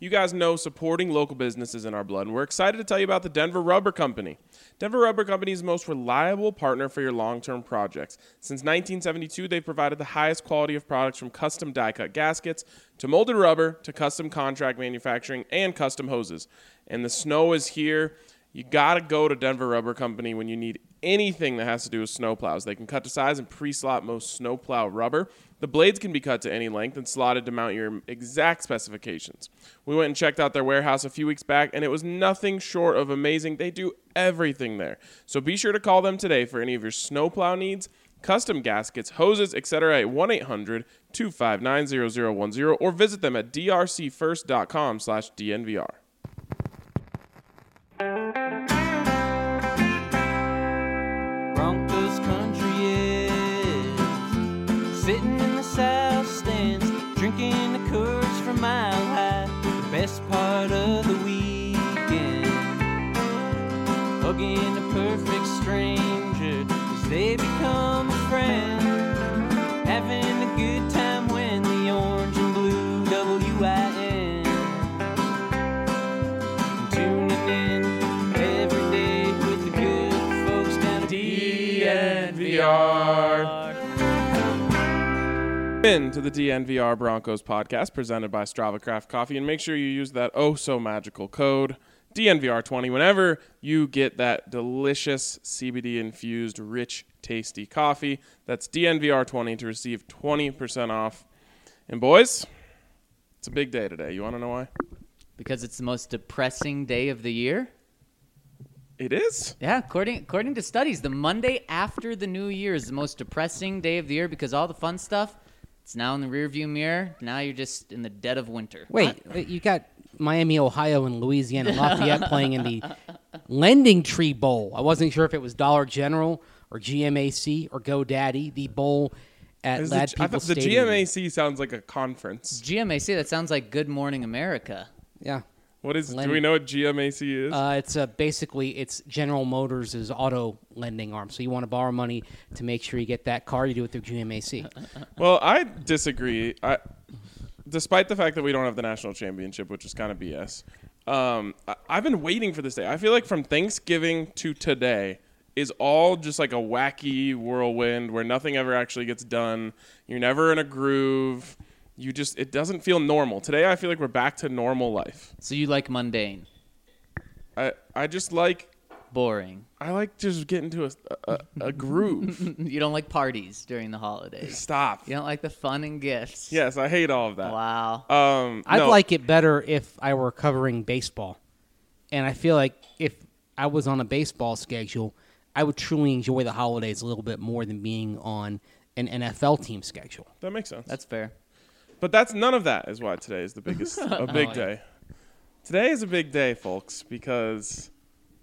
You guys know supporting local businesses in our blood, and we're excited to tell you about the Denver Rubber Company. Denver Rubber Company is the most reliable partner for your long term projects. Since 1972, they've provided the highest quality of products from custom die cut gaskets to molded rubber to custom contract manufacturing and custom hoses. And the snow is here. You got to go to Denver Rubber Company when you need anything that has to do with snowplows. They can cut to size and pre slot most snowplow rubber. The blades can be cut to any length and slotted to mount your exact specifications. We went and checked out their warehouse a few weeks back, and it was nothing short of amazing. They do everything there. So be sure to call them today for any of your snowplow needs, custom gaskets, hoses, etc. at 1-800-259-0010 or visit them at drcfirst.com slash DNVR. Into the DNVR Broncos podcast presented by Strava Craft Coffee and make sure you use that oh so magical code DNVR20 whenever you get that delicious CBD infused rich tasty coffee. That's DNVR20 to receive 20% off. And boys it's a big day today. You want to know why? Because it's the most depressing day of the year? it is? Yeah, according according to studies, the Monday after the new year is the most depressing day of the year because all the fun stuff it's now in the rearview mirror. Now you're just in the dead of winter. Wait, wait, you got Miami, Ohio, and Louisiana Lafayette playing in the Lending Tree Bowl. I wasn't sure if it was Dollar General or GMAC or GoDaddy, the bowl at Is Lad the, I People thought the Stadium. GMAC sounds like a conference GMAC, that sounds like Good Morning America. Yeah. What is do we know what GMAC is Uh, it's uh, basically it's General Motors' auto lending arm. So you want to borrow money to make sure you get that car, you do it through GMAC. Well, I disagree. I, despite the fact that we don't have the national championship, which is kind of BS, um, I, I've been waiting for this day. I feel like from Thanksgiving to today is all just like a wacky whirlwind where nothing ever actually gets done. You're never in a groove. You just it doesn't feel normal. Today, I feel like we're back to normal life. So you like mundane, I I just like boring. I like just get into a a, a groove. you don't like parties during the holidays. Stop. You don't like the fun and gifts. Yes, I hate all of that. Wow. Um, I'd no. like it better if I were covering baseball. And I feel like if I was on a baseball schedule, I would truly enjoy the holidays a little bit more than being on an NFL team schedule. that makes sense. That's fair. But that's none of that is why today is the biggest a big day. Today is a big day, folks, because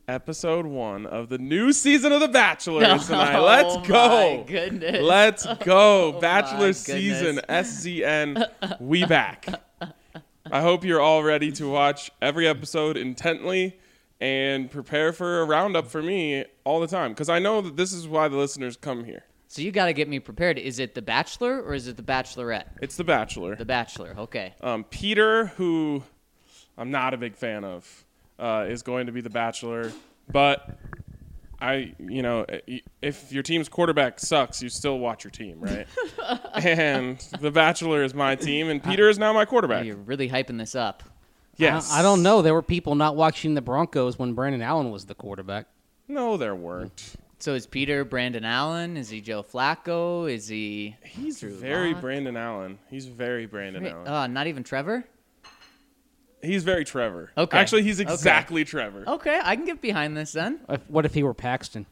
episode one of the new season of The Bachelor is tonight. Oh Let's Oh go. my goodness. Let's go. Oh my Bachelor goodness. season SZN. We back. I hope you're all ready to watch every episode intently and prepare for a roundup for me all the time because I know that this is why the listeners come here. So you got to get me prepared. Is it The Bachelor or is it The Bachelorette? It's The Bachelor. The Bachelor. Okay. Um, Peter, who I'm not a big fan of, uh, is going to be the Bachelor. But I, you know, if your team's quarterback sucks, you still watch your team, right? and the Bachelor is my team, and Peter is now my quarterback. You're really hyping this up. Yes. I, I don't know. There were people not watching the Broncos when Brandon Allen was the quarterback. No, there weren't. So is Peter Brandon Allen? Is he Joe Flacco? Is he? He's Drew very Lock? Brandon Allen. He's very Brandon Allen. Uh, not even Trevor. He's very Trevor. Okay. Actually, he's Okay. exactly Trevor. Okay, I can get behind this then. If, what if he were Paxton?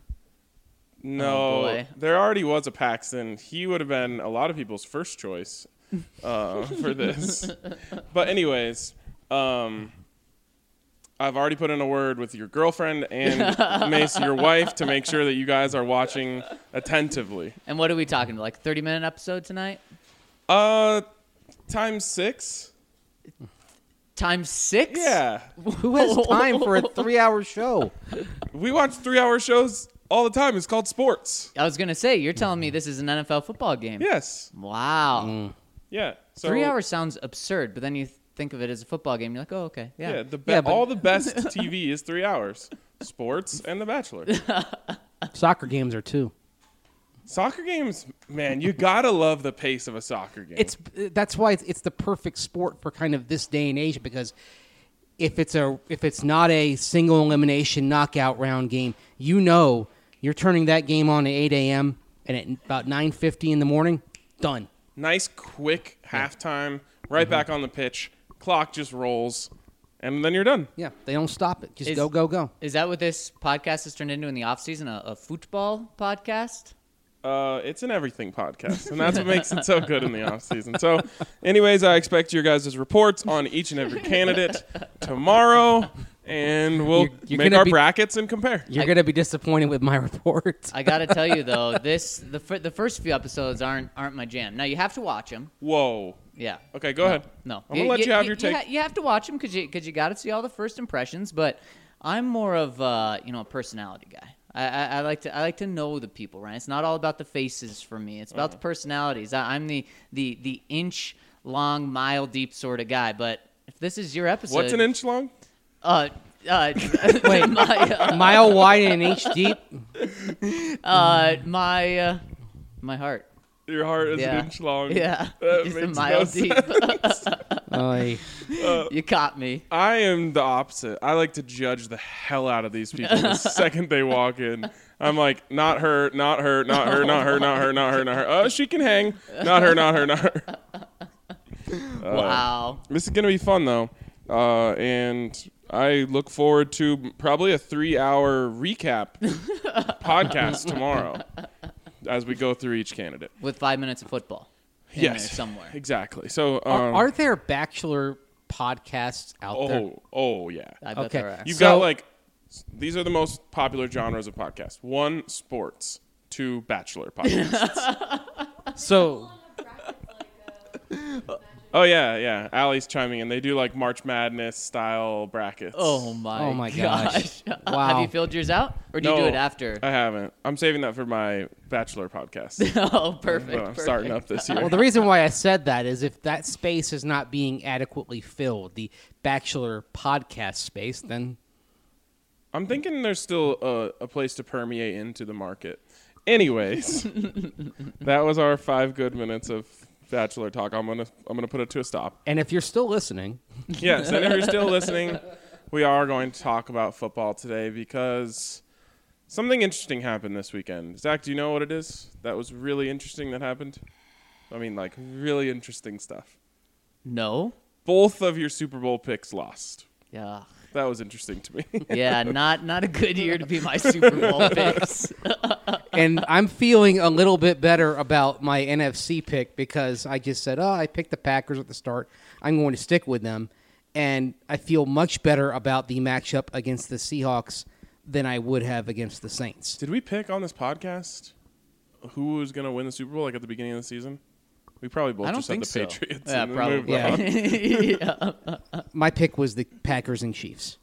No, Oh, boy. there already was a Paxton. He would have been a lot of people's first choice uh, for this. but anyways, um, I've already put in a word with your girlfriend and Mace, your wife, to make sure that you guys are watching attentively. And what are we talking about? Like thirty minute episode tonight? Uh, times six. Times six? Yeah, Who has time for a three-hour show? we watch three-hour shows all the time. It's called sports. I was gonna say you're telling me this is an NFL football game. Yes. Wow. Yeah. So Three hours sounds absurd, but then you th- think of it as a football game. You're like, oh, okay, yeah. Yeah, the be- Yeah, but- all the best TV is three hours. Sports and The Bachelor. Soccer games are two. Soccer games, man, you gotta love the pace of a soccer game. It's that's why it's, it's the perfect sport for kind of this day and age because if it's a if it's not a single elimination knockout round game, you know you're turning that game on at 8 a.m. and at about 9:50 in the morning, done. nice, quick halftime, right Mm-hmm. back on the pitch. Clock just rolls, and then you're done. Yeah, they don't stop it. Just Is- go go go. Is that what this podcast has turned into in the off season? A, a football podcast? Uh, it's an everything podcast, and that's what makes it so good in the off season. So, anyways, I expect your guys' reports on each and every candidate tomorrow, and we'll You're- you're make gonna our be- brackets and compare. You're gonna be disappointed with my report. I gotta tell you though, this the fir- the first few episodes aren't aren't my jam. Now you have to watch them. Whoa. Yeah. Okay, go ahead. No, I'm gonna let you have your take. ha- You have to watch them because you because you got to see all the first impressions. But I'm more of uh, you know a personality guy. I, I, I like to I like to know the people, right? It's not all about the faces for me. It's about the Uh-huh. personalities. I, I'm the the the inch long, mile deep sort of guy. But if this is your episode, What's an inch long? Uh, uh, Wait. my uh, Mile wide and an inch deep. uh, my uh, my heart. Your heart is Yeah. an inch long. Yeah, That it's a mile no deep. Oy. Uh, you caught me. I am the opposite. I like to judge the hell out of these people the second they walk in. I'm like, not her, not her, not her, not her, not her, not her, not her. Oh, she can hang. Not her, not her, not her. Uh, wow. This is gonna be fun though, uh, and I look forward to probably a three-hour recap podcast tomorrow as we go through each candidate. With five minutes of football. In yes, there somewhere. exactly. So, um, Are, are there bachelor podcasts out there? oh, oh yeah. I bet Okay. there are. You've So- got like these are the most popular genres of podcasts. One, sports. Two, bachelor podcasts. So oh yeah, yeah. Allie's chiming in. They do like March Madness style brackets. Oh my! Oh my gosh. gosh! Wow. Have you filled yours out, or do you do it after? I haven't. I'm saving that for my bachelor podcast. oh, perfect. But I'm starting up this year. Well, the reason why I said that is if that space is not being adequately filled, the bachelor podcast space, then I'm thinking there's still a, a place to permeate into the market. Anyways, that was our five good minutes of bachelor talk. I'm gonna I'm gonna put it to a stop. and if you're still listening, Yes, and if you're still listening, we are going to talk about football today because something interesting happened this weekend. Zac, do you know what it is? That was really interesting that happened. I mean, like really interesting stuff. No. Both of your Super Bowl picks lost. Yeah. That was interesting to me. Yeah. not not a good year to be my Super Bowl picks. and I'm feeling a little bit better about my NFC pick because I just said, "Oh, I picked the Packers at the start. I'm going to stick with them." And I feel much better about the matchup against the Seahawks than I would have against the Saints. Did we pick on this podcast who was going to win the Super Bowl like at the beginning of the season? We probably both I don't just said think the so. Patriots. Yeah, probably. moved yeah. My pick was the Packers and Chiefs.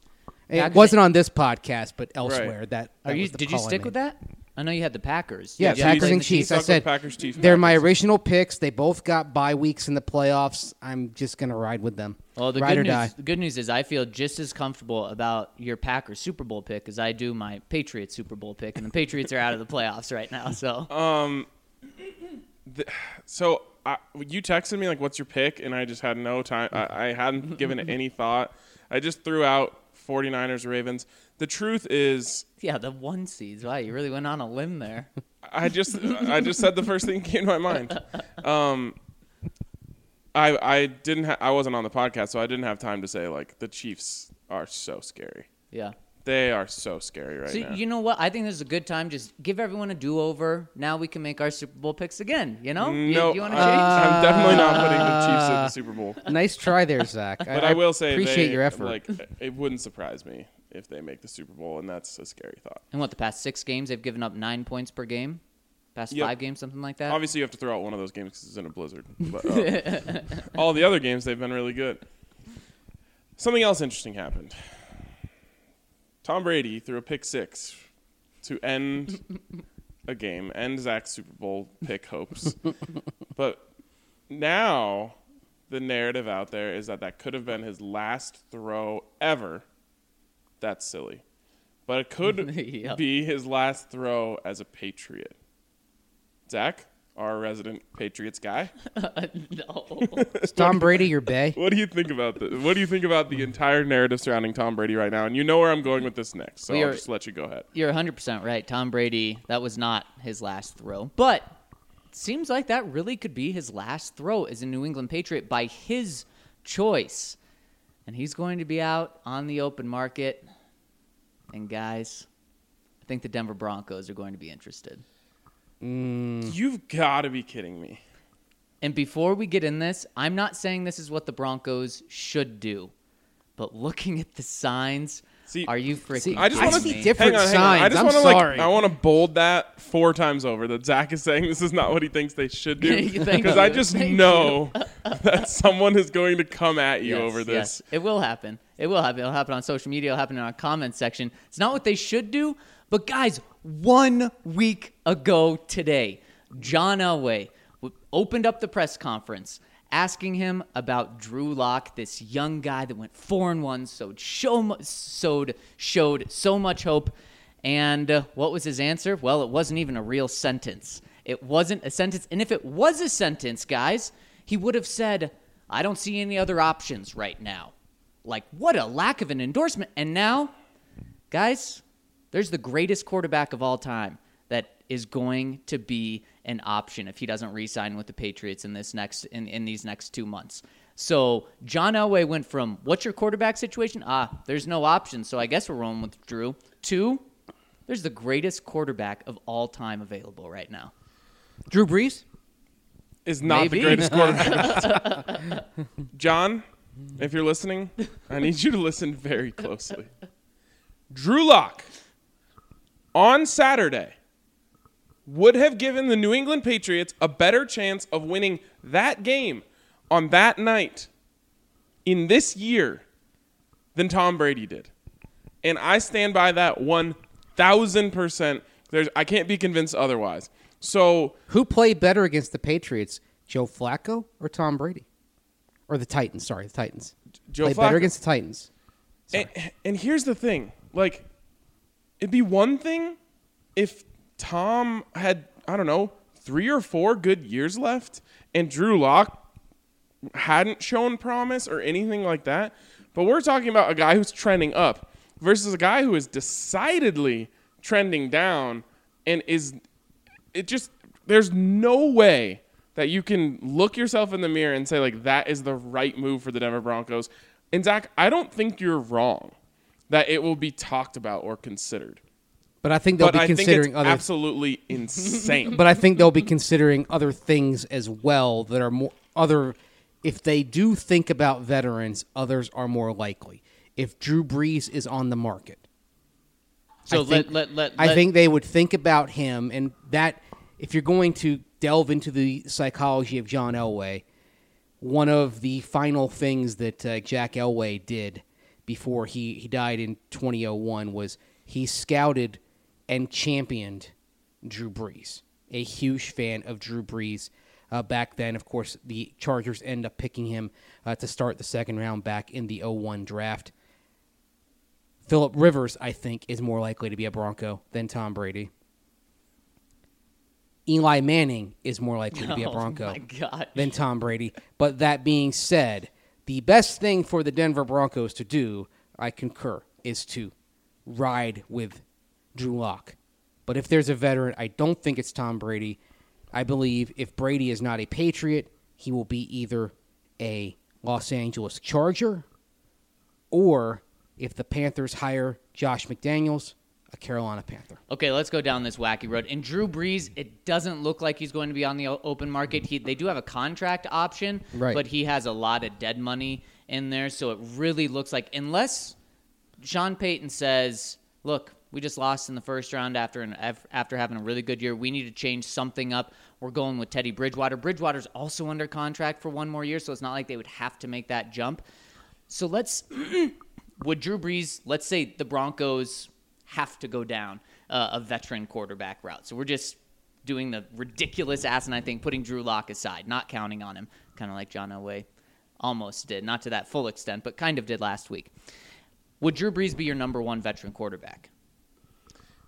It Packers- wasn't on this podcast, but elsewhere. Right. That, Are that you? was the Did you stick with that? I know you had the Packers. Yeah, Did Packers and the Chiefs. I said Packers, Chiefs, they're my original picks. They both got bye weeks in the playoffs. I'm just gonna ride with them. Well, the ride good or news, die. the good news is I feel just as comfortable about your Packers Super Bowl pick as I do my Patriots Super Bowl pick, and the Patriots are out of the playoffs right now. So Um, So I, you texted me like, "What's your pick?" and I just had no time. I, I hadn't given it any thought. I just threw out 49ers Ravens. The truth is, yeah, the one seeds. Wow, you really went on a limb there. I just I just said the first thing that came to my mind. Um, I I didn't ha- I wasn't on the podcast, so I didn't have time to say like the Chiefs are so scary. Yeah. They are so scary right So now. you know what? I think this is a good time. Just give everyone a do-over. Now we can make our Super Bowl picks again. You know? You- no, you, want to I- change? I'm definitely not putting the Chiefs in the Super Bowl. Nice try there, Zac. But I, will say, appreciate they- your effort. Like, it wouldn't surprise me if they make the Super Bowl, and that's a scary thought. and what? The past six games, they've given up nine points per game. Past Yep. five games, something like that. Obviously, you have to throw out one of those games because it's in a blizzard. But uh, all the other games, they've been really good. Something else interesting happened. Tom Brady threw a pick six to end a game, end Zac's Super Bowl pick hopes. but now the narrative out there is that that could have been his last throw ever. That's silly. But it could Yep. be his last throw as a Patriot. Zac, our resident Patriots guy, no. Is Tom Brady your bay? what do you think about the What do you think about the entire narrative surrounding Tom Brady right now? And you know where I'm going with this next, so We I'll are- just let you go ahead. You're 100% right. Tom Brady, that was not his last throw. But it seems like that really could be his last throw as a New England Patriot by his choice. And he's going to be out on the open market. And guys, I think the Denver Broncos are going to be interested. Mm. You've got to be kidding me. And before we get in this, I'm not saying this is what the Broncos should do. But looking at the signs, See- are you freaking See, I just I want to see different hang on, hang on. I signs. just I'm want to like sorry. I want to bold that four times over that Zac is saying this is not what he thinks they should do because. I just Thank know that someone is going to come at you Yes, over this. Yes, it will happen. It will happen. It'll happen on social media. It'll happen in our comment section. It's not what they should do, but guys, one week ago today, John Elway opened up the press conference asking him about Drew Lock, this young guy that went four and one, sowed show mu- showed so much hope. And uh, what was his answer? Well, it wasn't even a real sentence. It wasn't a sentence. And if it was a sentence, guys, he would have said, I don't see any other options right now. Like, what a lack of an endorsement. And now, guys, there's the greatest quarterback of all time that is going to be an option if he doesn't re-sign with the Patriots in this next in, in these next two months. So John Elway went from what's your quarterback situation? Ah, there's no option, so I guess we're rolling with Drew. Two, there's the greatest quarterback of all time available right now. Drew Brees? Is not Maybe. the greatest quarterback. John, if you're listening, I need you to listen very closely. Drew Lock on Saturday would have given the New England Patriots a better chance of winning that game on that night in this year than Tom Brady did. And I stand by that 1000%. There's I can't be convinced otherwise. So, Who played better against the Patriots, Joe Flacco or Tom Brady? Or the Titans, sorry, the Titans. Joe played better against the Titans. And, and here's the thing like, it'd be one thing if Tom had, I don't know, three or four good years left and Drew Lock hadn't shown promise or anything like that. But we're talking about a guy who's trending up versus a guy who is decidedly trending down and is, it just, there's no way that you can look yourself in the mirror and say, like, that is the right move for the Denver Broncos. And Zac, I don't think you're wrong that it will be talked about or considered. But I think they'll But be I think it's considering other absolutely insane. but I think they'll be considering other things as well that are more other. If they do think about veterans, others are more likely. If Drew Brees is on the market, So I think, let, let, let, I let- think they would think about him, and that if you're going to delve into the psychology of John Elway, one of the final things that uh, Jack Elway did before he, he died in 2001 was he scouted and championed Drew Brees. A huge fan of Drew Brees uh, back then. Of course, the Chargers end up picking him uh, to start the second round back in the 01 draft. Philip Rivers, I think, is more likely to be a Bronco than Tom Brady. Eli Manning is more likely to be a Oh, Bronco gosh. than Tom Brady. But that being said, the best thing for the Denver Broncos to do, I concur, is to ride with Drew Lock. But if there's a veteran, I don't think it's Tom Brady. I believe if Brady is not a Patriot, he will be either a Los Angeles Charger or if the Panthers hire Josh McDaniels, a Carolina Panther. Okay, let's go down this wacky road. And Drew Brees, it doesn't look like he's going to be on the open market. He, they do have a contract option, Right. but he has a lot of dead money in there. So it really looks like, unless Sean Payton says, look, we just lost in the first round after an, after having a really good year. We need to change something up. We're going with Teddy Bridgewater. Bridgewater's also under contract for one more year, so it's not like they would have to make that jump. So let's would Drew Brees, let's say the Broncos have to go down uh, a veteran quarterback route. So we're just doing the ridiculous asinine thing, putting Drew Lock aside, not counting on him, kind of like John Elway almost did, not to that full extent, but kind of did last week. Would Drew Brees be your number one veteran quarterback?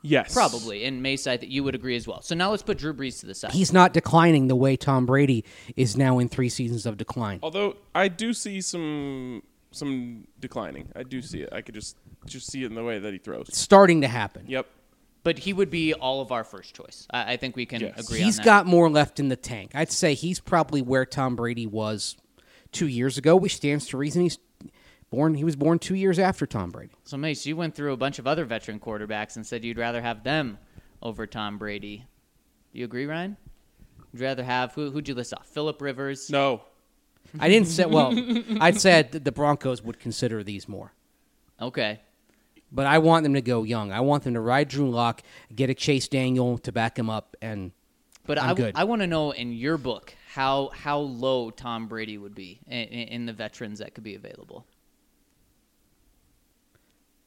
Yes. Probably. And Mesa, I think you would agree as well. So now let's put Drew Brees to the side. He's not declining the way Tom Brady is now in three seasons of decline. Although I do see some some declining. I do see it. I could just just see it in the way that he throws. It's starting to happen. Yep. but he would be all of our first choice. I, I think we can Yes. agree He's on that. He's got more left in the tank. I'd say he's probably where Tom Brady was two years ago, which stands to reason he's born. He was born two years after Tom Brady. so, Mace, you went through a bunch of other veteran quarterbacks and said you'd rather have them over Tom Brady. Do you agree, Ryan? Would you rather have, who, who'd you list off? Philip Rivers? No. I didn't say. Well, I'd said the Broncos would consider these more. Okay. But I want them to go young. I want them to ride Drew Lock, get a Chase Daniel to back him up, and But I'm I, good. I want to know in your book how how low Tom Brady would be in, in, in the veterans that could be available.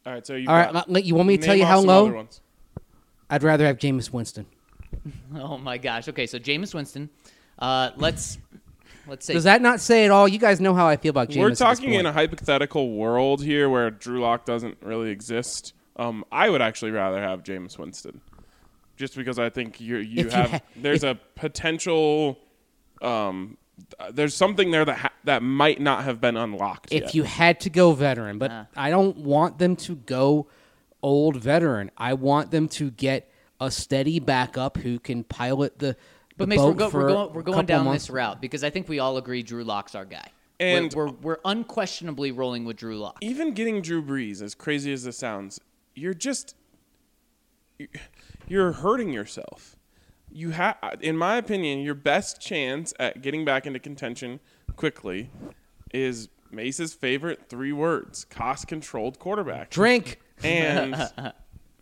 All right. So you. all right. got- let- You want me to tell you how low? I'd rather have Jameis Winston. Oh my gosh. Okay, so Jameis Winston. Uh, let's let's say Does that not say it all? You guys know how I feel about Jameis. We're talking in a hypothetical world here where Drew Lock doesn't really exist. Um, I would actually rather have Jameis Winston, just because I think you you If you have ha- there's a potential. Um, there's something there that ha- that might not have been unlocked. if yet. you had to go veteran, but Ah. I don't want them to go old veteran. I want them to get a steady backup who can pilot the. But the Mace, we're, go, we're going we're going down months. this route because I think we all agree Drew Lock's our guy. And- we're, we're, we're unquestionably rolling with Drew Lock. even getting Drew Brees, as crazy as this sounds, you're just you're hurting yourself. You have, in my opinion, your best chance at getting back into contention quickly is Mace's favorite three words: cost-controlled quarterback. Drink. and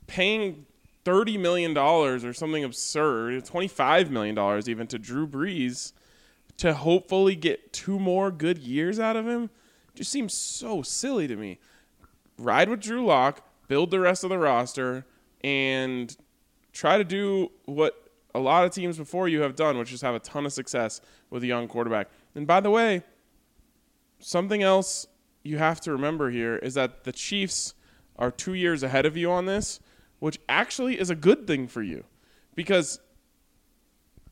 paying thirty million dollars or something absurd, twenty-five million dollars even to Drew Brees to hopefully get two more good years out of him just seems so silly to me. Ride with Drew Lock, build the rest of the roster, and try to do what a lot of teams before you have done, which is have a ton of success with a young quarterback. And by the way, something else you have to remember here is that the Chiefs are two years ahead of you on this, which actually is a good thing for you. Because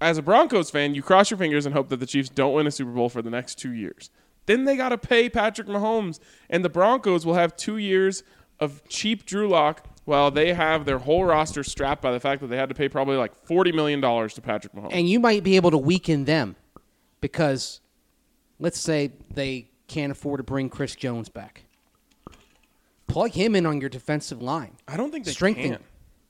as a Broncos fan, you cross your fingers and hope that the Chiefs don't win a Super Bowl for the next two years. Then they got to pay Patrick Mahomes, and the Broncos will have two years of cheap Drew Lock while they have their whole roster strapped by the fact that they had to pay probably like $40 million to Patrick Mahomes. and you might be able to weaken them because let's say they can't afford to bring Chris Jones back. Plug him in on your defensive line. I don't think they strengthen can.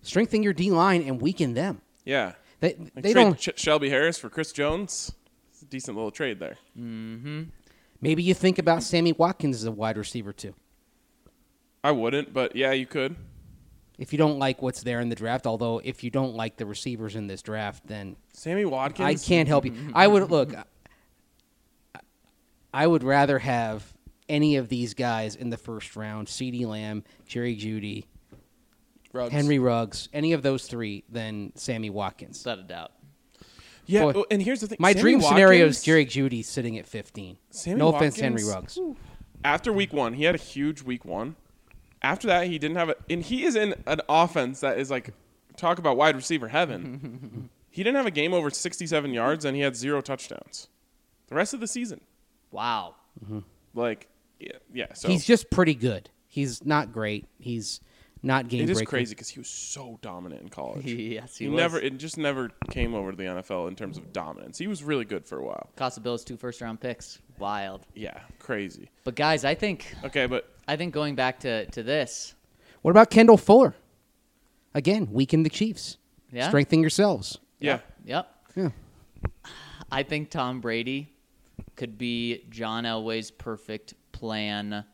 strengthen your D line and weaken them. Yeah. They Like they don't. Ch- Shelby Harris for Chris Jones. It's a decent little trade there. Mhm. Maybe you think about Sammy Watkins as a wide receiver too. I wouldn't, but yeah, you could. If you don't like what's there in the draft, although if you don't like the receivers in this draft, then Sammy Watkins. I can't help you. I would look. I would rather have any of these guys in the first round: CeeDee Lamb, Jerry Jeudy, Ruggs. Henry Ruggs, any of those three, than Sammy Watkins. Without a doubt. Yeah, Boy, oh, and here's the thing. My Sammy dream scenario is Jerry Jeudy sitting at 15. Sammy no offense, Henry Ruggs. After week one, he had a huge week one. After that, he didn't have it, and he is in an offense that is like talk about wide receiver heaven. he didn't have a game over 67 yards, and he had zero touchdowns. The rest of the season, Wow. Mm-hmm. like, yeah, yeah. So He's just pretty good. He's not great. He's not game it is breaker. crazy because he was so dominant in college. yes, he, he was. never, it just never came over to the NFL in terms of dominance. He was really good for a while. cost the Bills two first round picks. Wild. Yeah, crazy. But guys, I think Okay, but I think going back to, to this, What about Kendall Fuller? Again, weaken the Chiefs. Yeah? Strengthen yourselves. yeah, yep. Yeah. I think Tom Brady could be John Elway's perfect plan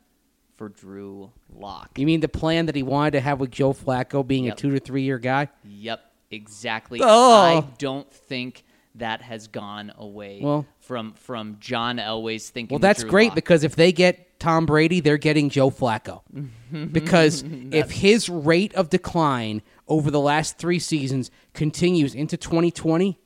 for Drew Lock. You mean the plan that he wanted to have with Joe Flacco being Yep. a two to three year guy? Yep, exactly. Oh. I don't think that has gone away Well- from from John Elway's thinking. Well, that's Drew great Lock. because if they get Tom Brady, they're getting Joe Flacco. because if his rate of decline over the last three seasons continues into 2020,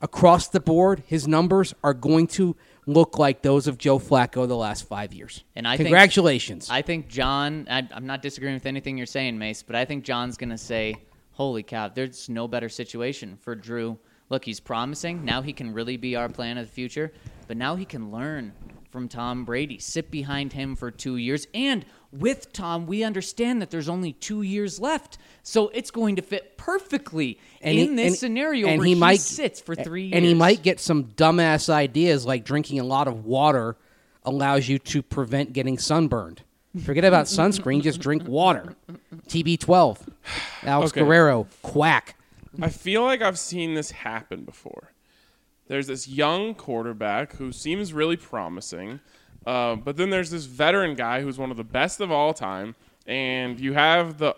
across the board, his numbers are going to look like those of Joe Flacco the last five years. And I think- congratulations. I think John. I, I'm not disagreeing with anything you're saying, Mace, but I think John's gonna say, "Holy cow! There's no better situation for Drew. Look, he's promising. Now he can really be our plan of the future. But now he can learn from Tom Brady, sit behind him for two years, and with Tom, we understand that there's only two years left, so it's going to fit perfectly And in he- this and- scenario and where he he, might- sits for three years. and he might get some dumbass ideas like drinking a lot of water allows you to prevent getting sunburned. Forget about sunscreen, just drink water. TB12. Alex Okay. Guerrero, quack. I feel like I've seen this happen before. There's this young quarterback who seems really promising, uh, but then there's this veteran guy who's one of the best of all time, and you have the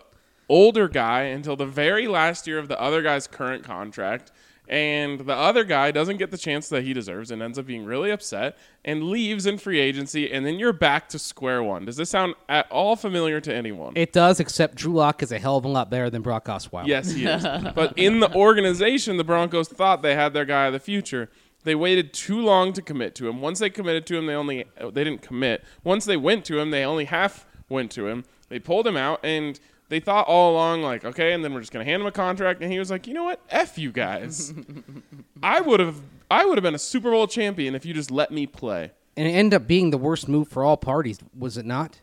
older guy until the very last year of the other guy's current contract, and the other guy doesn't get the chance that he deserves and ends up being really upset and leaves in free agency, and then you're back to square one. Does this sound at all familiar to anyone? It does, except Drew Lock is a hell of a lot better than Brock Osweiler. Yes, he is. but in the organization, the Broncos thought they had their guy of the future. They waited too long to commit to him. Once they committed to him, they only they didn't commit. Once they went to him, they only half went to him. They pulled him out, and they thought all along, like, okay, and then we're just gonna hand him a contract. And he was like, you know what? F you guys. I would have I would have been a Super Bowl champion if you just let me play. And it ended up being the worst move for all parties, was it not?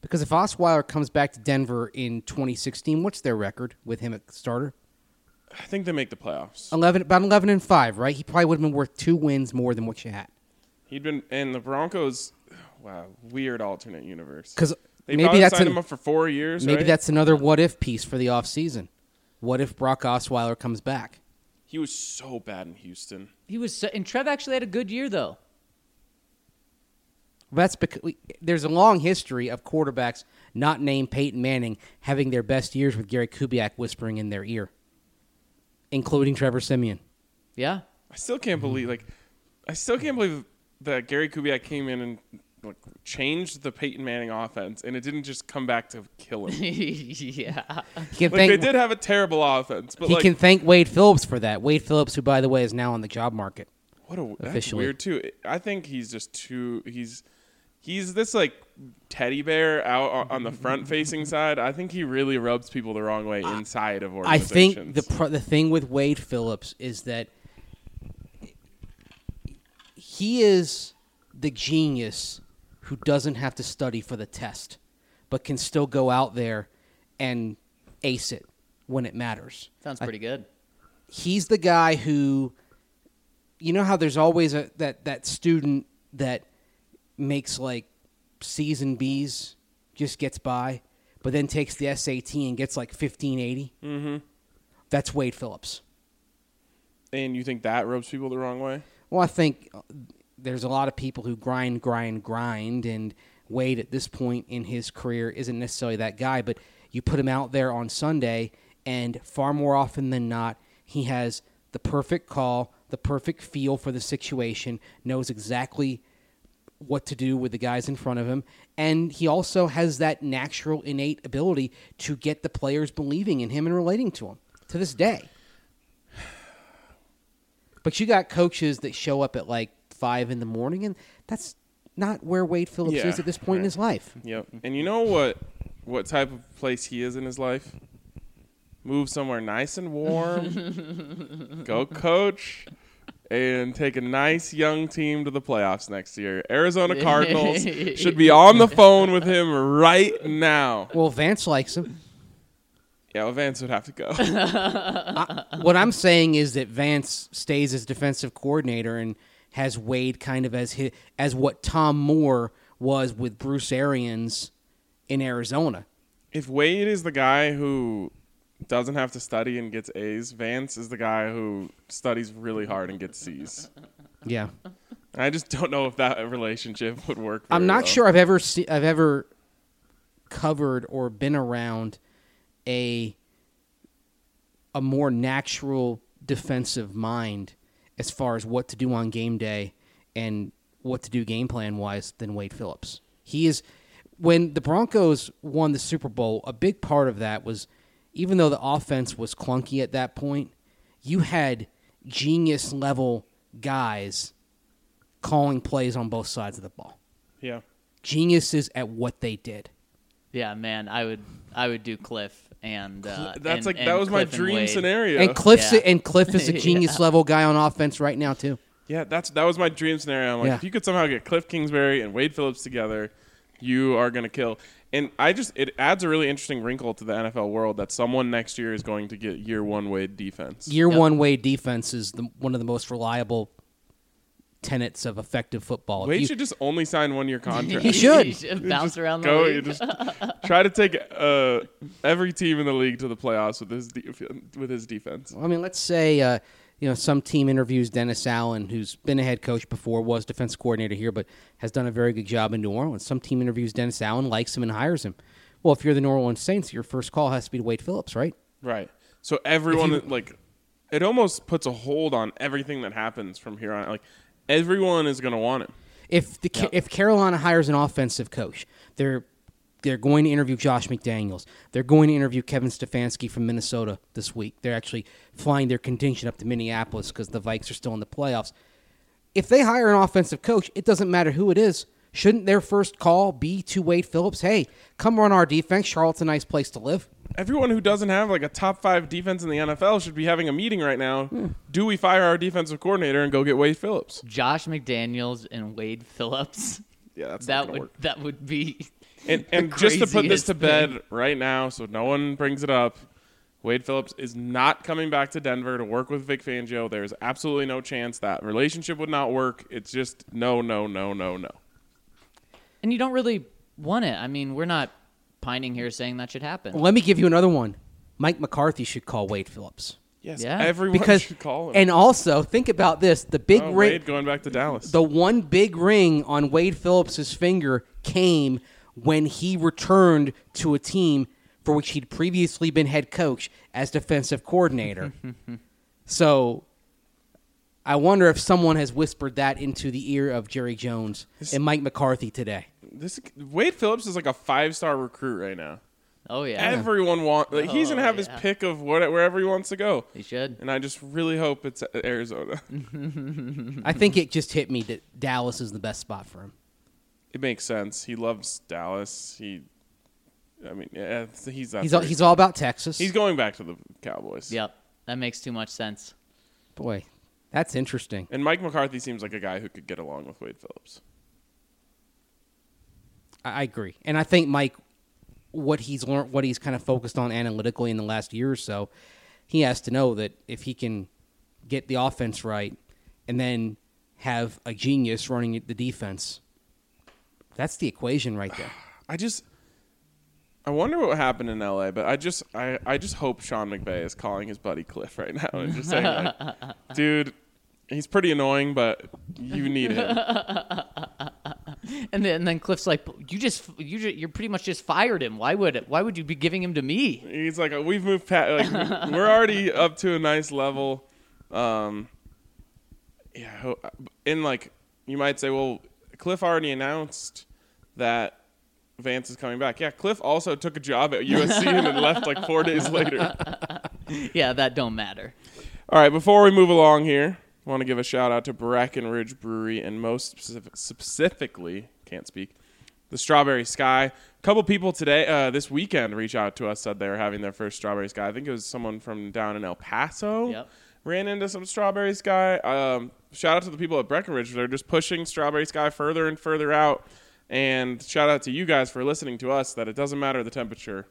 Because if Osweiler comes back to Denver in 2016, what's their record with him at starter? I think they make the playoffs. 11, about 11 and 5, right? He probably would have been worth two wins more than what you had. He'd been and the Broncos. Wow, weird alternate universe. Because They maybe probably that's signed an- him up for four years. maybe right? that's another what if piece for the offseason. What if Brock Osweiler comes back? He was so bad in Houston. He was, so, and Trev actually had a good year though. That's because we, there's a long history of quarterbacks not named Peyton Manning having their best years with Gary Kubiak whispering in their ear, including Trevor Siemian. Yeah. I still can't believe like I still can't believe that Gary Kubiak came in and like changed the Peyton Manning offense and it didn't just come back to kill him. yeah. He can Like they did have a terrible offense, but he like can thank Wade Phillips for that. Wade Phillips, who by the way is now on the job market. what a that's weird too. I think he's just too he's he's this like teddy bear out on- on the front facing side. I think he really rubs people the wrong way inside of organizations. I think the pro- the thing with Wade Phillips is that he is the genius who doesn't have to study for the test, but can still go out there and ace it when it matters. Sounds I- pretty good. he's the guy who you know how there's always a that that student that makes like C's and B's just gets by, but then takes the SAT and gets like 1580. Mm-hmm. That's Wade Phillips. and you think that rubs people the wrong way? Well, I think uh, there's a lot of people who grind, grind, grind, and Wade at this point in his career isn't necessarily that guy. But you put him out there on Sunday, and far more often than not, he has the perfect call, the perfect feel for the situation, knows exactly what to do with the guys in front of him, and he also has that natural, innate ability to get the players believing in him and relating to him to this day. But you got coaches that show up at like five in the morning, and that's not where Wade Phillips Yeah, is at this point in his life. Yep. And you know what what type of place he is in his life? Move somewhere nice and warm. go coach and take a nice young team to the playoffs next year. Arizona Cardinals should be on the phone with him right now. Well, Vance likes him. Yeah, well, Vance would have to go. what I'm saying is that Vance stays as defensive coordinator and has Wade kind of as his, as what Tom Moore was with Bruce Arians in Arizona. if Wade is the guy who doesn't have to study and gets A's, Vance is the guy who studies really hard and gets C's. Yeah, I just don't know if that relationship would work. I'm not well. sure I've ever see, I've ever covered or been around a a more natural defensive mind as far as what to do on game day and what to do game plan wise than Wade Phillips. He is when the Broncos won the Super Bowl, a big part of that was even though the offense was clunky at that point, you had genius level guys calling plays on both sides of the ball. Yeah. Geniuses at what they did. Yeah, man, I would I would do Cliff and uh, That's and- like and that was my Cliff and dream Wade. scenario. And Cliff's Yeah. and Cliff is a Yeah. genius level guy on offense right now too. Yeah, that's that was my dream scenario. I'm like, Yeah. if you could somehow get Cliff Kingsbury and Wade Phillips together, you are gonna kill. And I just it adds a really interesting wrinkle to the NFL world that someone next year is going to get year one way defense. Year Yep. one way defense is the, one of the most reliable tenets of effective football. If Wade you- should just only sign one year contract. He should. He should bounce Just around the go, league. you just try to take uh, every team in the league to the playoffs with his de- with his defense. I mean, let's say uh, you know some team interviews Dennis Allen, who's been a head coach before, was defense coordinator here, but has done a very good job in New Orleans. Some team interviews Dennis Allen, likes him, and hires him. Well, if you're the New Orleans Saints, your first call has to be to Wade Phillips, right? Right. So everyone you- like it almost puts a hold on everything that happens from here on. Like everyone is gonna want him. If the if Carolina hires an offensive coach, they're they're going to interview Josh McDaniels. They're going to interview Kevin Stefanski from Minnesota this week. They're actually flying their contingent up to Minneapolis because the Vikes are still in the playoffs. If they hire an offensive coach, it doesn't matter who it is. Shouldn't their first call be to Wade Phillips? Hey, come run our defense. Charlotte's a nice place to live. Everyone who doesn't have like a top five defense in the NFL should be having a meeting right now. Hmm. Do we fire our defensive coordinator and go get Wade Phillips? Josh McDaniels and Wade Phillips. Yeah, that's that not would work. that would be And, and just to put this craziest to bed thing. right now, so no one brings it up, Wade Phillips is not coming back to Denver to work with Vic Fangio. There's absolutely no chance that relationship would not work. It's just no, no, no, no, no. And you don't really want it. I mean, we're not pining here saying that should happen. Let me give you another one. Mike McCarthy should call Wade Phillips. Yes, Yeah. everyone Because should call him. and also think about this: the big oh, ring, Wade going back to Dallas. the one big ring on Wade Phillips's finger came when he returned to a team for which he'd previously been head coach as defensive coordinator. so I wonder if someone has whispered that into the ear of Jerry Jones and Mike McCarthy today. this Wade Phillips is like a five star recruit right now. oh yeah, Everyone wants. like, he's gonna Oh, have yeah. his pick of what wherever he wants to go. he should. And I just really hope it's Arizona. I think it just hit me that Dallas is the best spot for him. It makes sense. He loves Dallas. He, I mean, yeah, he's that's He's all, where- he's all about Texas. he's going back to the Cowboys. Yep, that makes too much sense. Boy, that's interesting. And Mike McCarthy seems like a guy who could get along with Wade Phillips. I I agree, and I think Mike, what he's learned, what he's kind of focused on analytically in the last year or so, he has to know that if he can get the offense right, and then have a genius running the defense, that's the equation right there. I just, I wonder what happened in L.A. But I just, I, I just hope Sean McVay is calling his buddy Cliff right now and just saying, like, dude, he's pretty annoying, but you need him. And then, and then Cliff's like, "You just, you, ju- you're pretty much just fired him. Why would, it? why would you be giving him to me?" He's like, we've moved past. Like, we're already up to a nice level. Um, yeah, and like you might say, well, Cliff already announced that Vance is coming back. Yeah, Cliff also took a job at USC and then left like four days later. Yeah, that don't matter. All right, before we move along here, I want to give a shout out to Breckenridge Brewery and most specific, specifically, can't speak, the Strawberry Sky. A couple people today, uh, this weekend, reached out to us, said they were having their first Strawberry Sky. I think it was someone from down in El Paso. Yep. Ran into some Strawberry Sky. Um, shout out to the people at Breckenridge. They're just pushing Strawberry Sky further and further out. And shout out to you guys for listening to us that it doesn't matter the temperature,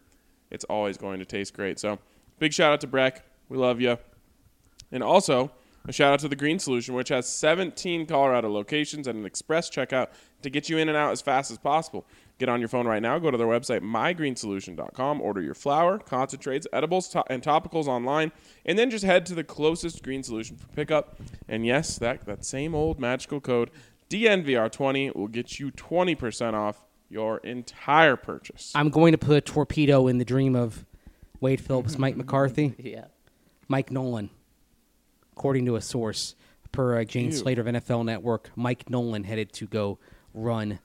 it's always going to taste great. So, big shout out to Breck. We love you. And also, a shout out to the Green Solution, which has 17 Colorado locations and an express checkout to get you in and out as fast as possible. Get on your phone right now, go to their website, mygreensolution.com, order your flour, concentrates, edibles, to- and topicals online, and then just head to the closest Green Solution for pickup. And yes, that, that same old magical code, DNVR20, will get you 20% off your entire purchase. I'm going to put a torpedo in the dream of Wade Phillips, Mike McCarthy, Yeah. Mike Nolan. According to a source, per uh, Jane Ew. Slater of NFL Network, Mike Nolan headed to go run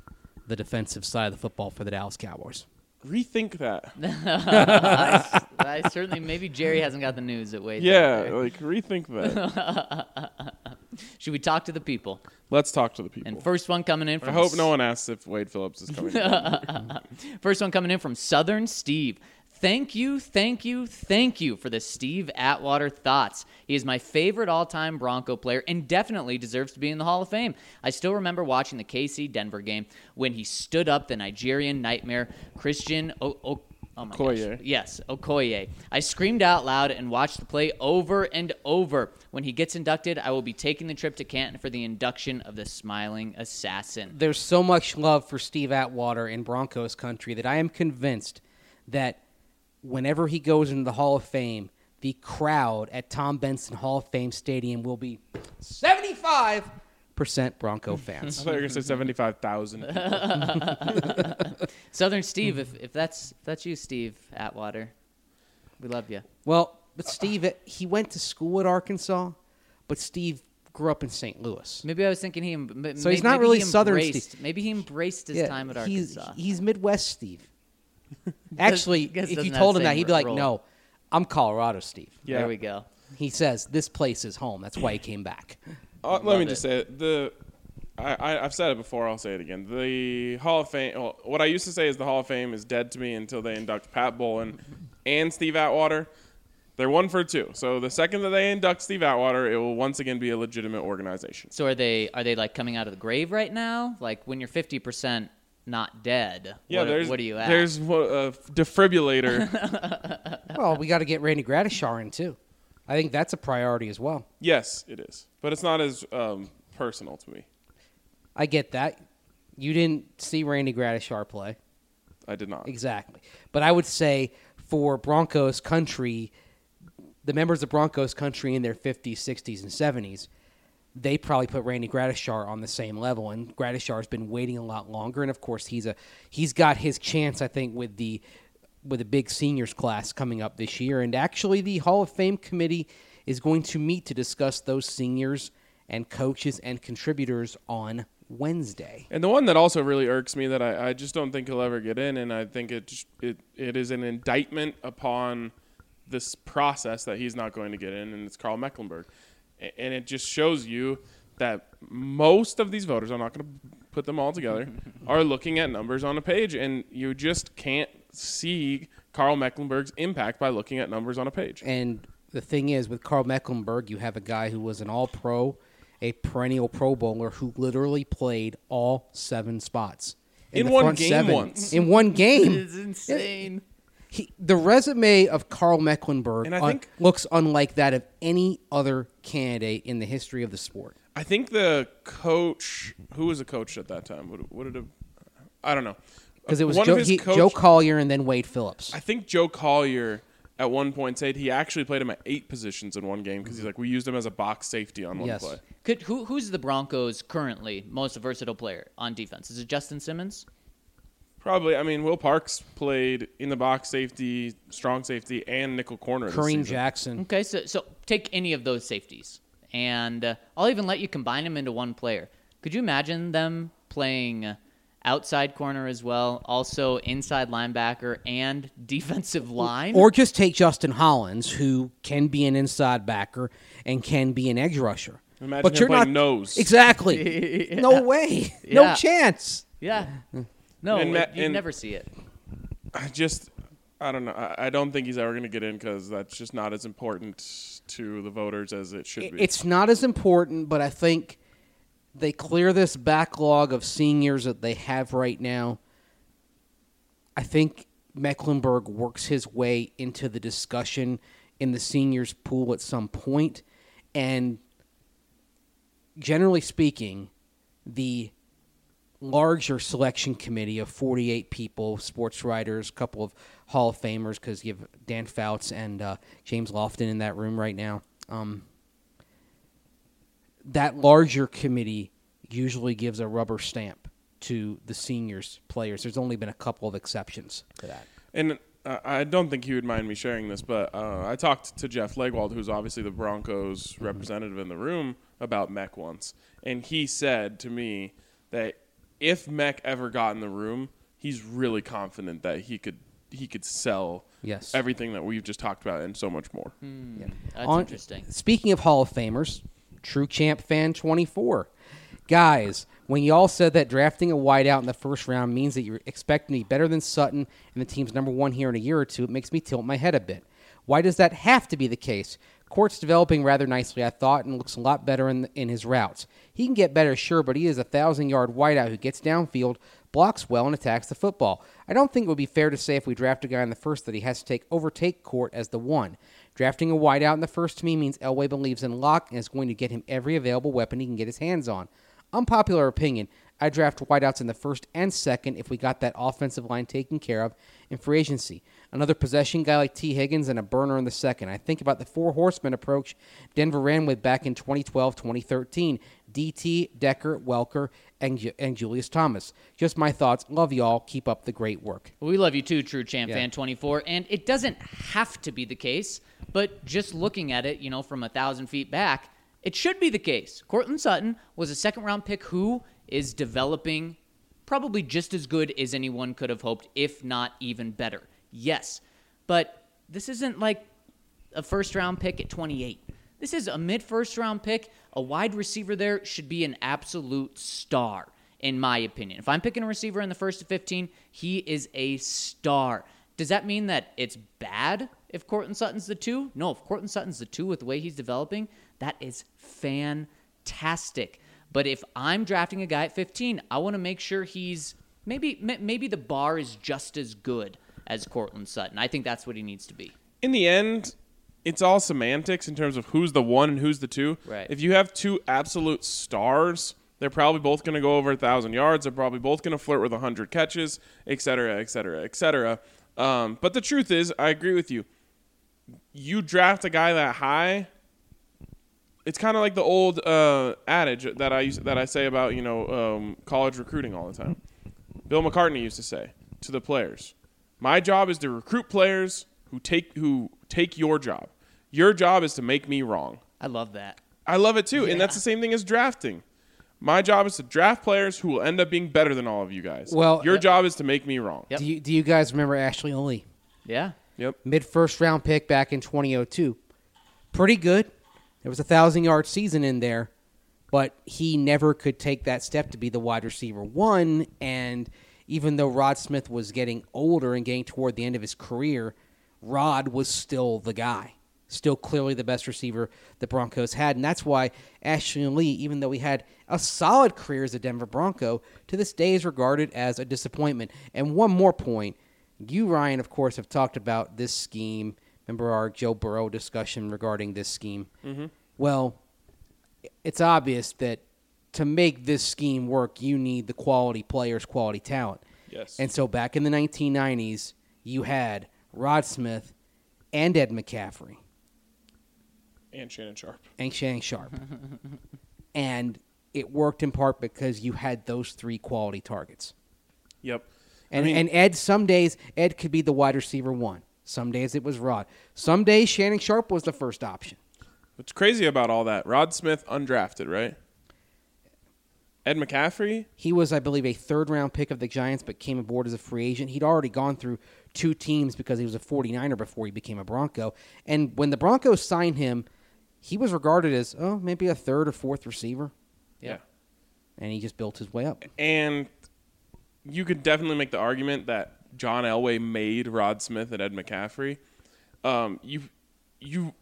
the defensive side of the football for the Dallas Cowboys. Rethink that. I, I certainly maybe Jerry hasn't got the news that Wade. Yeah, like rethink that. Should we talk to the people? Let's talk to the people. And first one coming in I from hope no one asks if Wade Phillips is coming. First one coming in from Southern Steve. Thank you, thank you, thank you for the Steve Atwater thoughts. He is my favorite all time Bronco player and definitely deserves to be in the Hall of Fame. I still remember watching the KC Denver game when he stood up the Nigerian nightmare, Christian o- o- oh my Okoye. gosh. Yes, Okoye. I screamed out loud and watched the play over and over. When he gets inducted, I will be taking the trip to Canton for the induction of the smiling assassin. There's so much love for Steve Atwater in Broncos country that I am convinced that whenever he goes into the Hall of Fame, the crowd at Tom Benson Hall of Fame Stadium will be 75% Bronco fans. I fans. thought you were going to say 75,000. Southern Steve, if, if that's if that's you, Steve Atwater, we love you. well, but Steve, he went to school at Arkansas, but Steve grew up in St. Louis. Maybe I was thinking he. m- So he's not really he Southern Steve. Maybe he embraced his time at he's, Arkansas. he's Midwest Steve. Actually, guess if doesn't you have told the him that, same he'd be like, role. "No, I'm Colorado Steve." Yeah. There we go. He says this place is home. That's why he came back. Uh, let me it. just say it. The I, I, I've said it before. I'll say it again. The Hall of Fame. Well, what I used to say is the Hall of Fame is dead to me until they induct Pat Bowlen and Steve Atwater. They're one for two. So the second that they induct Steve Atwater, it will once again be a legitimate organization. So are they are they like coming out of the grave right now? Like when you're fifty percent not dead. Yeah, what, there's what are you at? There's uh, a defibrillator. Well, we got to get Randy Gradishar in too. I think that's a priority as well. yes, it is, but it's not as um, personal to me. I get that. You didn't see Randy Gradishar play. I did not. Exactly. But I would say for Broncos country, the members of Broncos country in their 50s, 60s, and 70s, they probably put Randy Gradishar on the same level. And Gradishar has been waiting a lot longer. And of course, he's a he's got his chance, I think, with the with the big seniors class coming up this year. And actually, the Hall of Fame committee is going to meet to discuss those seniors and coaches and contributors on Wednesday. And the one that also really irks me that I, I just don't think he'll ever get in, and I think it, it it is an indictment upon this process that he's not going to get in, and it's Karl Mecklenburg, A- and it just shows you that most of these voters, I'm not going to put them all together, are looking at numbers on a page, and you just can't see Karl Mecklenburg's impact by looking at numbers on a page. And the thing is, with Karl Mecklenburg, you have a guy who was an all pro, a perennial Pro Bowler who literally played all seven spots. In the one game seven. once. In one game. It's insane. He, the resume of Karl Mecklenburg And I un- think- looks unlike that of any other candidate in the history of the sport. I think the coach, who was a coach at that time, would, would it have? I don't know. Because it was Joe, he- coach- Joe Collier and then Wade Phillips. I think Joe Collier at one point said he actually played him at eight positions in one game because he's like we used him as a box safety on one Yes. play. Could who who's the Broncos currently most versatile player on defense? Is it Justin Simmons? Probably. I mean, Will Parks played in the box safety, strong safety, and nickel corner. this Kareem season. Jackson. Okay, so so take any of those safeties, and uh, I'll even let you combine them into one player. Could you imagine them playing outside corner as well, also inside linebacker and defensive line? Or just take Justin Hollins, who can be an inside backer and can be an edge rusher. Imagine but him you're playing not nose. Exactly. No way. No Yeah. chance. yeah, no, And it- Matt- you and- never see it. I just, I don't know. I, I don't think he's ever going to get in because that's just not as important to the voters as it should be. It's not as important, but I think they clear this backlog of seniors that they have right now. I think Mecklenburg works his way into the discussion in the seniors pool at some point, and generally speaking, the larger selection committee of 48 people, sports writers, a couple of Hall of Famers, because you have Dan Fouts and uh, James Lofton in that room right now. Um, that larger committee usually gives a rubber stamp to the seniors players. There's only been a couple of exceptions to that. And uh, I don't think he would mind me sharing this, but uh, I talked to Jeff Legwold, who's obviously the Broncos representative in the room, about Mech once, and he said to me that if Mech ever got in the room, he's really confident that he could he could sell Yes. everything that we've just talked about and so much more. Hmm, that's On- interesting. Speaking of Hall of Famers, True Champ Fan 24. Guys, when y'all said that drafting a wideout in the first round means that you're expecting to be better than Sutton and the team's number one here in a year or two, it makes me tilt my head a bit. Why does that have to be the case? Court's developing rather nicely, I thought, and looks a lot better in, in his routes. He can get better, sure, but he is a thousand yard wideout who gets downfield, blocks well, and attacks the football. I don't think it would be fair to say if we draft a guy in the first that he has to take overtake Court as the one. Drafting a wideout in the first to me means Elway believes in Lock and is going to get him every available weapon he can get his hands on. Unpopular opinion, I draft wideouts in the first and second if we got that offensive line taken care of in free agency. Another possession guy like Tee Higgins and a burner in the second. I think about the four horsemen approach Denver ran with back in 2012 2013 DT, Decker, Welker, and, and Julius Thomas. Just my thoughts. Love y'all. Keep up the great work. We love you too, True Champ Yeah. Fan 24. And it doesn't have to be the case, but just looking at it, you know, from a thousand feet back, it should be the case. Courtland Sutton was a second round pick who is developing probably just as good as anyone could have hoped, if not even better. Yes. But this isn't like a first round pick at 28. This is a mid first round pick. A wide receiver there should be an absolute star, in my opinion. If I'm picking a receiver in the first to 15, he is a star. Does that mean that it's bad if Courtland Sutton's the two? No, if Courtland Sutton's the two with the way he's developing, that is fantastic. But if I'm drafting a guy at 15, I want to make sure he's maybe maybe the bar is just as good as Courtland Sutton. I think that's what he needs to be. in the end, it's all semantics in terms of who's the one and who's the two. Right. If you have two absolute stars, they're probably both going to go over a thousand yards. They're probably both going to flirt with a hundred catches, et cetera, et cetera, et cetera. Um, but the truth is, I agree with you. You draft a guy that high. It's kind of like the old uh, adage that I use, that I say about you know um, college recruiting all the time. Bill McCartney used to say to the players, "My job is to recruit players who take who take your job. Your job is to make me wrong." I love that. I love it too, and that's the same thing as drafting. My job is to draft players who will end up being better than all of you guys. Well, your uh, job is to make me wrong. Yep. Do you do you guys remember Ashley Lelie? Yeah. Yep. Mid first round pick back in 2002. Pretty good. There was a thousand yard season in there, but he never could take that step to be the wide receiver one. And even though Rod Smith was getting older and getting toward the end of his career, Rod was still the guy. Still clearly the best receiver the Broncos had. And that's why Ashley Lelie, even though he had a solid career as a Denver Bronco, to this day is regarded as a disappointment. And one more point. You, Ryan, of course, have talked about this scheme. Remember our Joe Burrow discussion regarding this scheme? Mm-hmm. Well, it's obvious that to make this scheme work, you need the quality players, quality talent. Yes. And so back in the 1990s, you had Rod Smith and Ed McCaffrey and Shannon Sharpe. and Shannon Sharpe. and it worked in part because you had those three quality targets. Yep. And, I mean- and Ed, some days, Ed could be the wide receiver one. Some days it was Rod. Some days Shannon Sharpe was the first option. What's crazy about all that? Rod Smith undrafted, right? Ed McCaffrey, He was, I believe, a third round pick of the Giants, but came aboard as a free agent. He'd already gone through two teams because he was a 49er before he became a Bronco. And when the Broncos signed him, he was regarded as, oh, maybe a third or fourth receiver. yeah. And he just built his way up. And you could definitely make the argument that John Elway made Rod Smith and Ed McCaffrey. Um, you, you,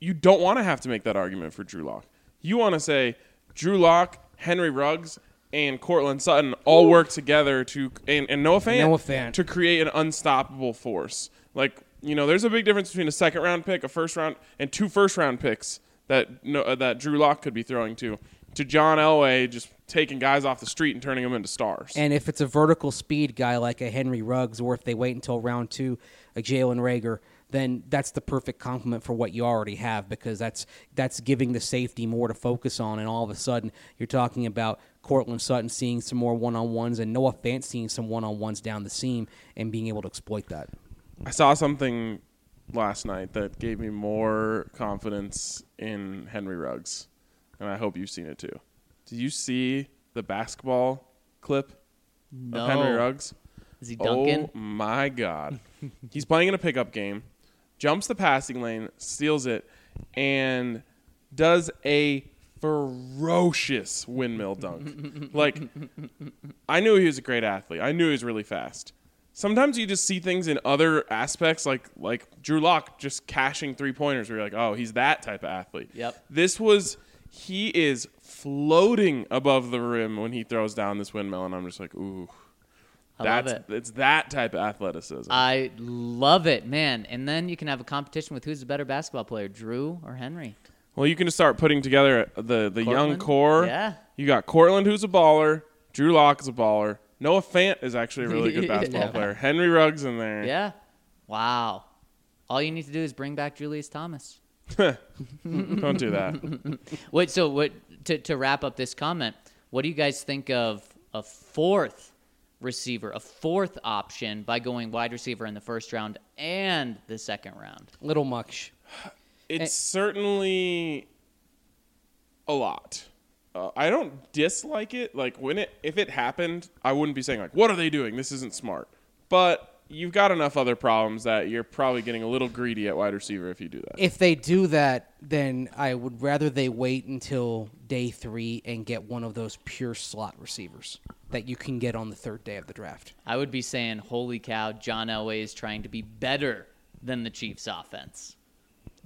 you don't want to have to make that argument for Drew Lock. You want to say Drew Lock, Henry Ruggs, and Courtland Sutton all work together to and, and Noah Fant, Noah Fant. to create an unstoppable force. Like you know, there's a big difference between a second round pick, a first round, and two first round picks that no, uh, that Drew Lock could be throwing to. To John Elway, just taking guys off the street and turning them into stars. And if it's a vertical speed guy like a Henry Ruggs, or if they wait until round two, a Jalen Reagor, then that's the perfect complement for what you already have because that's that's giving the safety more to focus on. And all of a sudden, you're talking about Courtland Sutton seeing some more one on ones and Noah Fant seeing some one on ones down the seam and being able to exploit that. I saw something last night that gave me more confidence in Henry Ruggs, and I hope you've seen it too. Did you see the basketball clip No. of Henry Ruggs? Is he dunking? Oh my God. He's playing in a pickup game, jumps the passing lane, steals it, and does a ferocious windmill dunk. like, I knew he was a great athlete. I knew he was really fast. Sometimes you just see things in other aspects, like like Drew Lock just cashing three pointers. Where you're like, oh, he's that type of athlete. Yep. This was he is floating above the rim when he throws down this windmill, and I'm just like, ooh. I love That's it. it's that type of athleticism. I love it, man. And then you can have a competition with who's the better basketball player, Drew or Henry. well, you can just start putting together the the young core. Yeah. You got Courtland, who's a baller. Drew Lock is a baller. Noah Fant is actually a really good basketball Yeah. player. Henry Ruggs in there. Yeah. Wow. All you need to do is bring back Julius Thomas. Don't do that. Wait, so what to, to wrap up this comment, what do you guys think of a fourth receiver, a fourth option by going wide receiver in the first round and the second round? Little much. It's certainly a lot. Uh, I don't dislike it. Like when it if it happened, I wouldn't be saying like, "What are they doing? This isn't smart." But you've got enough other problems that you're probably getting a little greedy at wide receiver if you do that. If they do that, then I would rather they wait until day three and get one of those pure slot receivers that you can get on the third day of the draft. I would be saying, holy cow, John Elway is trying to be better than the Chiefs offense.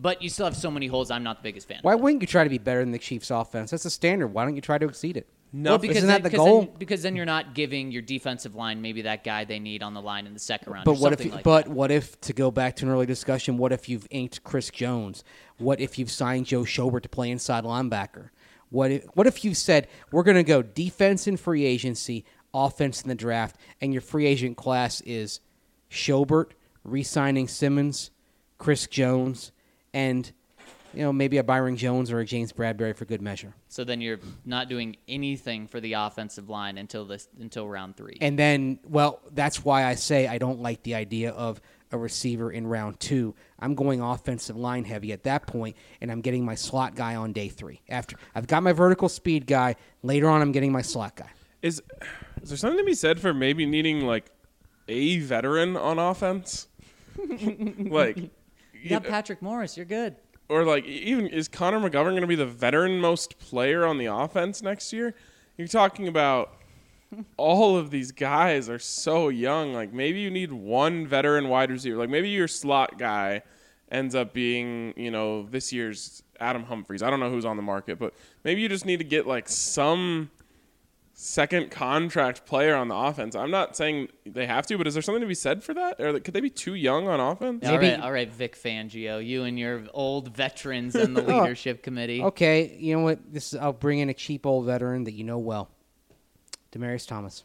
But you still have so many holes. I'm not the biggest fan. Why of wouldn't you try to be better than the Chiefs' offense? That's the standard. Why don't you try to exceed it? No, well, because Isn't then, that the because goal? Then, because then you're not giving your defensive line maybe that guy they need on the line in the second round. But or what if? like but that. what if? To go back to an early discussion, what if you've inked Chris Jones? What if you've signed Joe Schobert to play inside linebacker? What if? What if you said we're going to go defense in free agency, offense in the draft, and your free agent class is Schobert, re-signing Simmons, Chris Jones, and you know maybe a Byron Jones or a James Bradberry for good measure. So then you're not doing anything for the offensive line until this until round three. And then, well, that's why I say I don't like the idea of a receiver in round two. I'm going offensive line heavy at that point, and I'm getting my slot guy on day three. After I've got my vertical speed guy, later on I'm getting my slot guy. Is is there something to be said for maybe needing like a veteran on offense? like you got Patrick Morris. You're good. Or like even is Connor McGovern going to be the veteran most player on the offense next year? You're talking about all of these guys are so young. Like maybe you need one veteran wide receiver. Like maybe your slot guy ends up being, you know, this year's Adam Humphries. I don't know who's on the market, but maybe you just need to get like some second contract player on the offense. I'm not saying they have to, but is there something to be said for that? Or could they be too young on offense? all Maybe- right, all right, Vic Fangio, you and your old veterans on the Oh. leadership committee. Okay, you know what? This is, I'll bring in a cheap old veteran that you know well, Demaryius Thomas,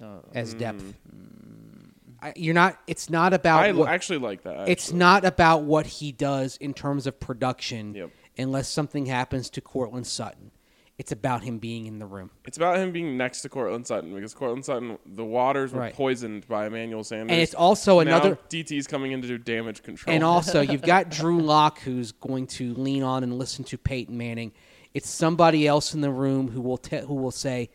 uh, as depth. Mm. I, you're not. It's not about. I what- actually like that. It's actually. not about what he does in terms of production, Yep. unless something happens to Courtland Sutton. It's about him being in the room. It's about him being next to Courtland Sutton because Courtland Sutton, the waters were Right. poisoned by Emmanuel Sanders. And it's also Now another. DT's coming in to do damage control. And also, you've got Drew Lock who's going to lean on and listen to Peyton Manning. It's somebody else in the room who will te- who will say,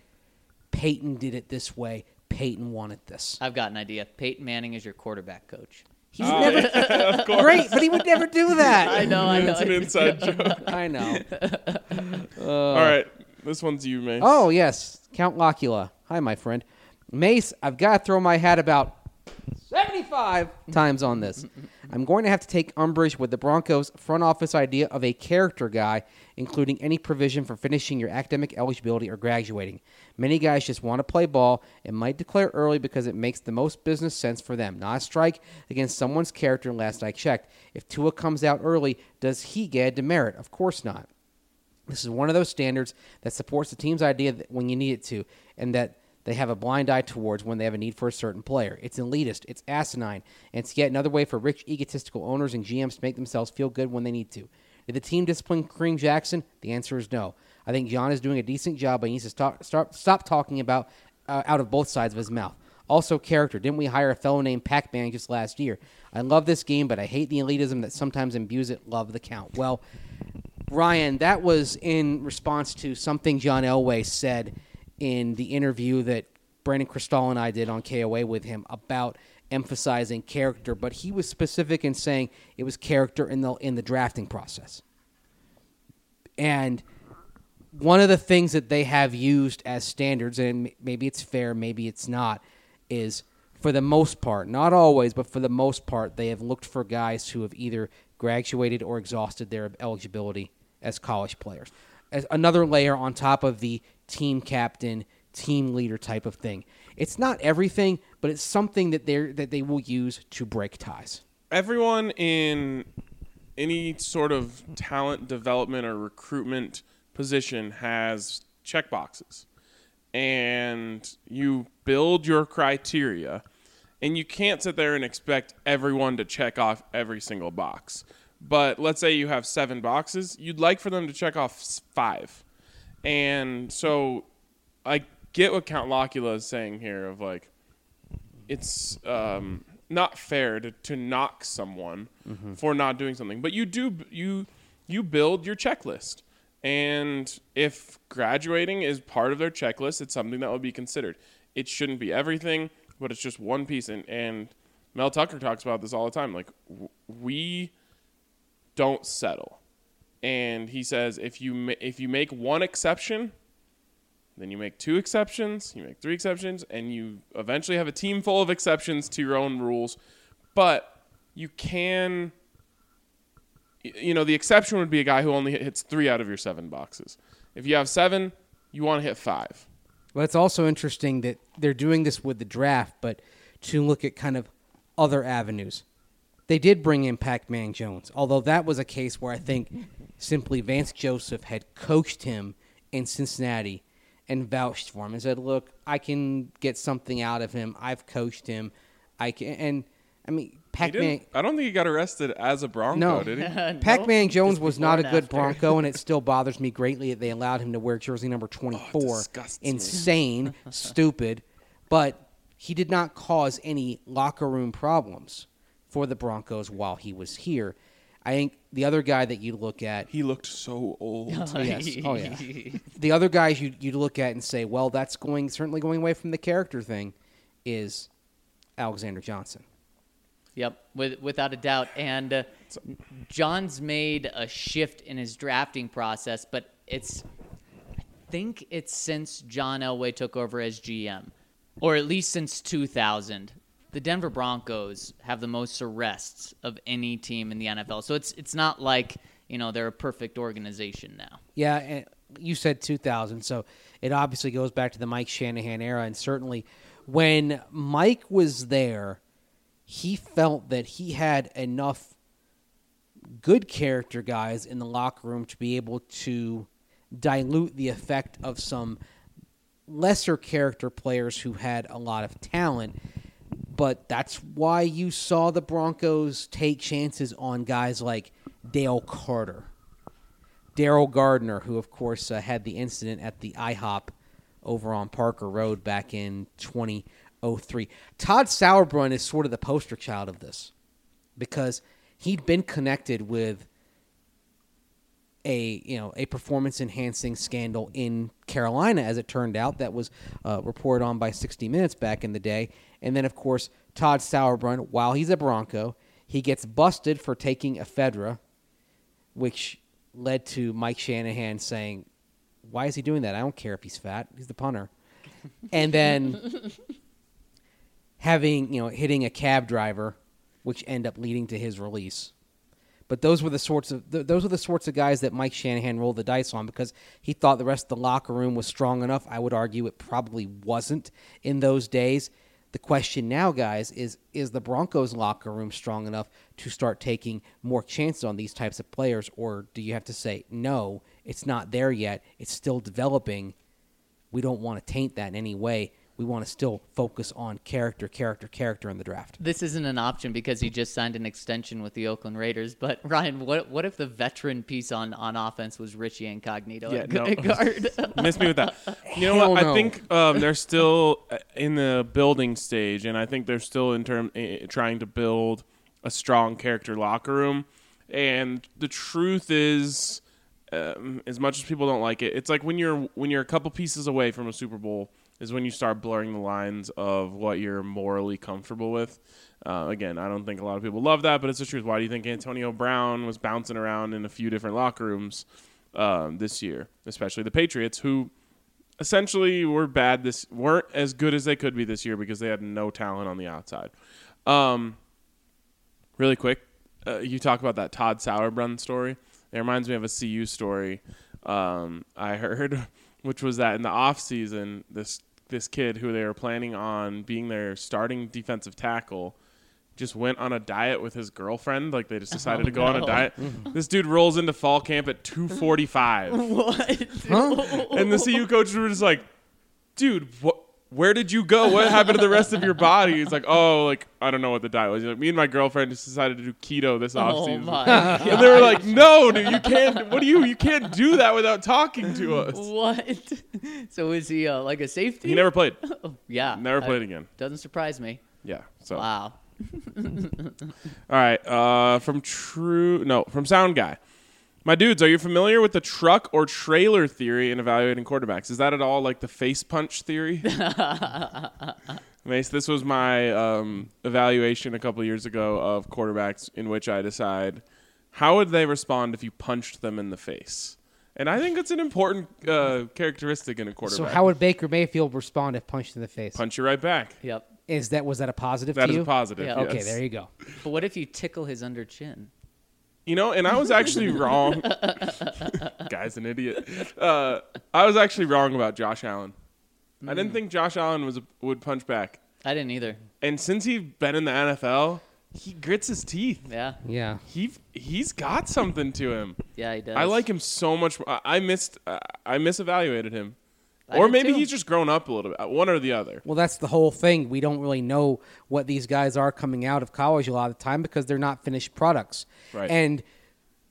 "Peyton did it this way. Peyton wanted this." I've got an idea. Peyton Manning is your quarterback coach. He's never oh. great, but he would never do that. I know, I know. it's an inside joke. I know. Uh, All right, this one's you, Mace. Oh yes, Count Locula. Hi, my friend. Mace, I've got to throw my hat about seventy-five times on this. I'm going to have to take umbrage with the Broncos' front office idea of a character guy, including any provision for finishing your academic eligibility or graduating. Many guys just want to play ball and might declare early because it makes the most business sense for them. Not a strike against someone's character. Last I checked, if Tua comes out early, does he get a demerit? Of course not. This is one of those standards that supports the team's idea that when you need it to, and that they have a blind eye towards when they have a need for a certain player. It's elitist, it's asinine, and it's yet another way for rich, egotistical owners and GMs to make themselves feel good when they need to. Did the team discipline Kareem Jackson? The answer is no. I think John is doing a decent job, but he needs to stop, start, stop talking about uh, out of both sides of his mouth. Also, character. Didn't we hire a fellow named Pac Man just last year? I love this game, but I hate the elitism that sometimes imbues it. Love the count. Well, Ryan, that was in response to something John Elway said in the interview that Brandon Krisztal and I did on KOA with him about emphasizing character, but he was specific in saying it was character in the in the drafting process. And one of the things that they have used as standards, and maybe it's fair, maybe it's not, is for the most part, not always, but for the most part, they have looked for guys who have either graduated or exhausted their eligibility as college players. As another layer on top of the team captain, team leader type of thing. It's not everything, but it's something that they that they will use to break ties. everyone in any sort of talent development or recruitment position has check boxes and you build your criteria and you can't sit there and expect everyone to check off every single box but let's say you have seven boxes you'd like for them to check off five and so i get what count locula is saying here of like it's um, not fair to, to knock someone for not doing something. But you do you you build your checklist, and if graduating is part of their checklist, it's something that would be considered. It shouldn't be everything, but it's just one piece. And and Mel Tucker talks about this all the time. Like w- we don't settle, and he says if you ma- if you make one exception, then you make two exceptions, you make three exceptions, and you eventually have a team full of exceptions to your own rules. But you can, you know, the exception would be a guy who only hits three out of your seven boxes. If you have seven, you want to hit five. Well, it's also interesting that they're doing this with the draft, but to look at kind of other avenues. They did bring in Pac Man Jones, although that was a case where I think simply Vance Joseph had coached him in Cincinnati and vouched for him and said, "Look, I can get something out of him. I've coached him. I can." And I mean, He Pac Man. I don't think he got arrested as a Bronco, No. did he? Pac Man Jones was not a good after. Bronco, and it still bothers me greatly that they allowed him to wear jersey number 24. disgusts me. Insane, stupid, but he did not cause any locker room problems for the Broncos while he was here. I think the other guy that you look at, He looked so old. yes, oh yeah, the other guys you you look at and say, well, that's going certainly going away from the character thing, is Alexander Johnson. Yep, with, without a doubt. And uh, John's made a shift in his drafting process, but it's, I think it's since John Elway took over as GM, or at least since 2000. The Denver Broncos have the most arrests of any team in the NFL. So it's it's not like you know they're a perfect organization now. Yeah, you said 2000, so it obviously goes back to the Mike Shanahan era, and certainly when Mike was there, he felt that he had enough good character guys in the locker room to be able to dilute the effect of some lesser character players who had a lot of talent. But that's why you saw the Broncos take chances on guys like Dale Carter. Daryl Gardener, who of course uh, had the incident at the IHOP over on Parker Road back in 2003. Todd Sauerbrun is sort of the poster child of this because he'd been connected with a you know a performance enhancing scandal in Carolina, as it turned out, that was uh, reported on by 60 Minutes back in the day. And then, of course, Todd Sauerbrun, while he's a Bronco, he gets busted for taking ephedra, which led to Mike Shanahan saying, "Why is he doing that? I don't care if he's fat. He's the punter." and then having you know hitting a cab driver, which end up leading to his release. But those were the sorts of th- those were the sorts of guys that Mike Shanahan rolled the dice on because he thought the rest of the locker room was strong enough. I would argue it probably wasn't in those days. The question now, guys, is is the Broncos locker room strong enough to start taking more chances on these types of players, or do you have to say no? It's not there yet. It's still developing. We don't want to taint that in any way. We want to still focus on character, character, character in the draft. This isn't an option because he just signed an extension with the Oakland Raiders. But Ryan, what what if the veteran piece on, on offense was Richie Incognito Yeah, at no. guard? Miss me with that. You know Hell what? I think um, they're still uh, in the building stage, and I think they're still in term uh, trying to build a strong character locker room. And the truth is, um, as much as people don't like it, it's like when you're when you're a couple pieces away from a Super Bowl is when you start blurring the lines of what you're morally comfortable with. Uh, again, I don't think a lot of people love that, but it's the truth. Why do you think Antonio Brown was bouncing around in a few different locker rooms? um, this year, especially the Patriots, who essentially were bad this weren't as good as they could be this year because they had no talent on the outside. Um, really quick, uh, you talk about that Todd Sauerbrun story. It reminds me of a CU story um, I heard, which was that in the off season, this this kid who they were planning on being their starting defensive tackle just went on a diet with his girlfriend. Like they just oh, decided Oh, to go on a diet. this dude rolls into fall camp at two forty five. What? And the CU coaches were just like, dude, what? Where did you go? What happened to the rest of your body? He's like, oh, like I don't know what the diet was. He's like, me and my girlfriend just decided to do keto this off Oh season. my and they were like, no, dude, you can't. What do you? You can't do that without talking to us. What? So is he uh, like a safety? He never played. Yeah. Never I- played again. Doesn't surprise me. Yeah. So Wow. all right. Uh, from True, no, from Sound Guy. My dudes, are you familiar with the truck or trailer theory in evaluating quarterbacks? Is that at all like the face punch theory? Mace, this was my um, evaluation a couple years ago of quarterbacks in which I decide how would they respond if you punched them in the face. And I think it's an important uh, characteristic in a quarterback. So quarterback. how would Baker Mayfield respond if punched in the face? punch you right back? Yep. Is that was that a positive That to is you? a positive. Yeah. Okay, yes. there you go. But what if you tickle his under chin? You know, and I was actually wrong. Guy's an idiot. Uh, I was actually wrong about Josh Allen. I Hmm. didn't think Josh Allen was would punch back. I didn't either. And since he's been in the NFL, he grits his teeth. Yeah. Yeah. He he's got something to him. Yeah, he does. I like him so much. I I missed. Uh, I misevaluated him, I or maybe too. he's just grown up a little bit. Uh, one or the other. Well, that's the whole thing. We don't really know what these guys are coming out of college a lot of the time because they're not finished products. Right. And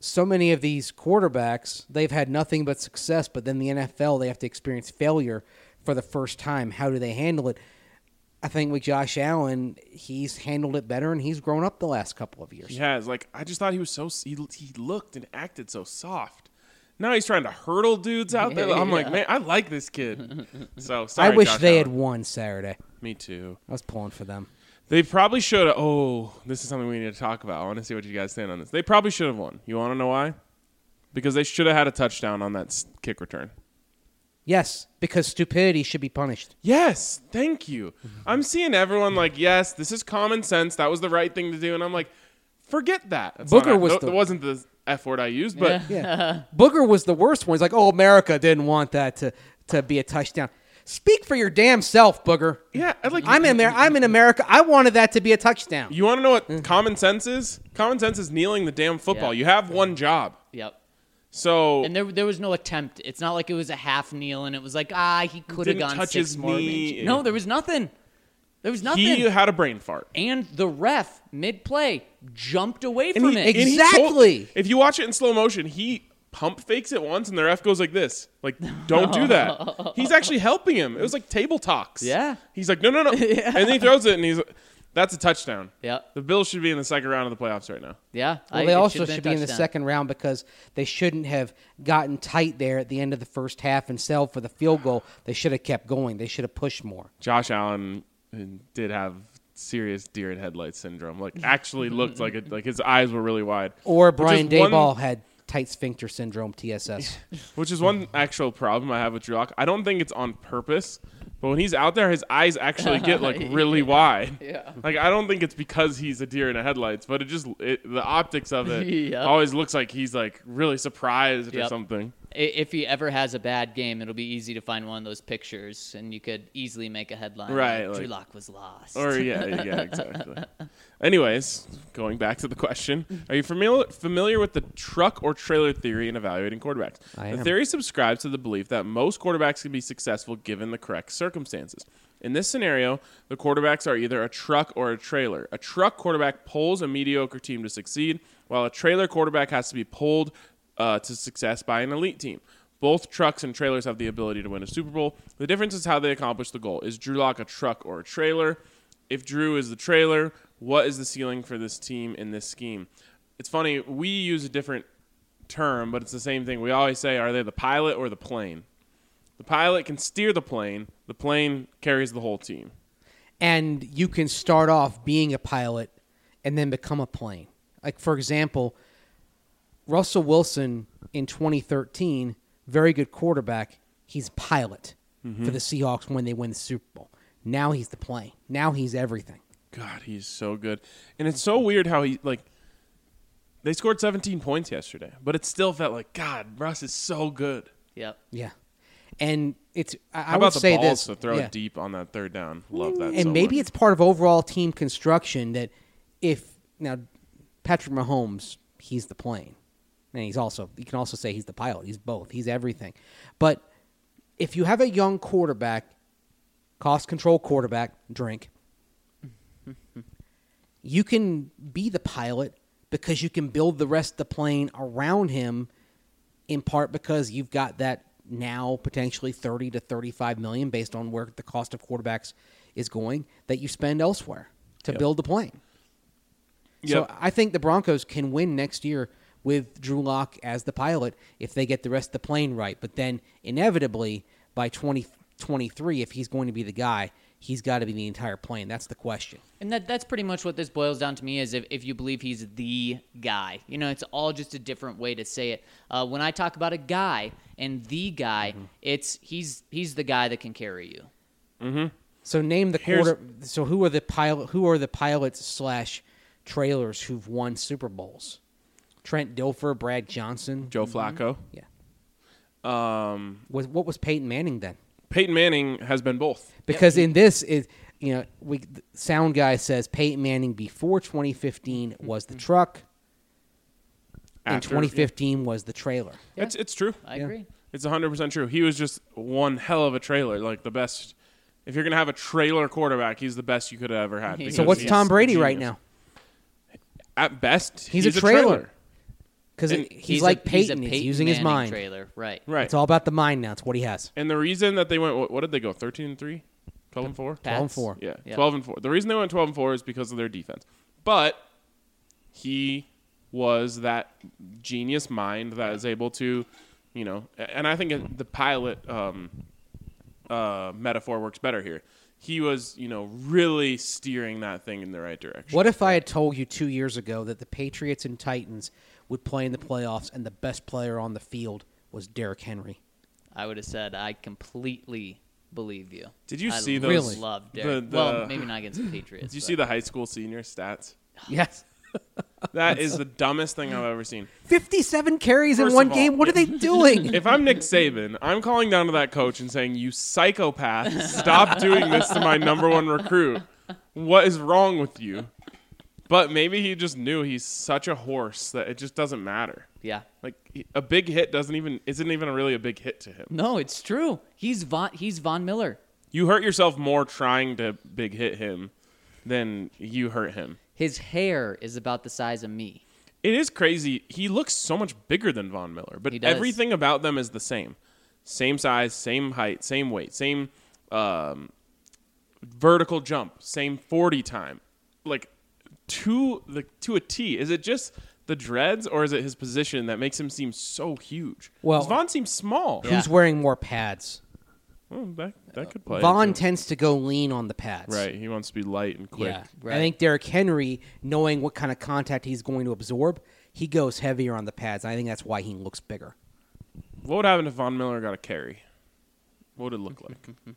so many of these quarterbacks, they've had nothing but success, but then the NFL, they have to experience failure for the first time. How do they handle it? I think with Josh Allen, he's handled it better and he's grown up the last couple of years. He has. Like I just thought he was so. He, he looked and acted so soft. Now he's trying to hurdle dudes out there. I'm like, man, I like this kid. So sorry, I wish Josh they Allen. had won Saturday. Me too. I was pulling for them. They probably should have. Oh, this is something we need to talk about. I want to see what you guys stand on this. They probably should have won. You want to know why? Because they should have had a touchdown on that s- kick return. Yes, because stupidity should be punished. Yes, thank you. I'm seeing everyone like, yes, this is common sense. That was the right thing to do, and I'm like, forget that. That's Booger not- was no, the- that wasn't the f word I used, but Yeah. Booger was the worst one. He's like, oh, America didn't want that to, to be a touchdown. Speak for your damn self, Booger. yeah, I like. I'm in there. I'm in America. I wanted that to be a touchdown. You want to know what common sense is? Common sense is kneeling the damn football. Yeah. You have one job, Yep. so And there, there was no attempt. It's not like it was a half kneel and it was like, ah, he could have Didn't gone touch six his more. knee. No, there was nothing. There was nothing. he had a brain fart. and the ref, mid play, jumped away And from he- it. and he told- Exactly. if you watch it in slow motion, he pump fakes it once, and the ref goes like this, like, "Don't do that." He's actually helping him. It was like table talks. Yeah. He's like, "No, no, no," and then he throws it, and he's, "That's a touchdown." Yeah. The Bills should be in the second round of the playoffs right now. yeah. Well, I- they it also should've been a should be in the second round because they shouldn't have gotten tight there at the end of the first half and settled for the field goal. They should have kept going. They should have pushed more. Josh Allen uh, did have serious deer in headlights syndrome. Like, actually looked like it. Like his eyes were really wide. Or Which is Brian one- Dayball had tight sphincter syndrome, TSS. Which is one actual problem I have with Drew Lock. I don't think it's on purpose, but when he's out there, his eyes actually get like really wide. Yeah. Like I don't think it's because he's a deer in the headlights, but it just it, the optics of it Yep. always looks like he's like really surprised or something. I- If he ever has a bad game, it'll be easy to find one of those pictures, and you could easily make a headline. Right, like, Drew Lock was lost. Or yeah, yeah, exactly. Anyways, going back to the question, are you familiar familiar with the truck or trailer theory in evaluating quarterbacks? I am. the theory subscribes to the belief that most quarterbacks can be successful given the correct circumstances. In this scenario, the quarterbacks are either a truck or a trailer. A truck quarterback pulls a mediocre team to succeed, while a trailer quarterback has to be pulled uh, to success by an elite team. Both trucks and trailers have the ability to win a Super Bowl. The difference is how they accomplish the goal. Is Drew Lock a truck or a trailer? If Drew is the trailer, what is the ceiling for this team in this scheme? It's funny, we use a different term, but it's the same thing. We always say, are they the pilot or the plane? The pilot can steer the plane, the plane carries the whole team. and you can start off being a pilot and then become a plane. Like for example, Russell Wilson in 2013, very good quarterback. He's pilot Mm-hmm. for the Seahawks when they win the Super Bowl. Now he's the plane. Now he's everything. God, he's so good. And it's so weird how he like they scored 17 points yesterday, but it still felt like God, Russ is so good. Yep. Yeah, and it's I, I How would about the say balls this to throw yeah. it deep on that third down? Love that. and so maybe much. it's part of overall team construction that if now Patrick Mahomes, he's the plane, and he's also you can also say he's the pilot. He's both. He's everything. But if you have a young quarterback, cost control quarterback, drink, you can be the pilot because you can build the rest of the plane around him. In part because you've got that now potentially 30 to 35 million based on where the cost of quarterbacks is going that you spend elsewhere to Yep. build the plane. Yep. So I think the Broncos can win next year with Drew Lock as the pilot if they get the rest of the plane right. But then inevitably by 2023, if he's going to be the guy, he's got to be the entire plane. That's the question. And that that's pretty much what this boils down to me is if, if you believe he's the guy. You know, it's all just a different way to say it. Uh, when I talk about a guy and the guy, Mm-hmm. it's he's he's the guy that can carry you. So name the Here's- quarter. So who are the pilot? Who are the pilots slash trailers who've won Super Bowls? Trent Dilfer, Brad Johnson. Joe Flacco. Yeah. Um, Was what was Peyton Manning then? Peyton Manning has been both. Because in this is you know we the sound guy says Peyton Manning before 2015 was the truck. In After- 2015 was the trailer. It's it's true. I Yeah. agree. It's 100% true. He was just one hell of a trailer, like the best. If you're going to have a trailer quarterback, he's the best you could have ever had. So because what's he's Tom Brady right genius. now? At best, He's he's, a trailer. Because And he's, a- like he's a Peyton. He's, using his mind. Trailer, right? Right. It's all about the mind now. It's what he has. and the reason that they went, what, what did they go? 13 and 3? 12 and 4? 12 and 4. Yeah, Yeah. 12 and 4. The reason they went 12 and 4 is because of their defense. But he was that genius mind that is able to, you know, and I think the pilot um, uh, metaphor works better here. He was, you know, really steering that thing in the right direction. What if I had told you two years ago that the Patriots and Titans would play in the playoffs and the best player on the field was Derrick Henry? I would have said I completely believe you. Did you I see those- Really? Love the- Derrick. the- well, maybe not against the Patriots. Did you but- see the high school senior stats? Yes. That is the dumbest thing I've ever seen. 57 carries in one all, game. What are they doing? If I'm Nick Saban, I'm calling down to that coach and saying, "You psychopath! Stop doing this to my number one recruit. What is wrong with you?" But maybe he just knew he's such a horse that it just doesn't matter. Yeah. Like he- a big hit doesn't even isn't even really a big hit to him. No, it's true. He's Von. He's Von Miller. You hurt yourself more trying to big hit him than you hurt him. His hair is about the size of me. It is crazy. He looks so much bigger than Von Miller, but everything about them is the same. Same size, same height, same weight, same um, vertical jump, same 40 time. Like to the to a T. Is it just the dreads or is it his position that makes him seem so huge? Well- 'Cause Von seems small. Yeah. Who's wearing more pads? Well, that, that could play. Von into it. tends to go lean on the pads. right. He wants to be light and quick. Yeah. Right. I think Derrick Henry, knowing what kind of contact he's going to absorb, he goes heavier on the pads. I think that's why he looks bigger. What would happen if Von Miller got a carry? What would it look like?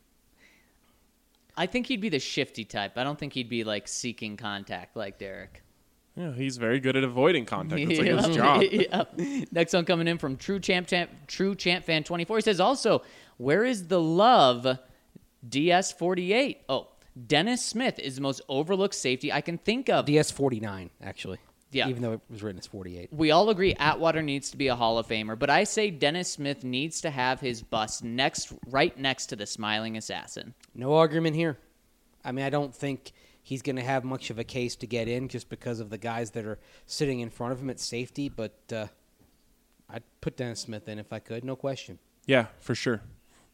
I think he'd be the shifty type. I don't think he'd be like seeking contact like Derrick. yeah, he's very good at avoiding contact. That's like his job. Yeah. Next one coming in from True Champ, Champ True Champ Fan 24. He says also, where is the love DS48? Oh, Dennis Smith is the most overlooked safety I can think of. DS 49, actually. Yeah. Even though it was written as 48. we all agree Atwater needs to be a Hall of Famer, but I say Dennis Smith needs to have his bust next, right next to the smiling assassin. No argument here. I mean, I don't think he's going to have much of a case to get in just because of the guys that are sitting in front of him at safety, but uh, I'd put Dennis Smith in if I could, no question. Yeah, for sure.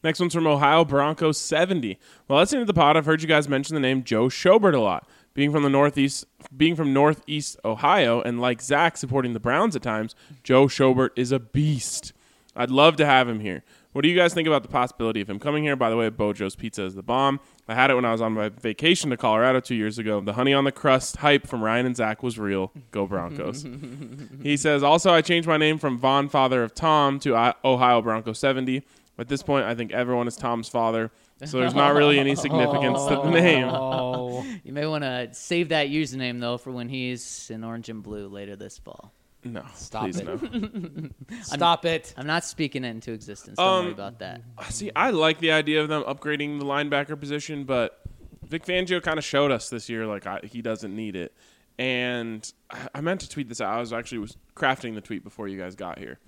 Next one's from Ohio Broncos 70. Well, listening to the pod, I've heard you guys mention the name Joe Schobert a lot. Being from the Northeast, being from Northeast Ohio, and like Zac supporting the Browns at times, Joe Schobert is a beast. I'd love to have him here. What do you guys think about the possibility of him coming here? By the way, Bojo's Pizza is the bomb. I had it when I was on my vacation to Colorado two years ago. The honey on the crust hype from Ryan and Zac was real. Go Broncos. he says, also, I changed my name from Von Father of Tom to Ohio Bronco 70. At this point, I think everyone is Tom's father, so there's not really any significance to the name. Oh, You may want to save that username though for when he's in orange and blue later this fall. No, Stop please it. no. stop it. I'm not speaking it into existence. Don't worry Um, about that. See, I like the idea of them upgrading the linebacker position, but Vic Fangio kind of showed us this year like I, he doesn't need it. And I, I meant to tweet this out. I was actually was crafting the tweet before you guys got here.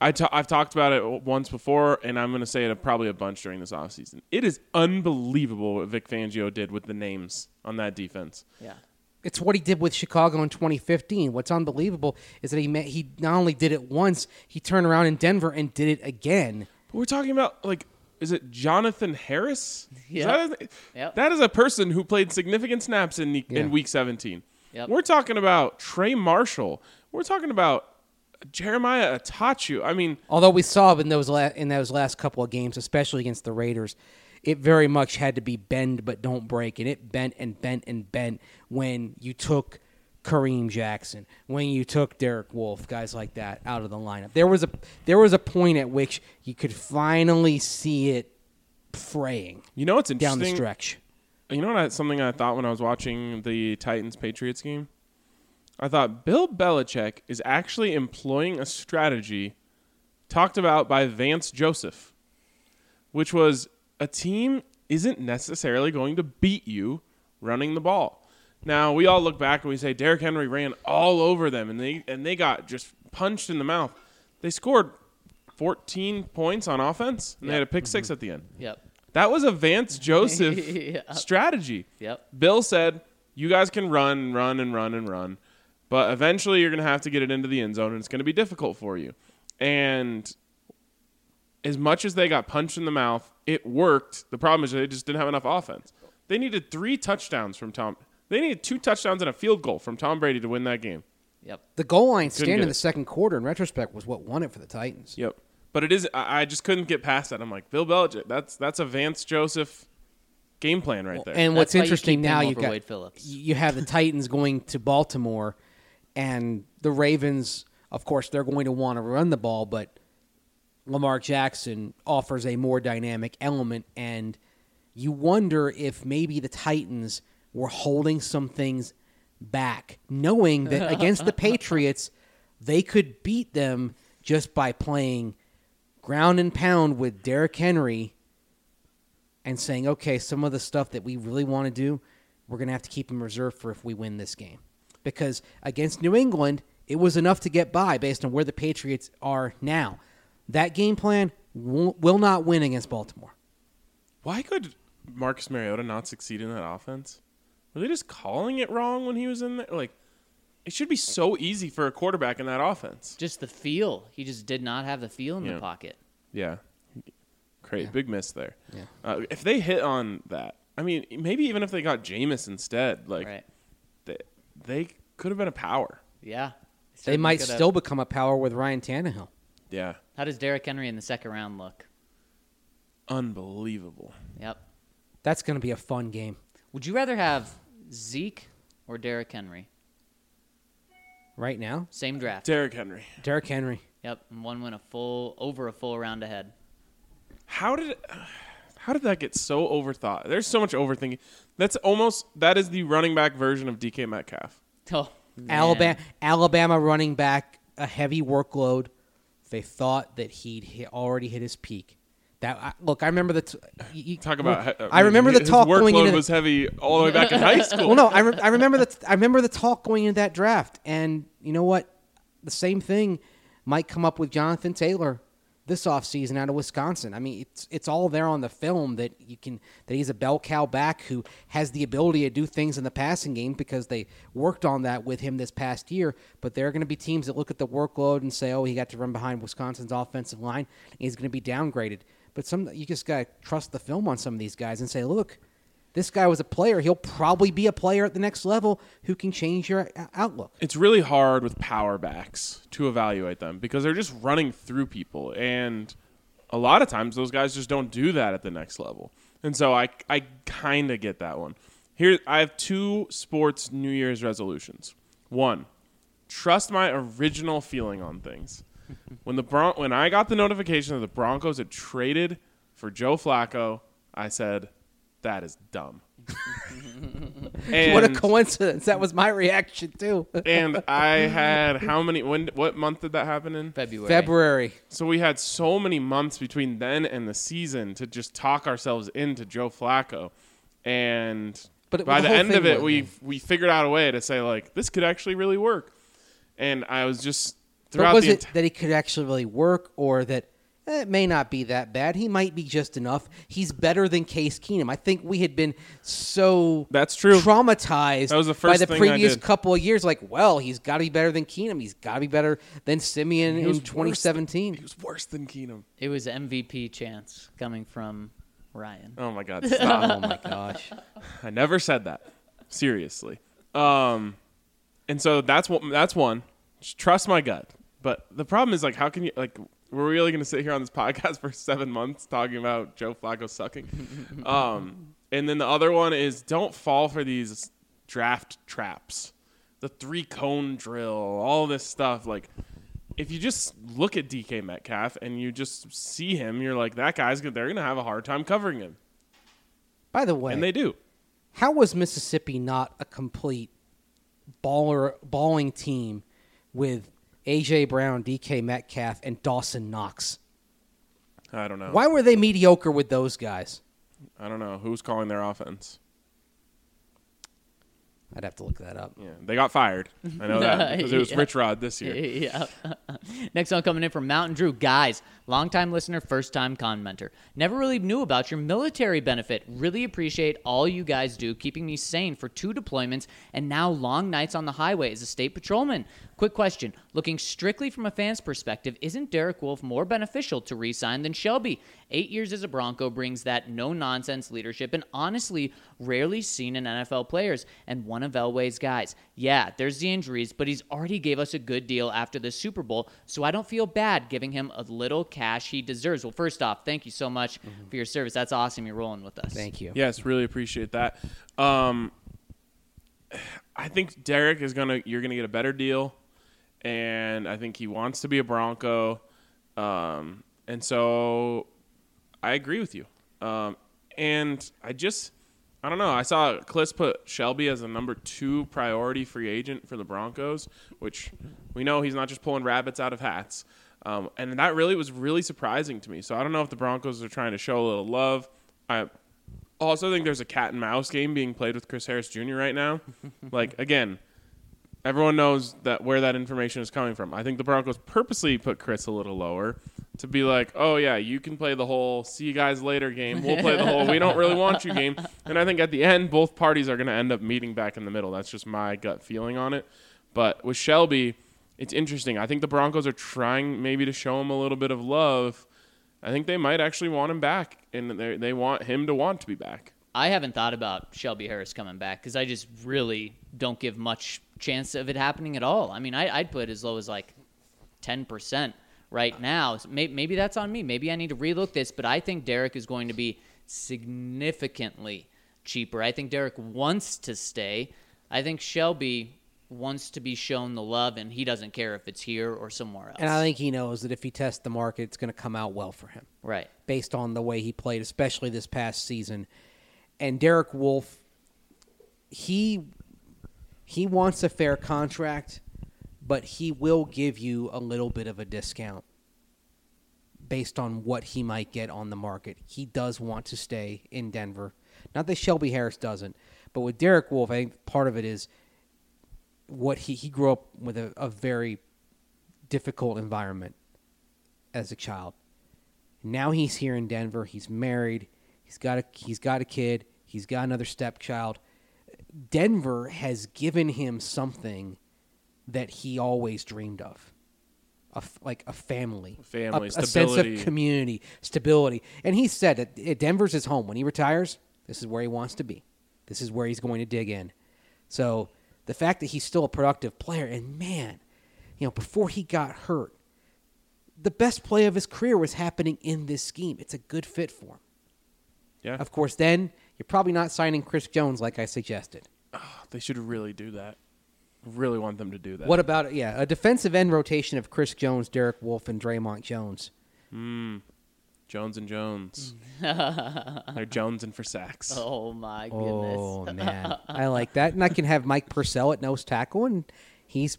I ta- I've talked about it once before, and I'm going to say it probably a bunch during this offseason. It is unbelievable what Vic Fangio did with the names on that defense. Yeah. It's what he did with Chicago in 2015. What's unbelievable is that he ma- he not only did it once, he turned around in Denver and did it again. But we're talking about like, is it Jonathan Harris? Yeah. that, Yep. that is a person who played significant snaps in the, Yeah. in Week 17. Yep. We're talking about Trey Marshall. We're talking about Jeremiah Attaochu. I mean, Although we saw in those la- in those last couple of games, especially against the Raiders, it very much had to be bend but don't break, and it bent and bent and bent when you took Kareem Jackson, when you took Derek Wolfe, guys like that out of the lineup. There was a there was a point at which you could finally see it fraying you know what's down the stretch. You know what? I, something I thought when I was watching the Titans Patriots game. I thought Bill Belichick is actually employing a strategy talked about by Vance Joseph, which was a team isn't necessarily going to beat you running the ball. Now we all look back and we say Derrick Henry ran all over them and they and they got just punched in the mouth. They scored 14 points on offense and they had a pick six mm-hmm. at the end. Yep. That was a Vance Joseph Yeah. strategy. Yep. Bill said, "You guys can run, run, and run and run, but eventually you're going to have to get it into the end zone, and it's going to be difficult for you." And as much as they got punched in the mouth, it worked. The problem is they just didn't have enough offense. They needed three touchdowns from Tom. They needed two touchdowns and a field goal from Tom Brady to win that game. Yep. The goal line Couldn't stand in the it. second quarter, in retrospect, was what won it for the Titans. Yep. But it is. I, I just couldn't get past that. I'm like Bill Belichick. That's that's a Vance Joseph game plan right there. And That's what's why you interesting now, you over got Wade Phillips. you have the Titans going to Baltimore, and the Ravens. Of course, they're going to want to run the ball, but Lamar Jackson offers a more dynamic element, and you wonder if maybe the Titans were holding some things back, knowing that against the Patriots, they could beat them just by playing ground and pound with Derrick Henry and saying, okay, some of the stuff that we really want to do, we're going to have to keep in reserve for if we win this game. Because against New England, it was enough to get by based on where the Patriots are now. That game plan will, will not win against Baltimore. Why could Marcus Mariota not succeed in that offense? Were they just calling it wrong when he was in there? Like, it should be so easy for a quarterback in that offense. Just the feel. He just did not have the feel in Yeah. the pocket. Yeah. Great. Big miss there. Yeah. Uh, if they hit on that, I mean, maybe even if they got Jameis instead, like, right. They, they could have been a power. Yeah. They Certainly might could've. still become a power with Ryan Tannehill. Yeah. How does Derrick Henry in the second round look? Unbelievable. Yep. That's going to be a fun game. Would you rather have Zeke or Derrick Henry? Right now, Same draft. Derrick Henry. Derrick Henry. Yep. And one went a full over a full round ahead. How did how did that get so overthought? There's so much overthinking. That's almost that is the running back version of DK Metcalf. Oh, man. Alabama, Alabama running back a heavy workload. They thought that he'd hit, already hit his peak. That I, look, I remember the t- you- you- Talk about. Uh, I remember the his talk workload going into was heavy all the way back in high school. well, no, I, re- I remember the I remember the talk going into that draft, and you know what? The same thing might come up with Jonathan Taylor this offseason out of Wisconsin. I mean, it's it's all there on the film that you can that he's a bell cow back who has the ability to do things in the passing game because they worked on that with him this past year. But there are going to be teams that look at the workload and say, "Oh, he got to run behind Wisconsin's offensive line. He's going to be downgraded." But some you just got to trust the film on some of these guys and say, "Look." This guy was a player. He'll probably be a player at the next level who can change your uh, outlook. it's really hard with power backs to evaluate them because they're just running through people and a lot of times those guys just don't do that at the next level. And so I I kind of get that one. Here I have two sports New Year's resolutions. One, trust my original feeling on things. when the Bron- when I got the notification that the Broncos had traded for Joe Flacco, I said, "That is dumb." and, what a coincidence! That was my reaction too. and I had how many? When? What month did that happen in? February. February. So we had so many months between then and the season to just talk ourselves into Joe Flacco, and But by the the, end of it, we we figured out a way to say like this could actually really work, and I was just But throughout was the it that he could actually really work, or that eh, it may not be that bad? He might be just enough. He's better than Case Keenum. I think we had been so That's true. traumatized That was the by the thing previous couple of years. Like, well, he's got to be better than Keenum. He's got to be better than Siemian in was worse than- 2017. he was worse than Keenum. It was MVP chance coming from Ryan. Oh my god! Stop. oh my gosh! I never said that. Seriously. Um, and so that's what that's one. Just trust my gut. But the problem is like, how can you like? We're really going to sit here on this podcast for seven months talking about Joe Flacco sucking. um, and then the other one is don't fall for these draft traps, the three cone drill, all this stuff. Like, if you just look at DK Metcalf and you just see him, you're like, that guy's gonna, they're going to have a hard time covering him, By the way, and they do. how was Mississippi not a complete baller balling team with AJ Brown, DK Metcalf, and Dawson Knox? I don't know. Why were they mediocre with those guys? I don't know who's calling their offense. I'd have to look that up. Yeah, they got fired. I know that because it was Yeah. Rich Rod this year. yeah. Next one coming in from Mountain Drew. Guys, longtime listener, first time commenter. Never really knew about your military benefit. Really appreciate all you guys do, keeping me sane for two deployments and now long nights on the highway as a state patrolman. Quick question. Looking strictly from a fan's perspective, isn't Derek Wolfe more beneficial to re sign than Shelby? Eight years as a Bronco brings that no nonsense leadership and honestly rarely seen in NFL players and one of Elway's guys. Yeah, there's the injuries, but he's already gave us a good deal after the Super Bowl, so I don't feel bad giving him a little cash he deserves. Well, first off, thank you so much for your service. That's awesome. You're rolling with us. Thank you. Yes, really appreciate that. Um, I think Derek is gonna. You're gonna get a better deal, and I think he wants to be a Bronco, um, and so I agree with you. Um, and I just, I don't know. I saw Klis put Shelby as a number two priority free agent for the Broncos, which we know he's not just pulling rabbits out of hats. Um, and that really was really surprising to me. So I don't know if the Broncos are trying to show a little love. I also think there's a cat and mouse game being played with Chris Harris Jr. right now. like again, everyone knows that where that information is coming from. I think the Broncos purposely put Chris a little lower to be like, "Oh yeah, you can play the whole see you guys later game. We'll play the whole we don't really want you game." And I think at the end both parties are going to end up meeting back in the middle. That's just my gut feeling on it. But with Shelby, it's interesting. I think the Broncos are trying maybe to show him a little bit of love. I think they might actually want him back, and they they want him to want to be back. I haven't thought about Shelby Harris coming back because I just really don't give much chance of it happening at all. I mean, I, I'd put as low as like 10% right now. So may- Maybe that's on me. Maybe I need to relook this, but I think Derek is going to be significantly cheaper. I think Derek wants to stay. I think Shelby wants to be shown the love, and he doesn't care if it's here or somewhere else. And I think he knows that if he tests the market, it's going to come out well for him. right. based on the way he played, especially this past season. And Derek Wolfe, he he wants a fair contract, but he will give you a little bit of a discount based on what he might get on the market. He does want to stay in Denver. Not that Shelby Harris doesn't, but with Derek Wolfe, I think part of it is what he he grew up with a, a very difficult environment as a child. Now he's here in Denver. He's married. He's got a he's got a kid. He's got another stepchild. Denver has given him something that he always dreamed of. A f- like a family, family, a, a sense of community, stability. And he said that Denver's his home. When he retires, this is where he wants to be. This is where he's going to dig in. So the fact that he's still a productive player, and man, you know, before he got hurt, the best play of his career was happening in this scheme. It's a good fit for him. Yeah, Of course, then you're probably not signing Chris Jones like I suggested. they should really do that. Really want them to do that. What about yeah, a defensive end rotation of Chris Jones, Derek Wolfe, and Dre'Mont Jones? Hmm. Jones and Jones? They're jonesing for sacks. Oh my goodness. Oh man, I like that, and I can have Mike Purcell at nose tackle, and he's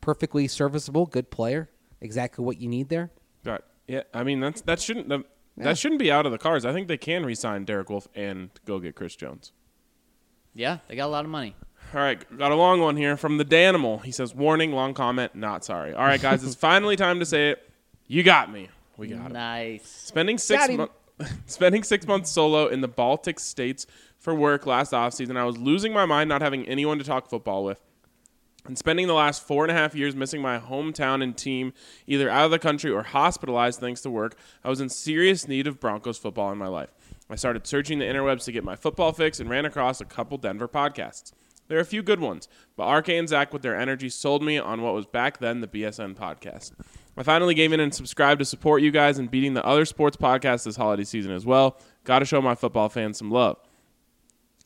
perfectly serviceable, good player, exactly what you need there. Right. Yeah, I mean that's that shouldn't that, Yeah. that shouldn't be out of the cards. I think they can re-sign Derek Wolfe and go get Chris Jones. Yeah, they got a lot of money. All right, got a long one here from the Danimal. He says, "Warning, long comment, not sorry." All right, guys, it's finally time to say it. You got me. We got him. Nice. Spending six Got months spending six months solo in the Baltic states for work last offseason, I was losing my mind not having anyone to talk football with. And spending the last four and a half years missing my hometown and team, either out of the country or hospitalized thanks to work, I was in serious need of Broncos football in my life. I started searching the interwebs to get my football fix and ran across a couple Denver podcasts. There are a few good ones, but RK and Zac, with their energy, sold me on what was back then the BSN podcast. I finally gave in and subscribed to support you guys in beating the other sports podcasts this holiday season as well. Got to show my football fans some love.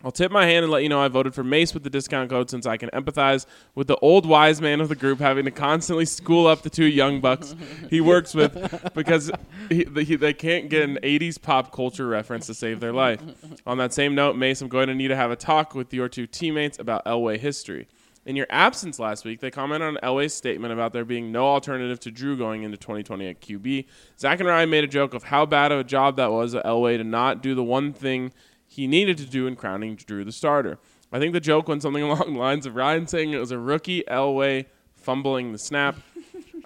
I'll tip my hand and let you know I voted for Mace with the discount code since I can empathize with the old wise man of the group having to constantly school up the two young bucks he works with because he, he, they can't get an 80s pop culture reference to save their life. On that same note, Mace, I'm going to need to have a talk with your two teammates about Elway history. In your absence last week, they commented on Elway's statement about there being no alternative to Drew going into 2020 at QB. Zac and Ryan made a joke of how bad of a job that was of Elway to not do the one thing he needed to do in crowning Drew the starter. I think the joke went something along the lines of Ryan saying it was a rookie Elway fumbling the snap.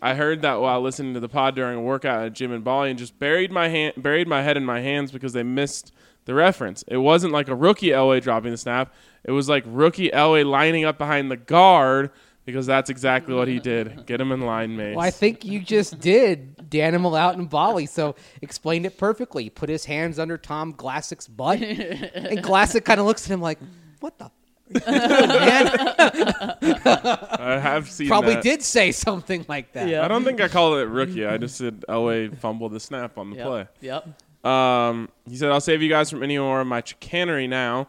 I heard that while listening to the pod during a workout at gym in Bali and just buried my hand, buried my head in my hands because they missed the reference. It wasn't like a rookie Elway dropping the snap. It was like rookie Elway lining up behind the guard because that's exactly what he did. Get him in line, mate. Well, I think you just did Danimal out in Bali, so explained it perfectly. Put his hands under Tom Glassic's butt, and Glassic kind of looks at him like, "What the." man I have seen probably that. did say something like that. Yeah. I don't think I called it rookie. I just said Elway fumbled the snap on the Yep. play. Yep. Um, he said, I'll save you guys from any more of my chicanery now.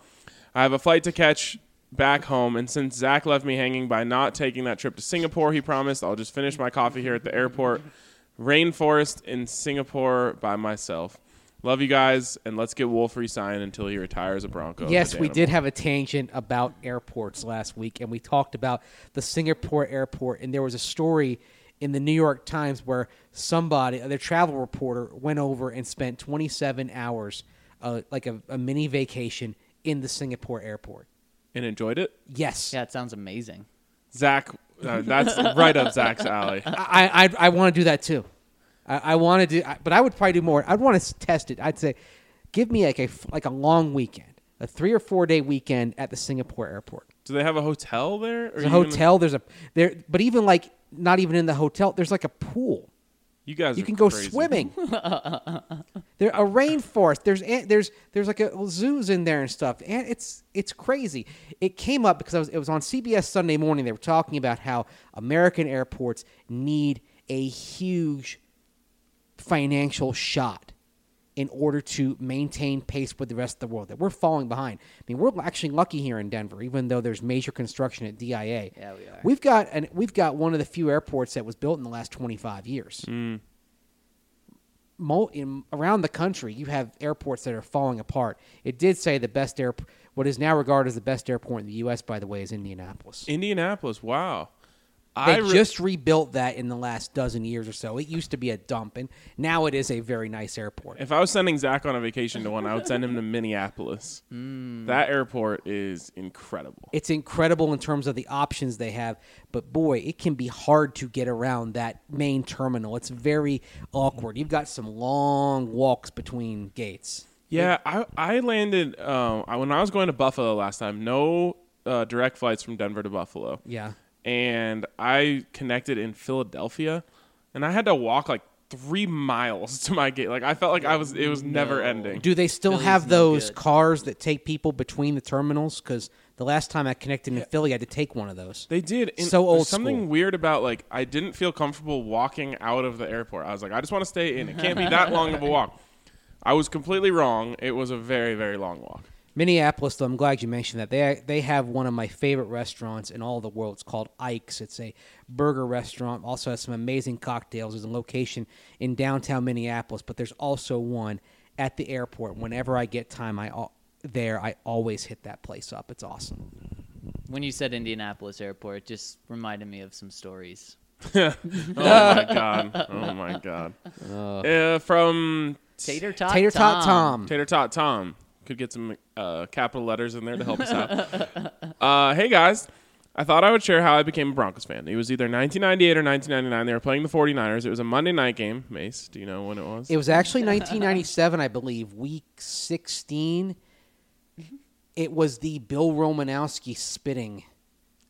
I have a flight to catch back home, and since Zac left me hanging by not taking that trip to Singapore, he promised I'll just finish my coffee here at the airport. Rainforest in Singapore by myself. Love you guys, and let's get Wolfe re-signed until he retires a Bronco. Yes, we did have a tangent about airports last week, and we talked about the Singapore airport. And there was a story in the New York Times where somebody, their travel reporter, went over and spent 27 hours, uh, like a, a mini vacation in the Singapore airport. and enjoyed it. Yes, Yeah, it sounds amazing. Zac, uh, that's right up Zac's alley. I I, I want to do that too. I, I want to do, I, but I would probably do more. I'd want to test it. I'd say, give me like a like a long weekend, a three or four day weekend at the Singapore airport. Do they have a hotel there? There's a you gonna- hotel. There's a there, but even like not even in the hotel. There's like a pool. You guys, You can go crazy. swimming. there a rainforest. There's there's there's like a zoos in there and stuff. And it's it's crazy. It came up because I was, it was on CBS Sunday morning. They were talking about how American airports need a huge financial shot in order to maintain pace with the rest of the world. That we're falling behind. I mean, we're actually lucky here in Denver, even though there's major construction at DIA. Yeah, we are. We've got and we've got one of the few airports that was built in the last 25 years. Hmm. Mo- in, around the country, you have airports that are falling apart. It did say the best air, what is now regarded as the best airport in the U.S. By the way, is Indianapolis. Indianapolis. Wow. They I re- just rebuilt that in the last dozen years or so. It used to be a dump, and now it is a very nice airport. If I was sending Zac on a vacation to one, I would send him to Minneapolis. That airport is incredible. It's incredible in terms of the options they have, but boy, it can be hard to get around that main terminal. It's very awkward. You've got some long walks between gates. Yeah, I I landed um, when I was going to Buffalo last time. No uh, direct flights from Denver to Buffalo, Yeah. And I connected in Philadelphia, and I had to walk like three miles to my gate. Like I felt like I was it was never ending. Do they still Philly's have those good. cars that take people between the terminals? Because The last time I connected in Philly, I had to take one of those. They did. And So old there's something school. weird about like I didn't feel comfortable walking out of the airport. I was like, I just want to stay in. It can't be that long of a walk. I was completely wrong. It was a very very long walk. Minneapolis, though, I'm glad you mentioned that. They they have one of my favorite restaurants in all the world. It's called Ike's. It's a burger restaurant. Also has some amazing cocktails. There's a location in downtown Minneapolis, but there's also one at the airport. Whenever I get time, I there I always hit that place up. It's awesome. When you said Indianapolis Airport, it just reminded me of some stories. oh my god. Oh my god. Uh, from Tater Tot Tater Tot Tom. Tater Tot Tom. Could get some uh, capital letters in there to help us out. uh, hey guys, I thought I would share how I became a Broncos fan. It was either 1998 or 1999. They were playing the 49ers. It was a Monday night game. Mace, do you know when it was? It was actually 1997, I believe, week 16. It was the Bill Romanowski spitting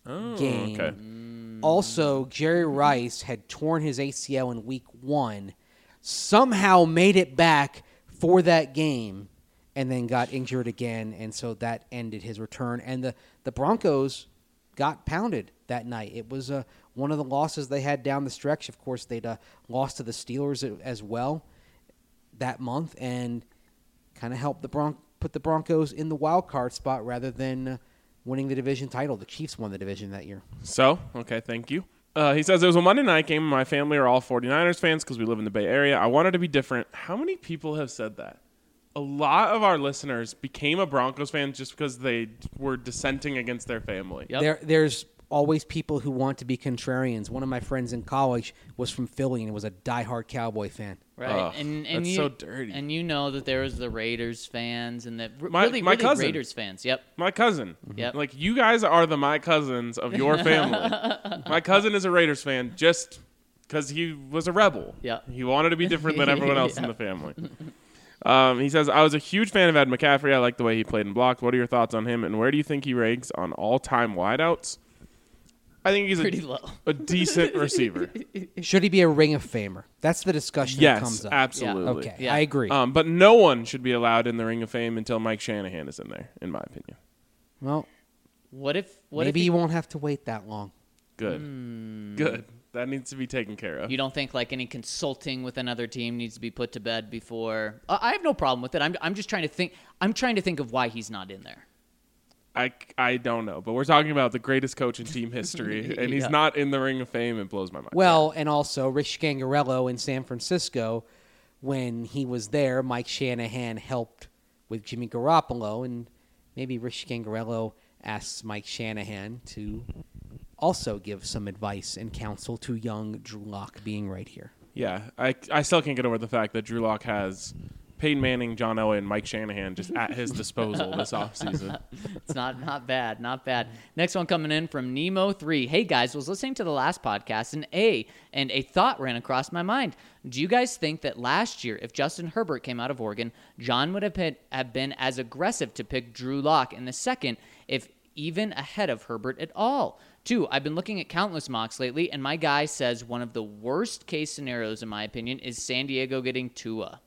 oh, game. okay. Also, Jerry Rice had torn his ACL in week one, somehow made it back for that game, and then got injured again, and so that ended his return. And the, the Broncos got pounded that night. It was uh, one of the losses they had down the stretch. Of course, they'd uh, lost to the Steelers as well that month, and kind of helped the Bron- put the Broncos in the wild card spot rather than uh, winning the division title. The Chiefs won the division that year. So, okay, thank you. Uh, he says it was a Monday night game. My family are all 49ers fans because we live in the Bay Area. I wanted to be different. How many people have said that? A lot of our listeners became a Broncos fan just because they were dissenting against their family. Yep. There, there's always people who want to be contrarians. One of my friends in college was from Philly and was a diehard Cowboy fan. Right, Ugh, and and that's you, so dirty. And you know that there was the Raiders fans and that r- My- really, my really cousin. Raiders fans. Yep. My cousin. Mm-hmm. Yep. Like, you guys are the my cousins of your family. my cousin is a Raiders fan just because he was a rebel. Yeah. He wanted to be different than everyone else in the family. Um, he says, I was a huge fan of Ed McCaffrey. I like the way he played and blocked. What are your thoughts on him, and where do you think he ranks on all time wideouts? I think he's Pretty a, low. a decent receiver. Should he be a Ring of Famer? That's the discussion that yes, comes up. absolutely. Okay, Yeah. I agree. Um, but no one should be allowed in the Ring of Fame until Mike Shanahan is in there, in my opinion. well, What if? What maybe if you won't have to wait that long. Good. Hmm. Good. That needs to be taken care of. You don't think like any consulting with another team needs to be put to bed before? Uh, I have no problem with it. I'm, I'm just trying to think. I'm trying to think of why he's not in there. I, I don't know, but we're talking about the greatest coach in team history, and he's Yeah. not in the Ring of Fame. It blows my mind. Well, and also Rich Scangarello in San Francisco, when he was there, Mike Shanahan helped with Jimmy Garoppolo, and maybe Rich Scangarello asks Mike Shanahan to also give some advice and counsel to young Drew Lock being right here. yeah, I, I still can't get over the fact that Drew Lock has Peyton Manning, John Elway, and Mike Shanahan just at his disposal this offseason. It's not not bad, not bad. Next one coming in from Nemo three. Hey guys, was listening to the last podcast and a and a thought ran across my mind. Do you guys think that last year, if Justin Herbert came out of Oregon, John would have been, have been as aggressive to pick Drew Lock in the second, if even ahead of Herbert at all? Two, I've been looking at countless mocks lately, and my guy says one of the worst case scenarios, in my opinion, is San Diego getting Tua.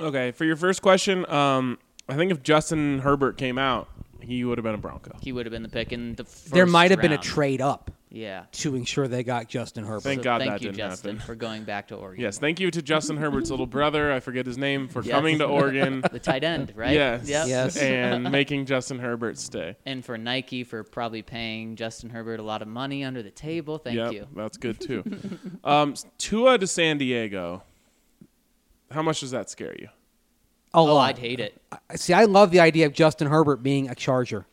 okay, for your first question, um, I think if Justin Herbert came out, he would have been a Bronco. He would have been the pick in the first there might have been a round. trade up Yeah. to ensure they got Justin Herbert. Thank So God thank that you, didn't Justin, happen. for going back to Oregon. Yes, thank you to Justin Herbert's little brother. I forget his name for Yes. coming to Oregon. The tight end, right? Yes, Yep. Yes. and making Justin Herbert stay. And for Nike for probably paying Justin Herbert a lot of money under the table. Thank Yep, you. That's good too. um, Tua to San Diego. How much does that scare you? A Oh, lot. I'd hate it. I- See, I love the idea of Justin Herbert being a Charger.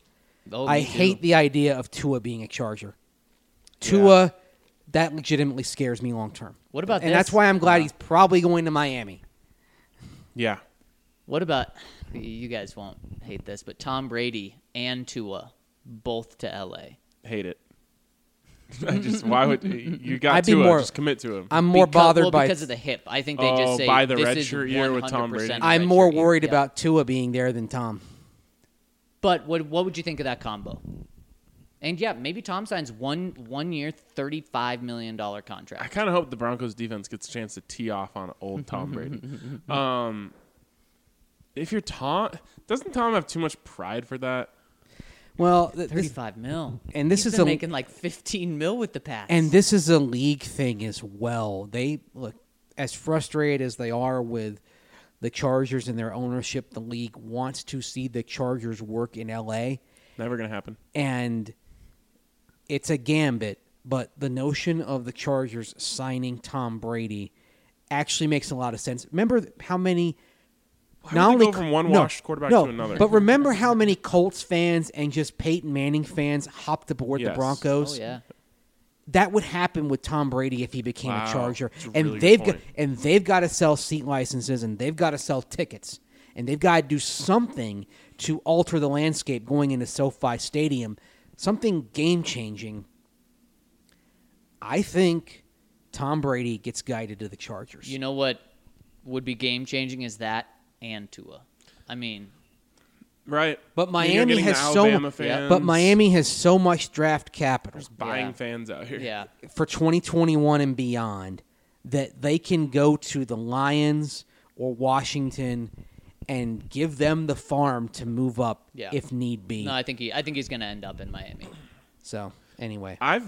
Oh, I too. hate the idea of Tua being a Charger. Tua, that legitimately scares me long term. What about that? And this? that's why I'm glad uh, he's probably going to Miami. Yeah. What about you guys won't hate this, but Tom Brady and Tua both to LA. Hate it. I just why would you got I'd be Tua? more- just commit to him. I'm more Because- bothered well, by. because of the hip. I think they Oh, just say by the this red is shirt year with Tom Brady? I'm more shirt year. worried Yeah. about Tua being there than Tom. But what what would you think of that combo? And yeah, maybe Tom signs one one year, thirty five million dollar contract. I kind of hope the Broncos defense gets a chance to tee off on old Tom Brady. um, if you're Tom, doesn't Tom have too much pride for that? Well, th- this, Thirty-five mil, and this He's is been a- making like fifteen mil with the pass. and this is a league thing as well. They look as frustrated as they are with the Chargers and their ownership. The league wants to see the Chargers work in L.A. Never gonna happen. and it's a gambit. But the notion of the Chargers signing Tom Brady actually makes a lot of sense. Remember how many? Why would they go from one washed quarterback no, to another? But remember how many Colts fans and just Peyton Manning fans hopped aboard Yes. the oh Broncos? yeah, That would happen with Tom Brady if he became Wow. a Charger. That's a and really they've got point. and they've got to sell seat licenses and they've got to sell tickets and they've got to do something to alter the landscape going into SoFi Stadium, something game changing. I think Tom Brady gets guided to the Chargers. you know what would be game changing is that and Tua. I mean, Right. But Miami has so fans but Miami has so much draft capital buying Yeah. fans out here. yeah, for 2021 and beyond that they can go to the Lions or Washington and give them the farm to move up Yeah. if need be. no, I think he, I think he's going to end up in Miami. so, anyway, I've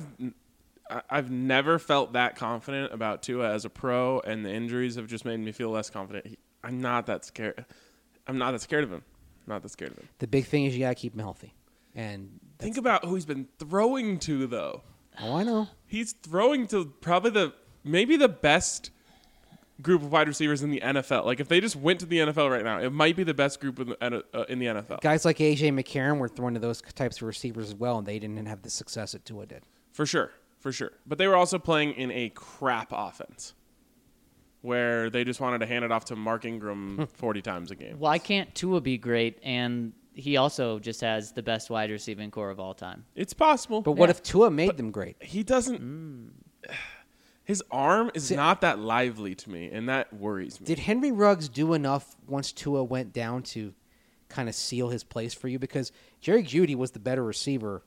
I- I've never felt that confident about Tua as a pro, and the injuries have just made me feel less confident. He, I'm not that scared. I'm not that scared of him. Not that scared of him. the big thing is you got to keep him healthy. And Think about who he's been throwing to, though. oh, I know. He's throwing to probably the maybe the best group of wide receivers in the NFL. Like if they just went to the NFL right now, it might be the best group in the, uh, in the NFL Guys like AJ McCarron were throwing to those types of receivers as well, and they didn't have the success that Tua did. for sure, for sure. But they were also playing in a crap offense where they just wanted to hand it off to Mark Ingram 40 times a game. Why can't Tua be great? And he also just has the best wide receiving corps of all time. It's possible, But what if Tua made them great? he doesn't. His arm is See- not that lively to me, and that worries me. Did Henry Ruggs do enough once Tua went down to kind of seal his place for you? Because Jerry Jeudy was the better receiver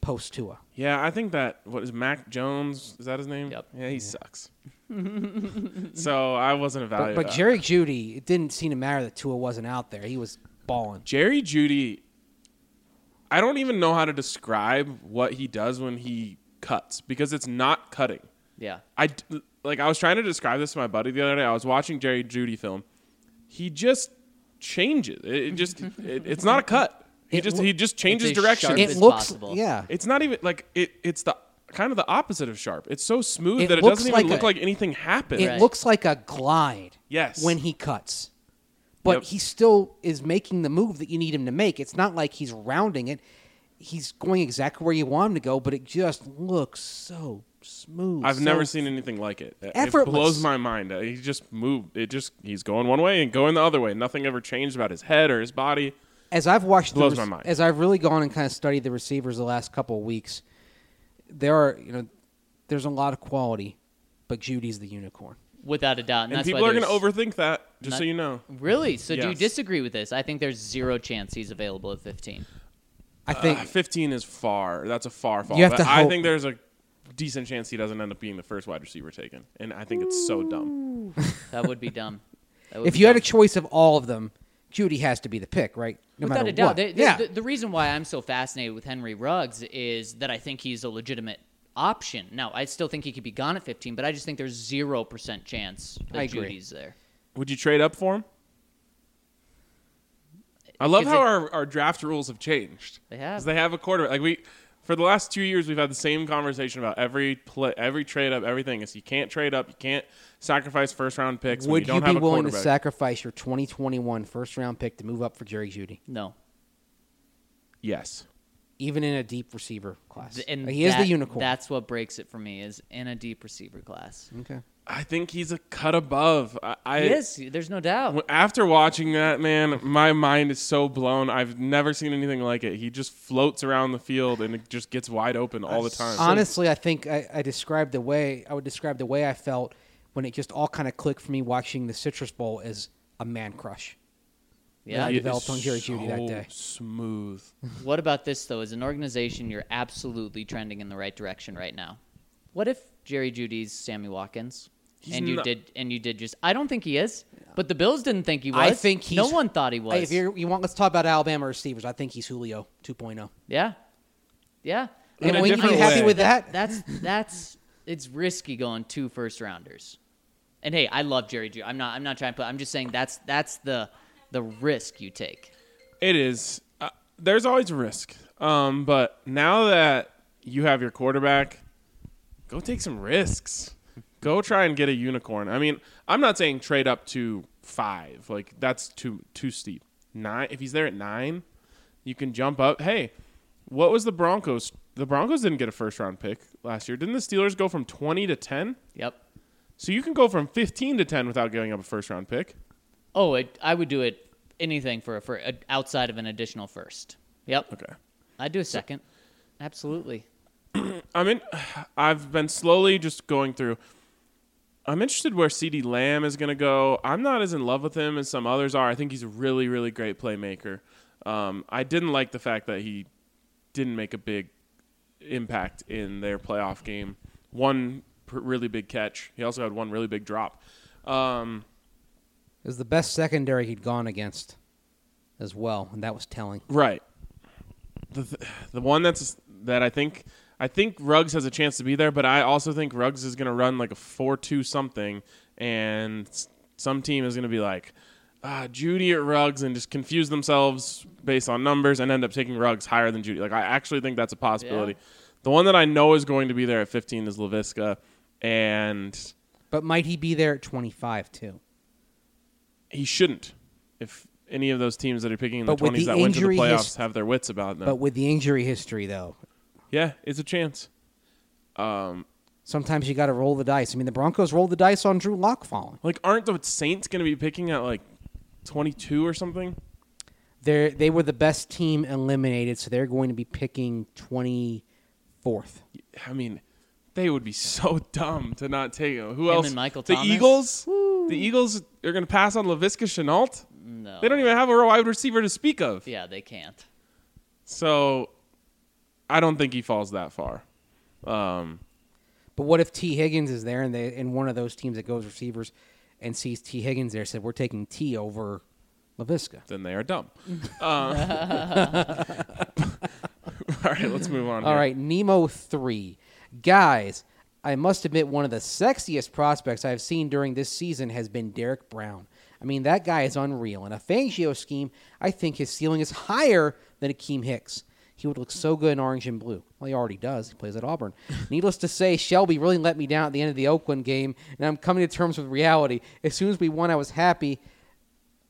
post Tua. Yeah, I think that what is Mac Jones? Is that his name? Yep. Yeah, he sucks. so I wasn't But, but Jerry Jeudy, it didn't seem to matter that Tua wasn't out there. He was balling. Jerry Jeudy, I don't even know how to describe what he does when he cuts because it's not cutting. Yeah. I d- like I was trying to describe this to my buddy the other day. I was watching Jerry Jeudy film. He just changes. It, it just it, it's not a cut. He It just loo- he just changes direction. It looks, possible. yeah. It's not even like it. It's the kind of the opposite of sharp. It's so smooth It that it looks doesn't even like look a- like anything happened. It Right. looks like a glide. Yes. When he cuts, but Yep. he still is making the move that you need him to make. It's not like he's rounding it. He's going exactly where you want him to go, but it just looks so smooth. I've so never seen anything like it. It blows my mind. Uh, He just moved. It just he's going one way and going the other way. Nothing ever changed about his head or his body. as I've watched the Blows rec- my mind. as I've really gone and kind of studied the receivers the last couple of weeks, there are you know there's a lot of quality, but Jeudy's the unicorn. Without a doubt. And, And that's people why are going to overthink that. Just not- so you know. Really? So do you disagree with this? I think there's zero chance he's available at 15. I think Uh, 15 is far. That's a far fall. You have But to I think there's a decent chance he doesn't end up being the first wide receiver taken, and I think it's so dumb. That would be dumb. Would if be you had a choice of all of them, Jeudy has to be the pick, right? No Without matter a doubt. what. The, the- yeah. the, the reason why I'm so fascinated with Henry Ruggs is that I think he's a legitimate option. Now, I still think he could be gone at 15, but I just think there's 0% chance that I agree. Jeudy's there. Would you trade up for him? I love how it- our, our draft rules have changed. They have. 'Cause They have a quarterback. Like we, for the last two years, we've had the same conversation about every play, every trade up, everything. Is you can't trade up, you can't sacrifice first round picks. when Would you, you, don't be have willing to sacrifice your 2021 first round pick to move up for Jerry Jeudy, No. Yes. even in a deep receiver class? And he is the unicorn. That's what breaks it for me is in a deep receiver class. okay. I think he's a cut above. I, I He is. There's no doubt. After watching that, man, my mind is so blown. I've never seen anything like it. He just floats around the field and it just gets wide open all the time. Honestly, I think I, I described the way I would describe the way I felt when it just all kind of clicked for me watching the Citrus Bowl as a man crush. Yeah. I developed on Jerry Jeudy that day. Smooth. What about this though? As an organization, you're absolutely trending in the right direction right now. What if Jerry Jeudy's Sammy Watkins? He's and you not- did and you did just I don't think he is. But the Bills didn't think he was. I think he's, no one thought he Hey, was. If you're, you want, let's talk about Alabama receivers. I think he's Julio oh. 2.0. yeah. Yeah. In And a will you be different happy way. with that? That's that's it's risky going two first rounders. And hey, I love Jerry Jeudy. I'm not I'm not trying to put I'm just saying that's that's the the risk you take. It is. Uh, there's always a risk. Um, but now that you have your quarterback, go take some risks. Go try and get a unicorn. I mean, I'm not saying trade up to five. Like that's too too steep. Nine. If he's there at nine, you can jump up. Hey, what was the Broncos? The Broncos didn't get a first round pick last year. Didn't the Steelers go from 20 to 10? Yep. So you can go from 15 to 10 without giving up a first round pick. Oh, it, I would do it anything for a, for a, outside of an additional first. Yep. Okay. I'd do a second. Absolutely. I mean, I've been slowly just going through. I'm interested where CeeDee Lamb is going to go. I'm not as in love with him as some others are. I think he's a really, really great playmaker. Um, I didn't like the fact that he didn't make a big impact in their playoff game. One pr- really big catch. He also had one really big drop. Um, It was the best secondary he'd gone against as well, and that was telling. Right. The th- the one that's that I think I think Ruggs has a chance to be there, but I also think Ruggs is going to run like a four-two something, and some team is going to be like, ah, Jeudy at Ruggs, and just confuse themselves based on numbers and end up taking Ruggs higher than Jeudy. Like I actually think that's a possibility. The one that I know is going to be there at 15 is Laviska, and But might he be there at 25 too? he shouldn't. If any of those teams that are picking in But the 20s the that went to the playoffs have their wits about them. But with the injury history, though, yeah, it's a chance. Um, sometimes you got to roll the dice. I mean, the Broncos rolled the dice on Drew Lock falling. Like, aren't the Saints going to be picking at like 22 or something? They they were the best team eliminated, so they're going to be picking 24th. I mean, they would be so dumb to not take him. Who Him else? and Michael the Thomas? Eagles. The Eagles are going to pass on Laviska Shenault. No. They don't even have a wide receiver to speak of. Yeah, they can't. So, I don't think he falls that far. Um, But what if Tee Higgins is there and they in one of those teams that goes receivers and sees Tee Higgins there said we're taking Tee over Laviska. then they are dumb. uh, all right, let's move on. All here. right, Nemo 3. Guys, I must admit one of the sexiest prospects I've seen during this season has been Derrick Brown. I mean, that guy is unreal. In a Fangio scheme, I think his ceiling is higher than Akiem Hicks. He would look so good in orange and blue. Well, he already does. He plays at Auburn. Needless to say, Shelby really let me down at the end of the Oakland game, and I'm coming to terms with reality. As soon as we won, I was happy,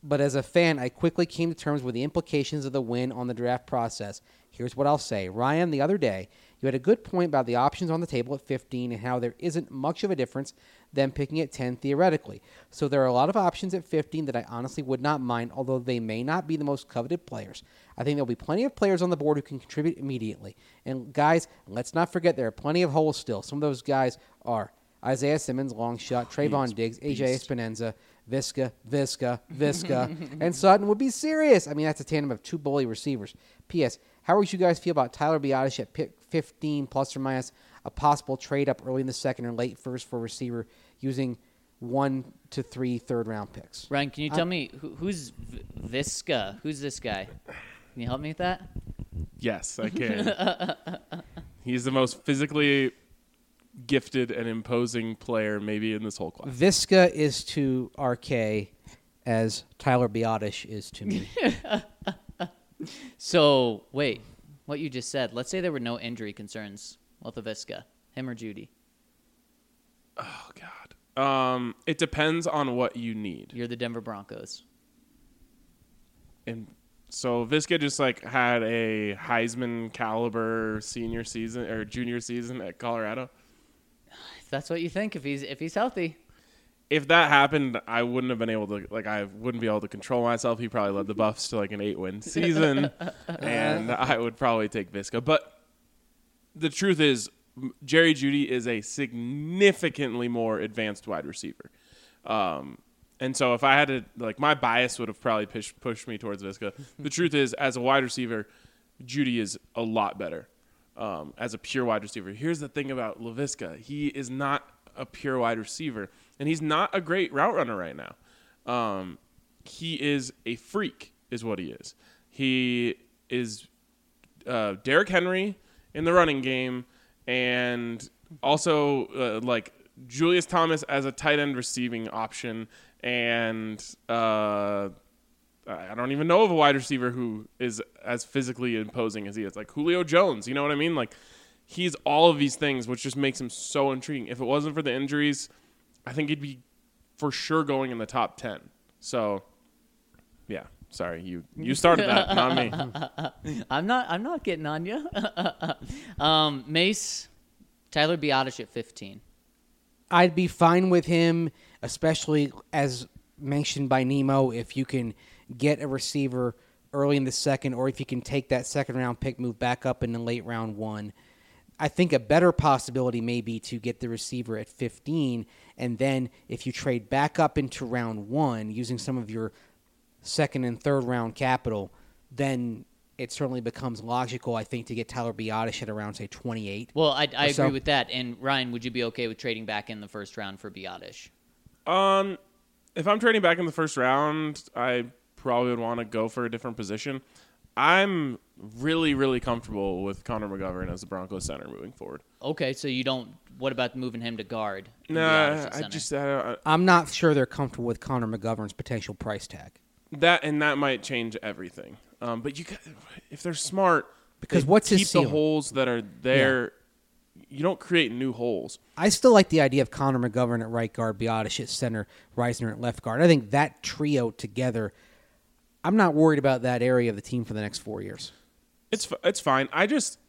but as a fan, I quickly came to terms with the implications of the win on the draft process. Here's what I'll say. Ryan, the other day, you had a good point about the options on the table at 15 and how there isn't much of a difference than picking at 10 theoretically. So there are a lot of options at 15 that I honestly would not mind, although they may not be the most coveted players. I think there'll be plenty of players on the board who can contribute immediately. And guys, let's not forget there are plenty of holes still. Some of those guys are Isaiah Simmons, long shot, Trevon Diggs, AJ Epenesa, Viska, Viska, Viska, and Sutton would be serious. I mean, that's a tandem of two bully receivers. P.S. How would you guys feel about Tyler Biadasz at pick 15 plus or minus a possible trade up early in the second or late first for receiver using one to three third round picks? Ryan, can you uh, tell me who, who's v- Viska? Who's this guy? Can you help me with that? Yes, I can. He's the most physically gifted and imposing player maybe in this whole class. Viska is to RK as Tyler Biadasz is to me. So wait, what you just said. Let's say there were no injury concerns with Viska, him or Jeudy. Oh God. Um, it depends on what you need. You're the Denver Broncos. And so Viska just like had a Heisman caliber senior season or junior season at Colorado. If that's what you think, if he's if he's healthy, If that happened, I wouldn't have been able to like I wouldn't be able to control myself. He probably led the Buffs to like an eight win season, and I would probably take Viska. But the truth is, Jerry Jeudy is a significantly more advanced wide receiver. Um, and so if I had to like my bias would have probably pushed pushed me towards Viska. the truth is, as a wide receiver, Jeudy is a lot better um, as a pure wide receiver. Here's the thing about Laviska: he is not a pure wide receiver. and he's not a great route runner right now. Um, he is a freak, is what he is. He is uh, Derrick Henry in the running game, and also uh, like Julius Thomas as a tight end receiving option, and uh, I don't even know of a wide receiver who is as physically imposing as he is, like Julio Jones. You know what I mean? Like he's all of these things, which just makes him so intriguing. If it wasn't for the injuries, I think he'd be for sure going in the top ten. So, yeah. Sorry, you you started that, not me. I'm not. I'm not getting on you. um, Mace, Tyler Biadasz at 15. I'd be fine with him, especially as mentioned by Nemo, if you can get a receiver early in the second, or if you can take that second round pick, move back up in the late round one. I think a better possibility may be to get the receiver at 15, and then if you trade back up into round one using some of your second and third round capital, then it certainly becomes logical, I think, to get Tyler Biadasz at around, say, 28. Well, I, I Or so. agree with that. And Ryan, would you be okay with trading back in the first round for Biadasz? Um, if I'm trading back in the first round, I probably would want to go for a different position. I'm really, really comfortable with Connor McGovern as the Broncos center moving forward. Okay, so you don't. What about moving him to guard? and Biadasz Nah, I just. I, I, I'm not sure they're comfortable with Connor McGovern's potential price tag. That and that might change everything. Um, but you, got, if they're smart, Because they what's his keep the ceiling? holes that are there. You don't create new holes. I still like the idea of Connor McGovern at right guard, Biadasz at center, Risner at left guard. I think that trio together, I'm not worried about that area of the team for the next four years. It's it's fine. I just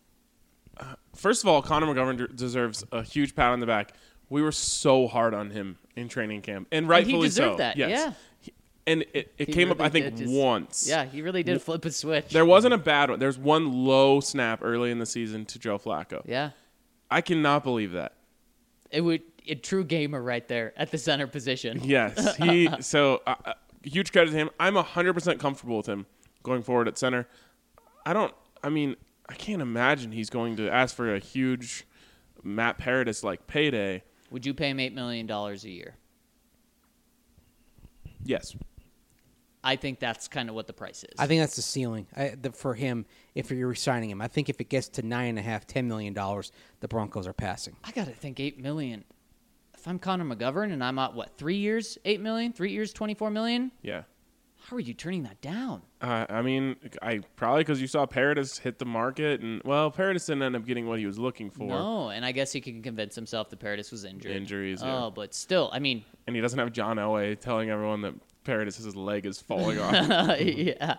uh, first of all, Connor McGovern de- deserves a huge pat on the back. We were so hard on him in training camp, and rightfully deserved so. that, Yes. yeah. And it, it came up, I think, just- once. Yeah, he really did flip a switch. There wasn't a bad one. There's one low snap early in the season to Joe Flacco. yeah, I cannot believe that. it would a true gamer right there at the center position. Yes, he. so uh, uh, huge credit to him. I'm 100 percent comfortable with him going forward at center. I don't. I mean, I can't imagine he's going to ask for a huge Matt Paradis like payday. Would you pay him eight million dollars a year? Yes. I think that's kind of what the price is. I think that's the ceiling I, the, for him if you're resigning him. I think if it gets to nine and a half, ten million dollars, the Broncos are passing. I gotta think eight million. If I'm Connor McGovern and I'm at what three years, eight million, three years, twenty four million. Yeah. How are you turning that down? Uh, I mean, I probably because you saw Paradis hit the market, and well, Paradis didn't end up getting what he was looking for, No, and I guess he can convince himself that Paradis was injured. Injuries, yeah. Oh, but still, I mean, and he doesn't have John Elway telling everyone that Paradis' leg is falling off. yeah.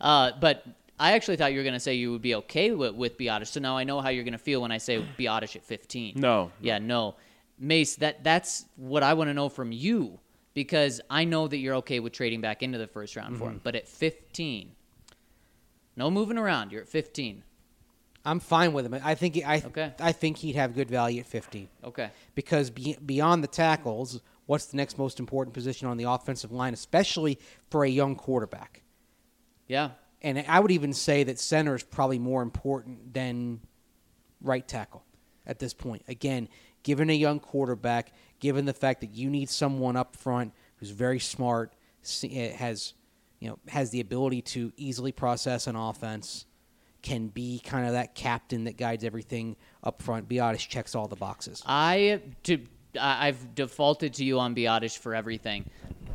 Uh, but I actually thought you were going to say you would be okay with, with Biadasz. So now I know how you're going to feel when I say Biadasz at 15. No. Yeah, no. Mace, that that's what I want to know from you because I know that you're okay with trading back into the first round for Mm-hmm. him. But at 15, no moving around. You're at 15. I'm fine with him. I think I Okay. I think he'd have good value at 15 Okay. because be, beyond the tackles, what's the next most important position on the offensive line, especially for a young quarterback? Yeah. And I would even say that center is probably more important than right tackle at this point. Again, given a young quarterback, given the fact that you need someone up front who's very smart, eh, has you know has the ability to easily process an offense, can be kind of that captain that guides everything up front. Biadasz checks all the boxes. I to I've defaulted to you on Biadasz for everything,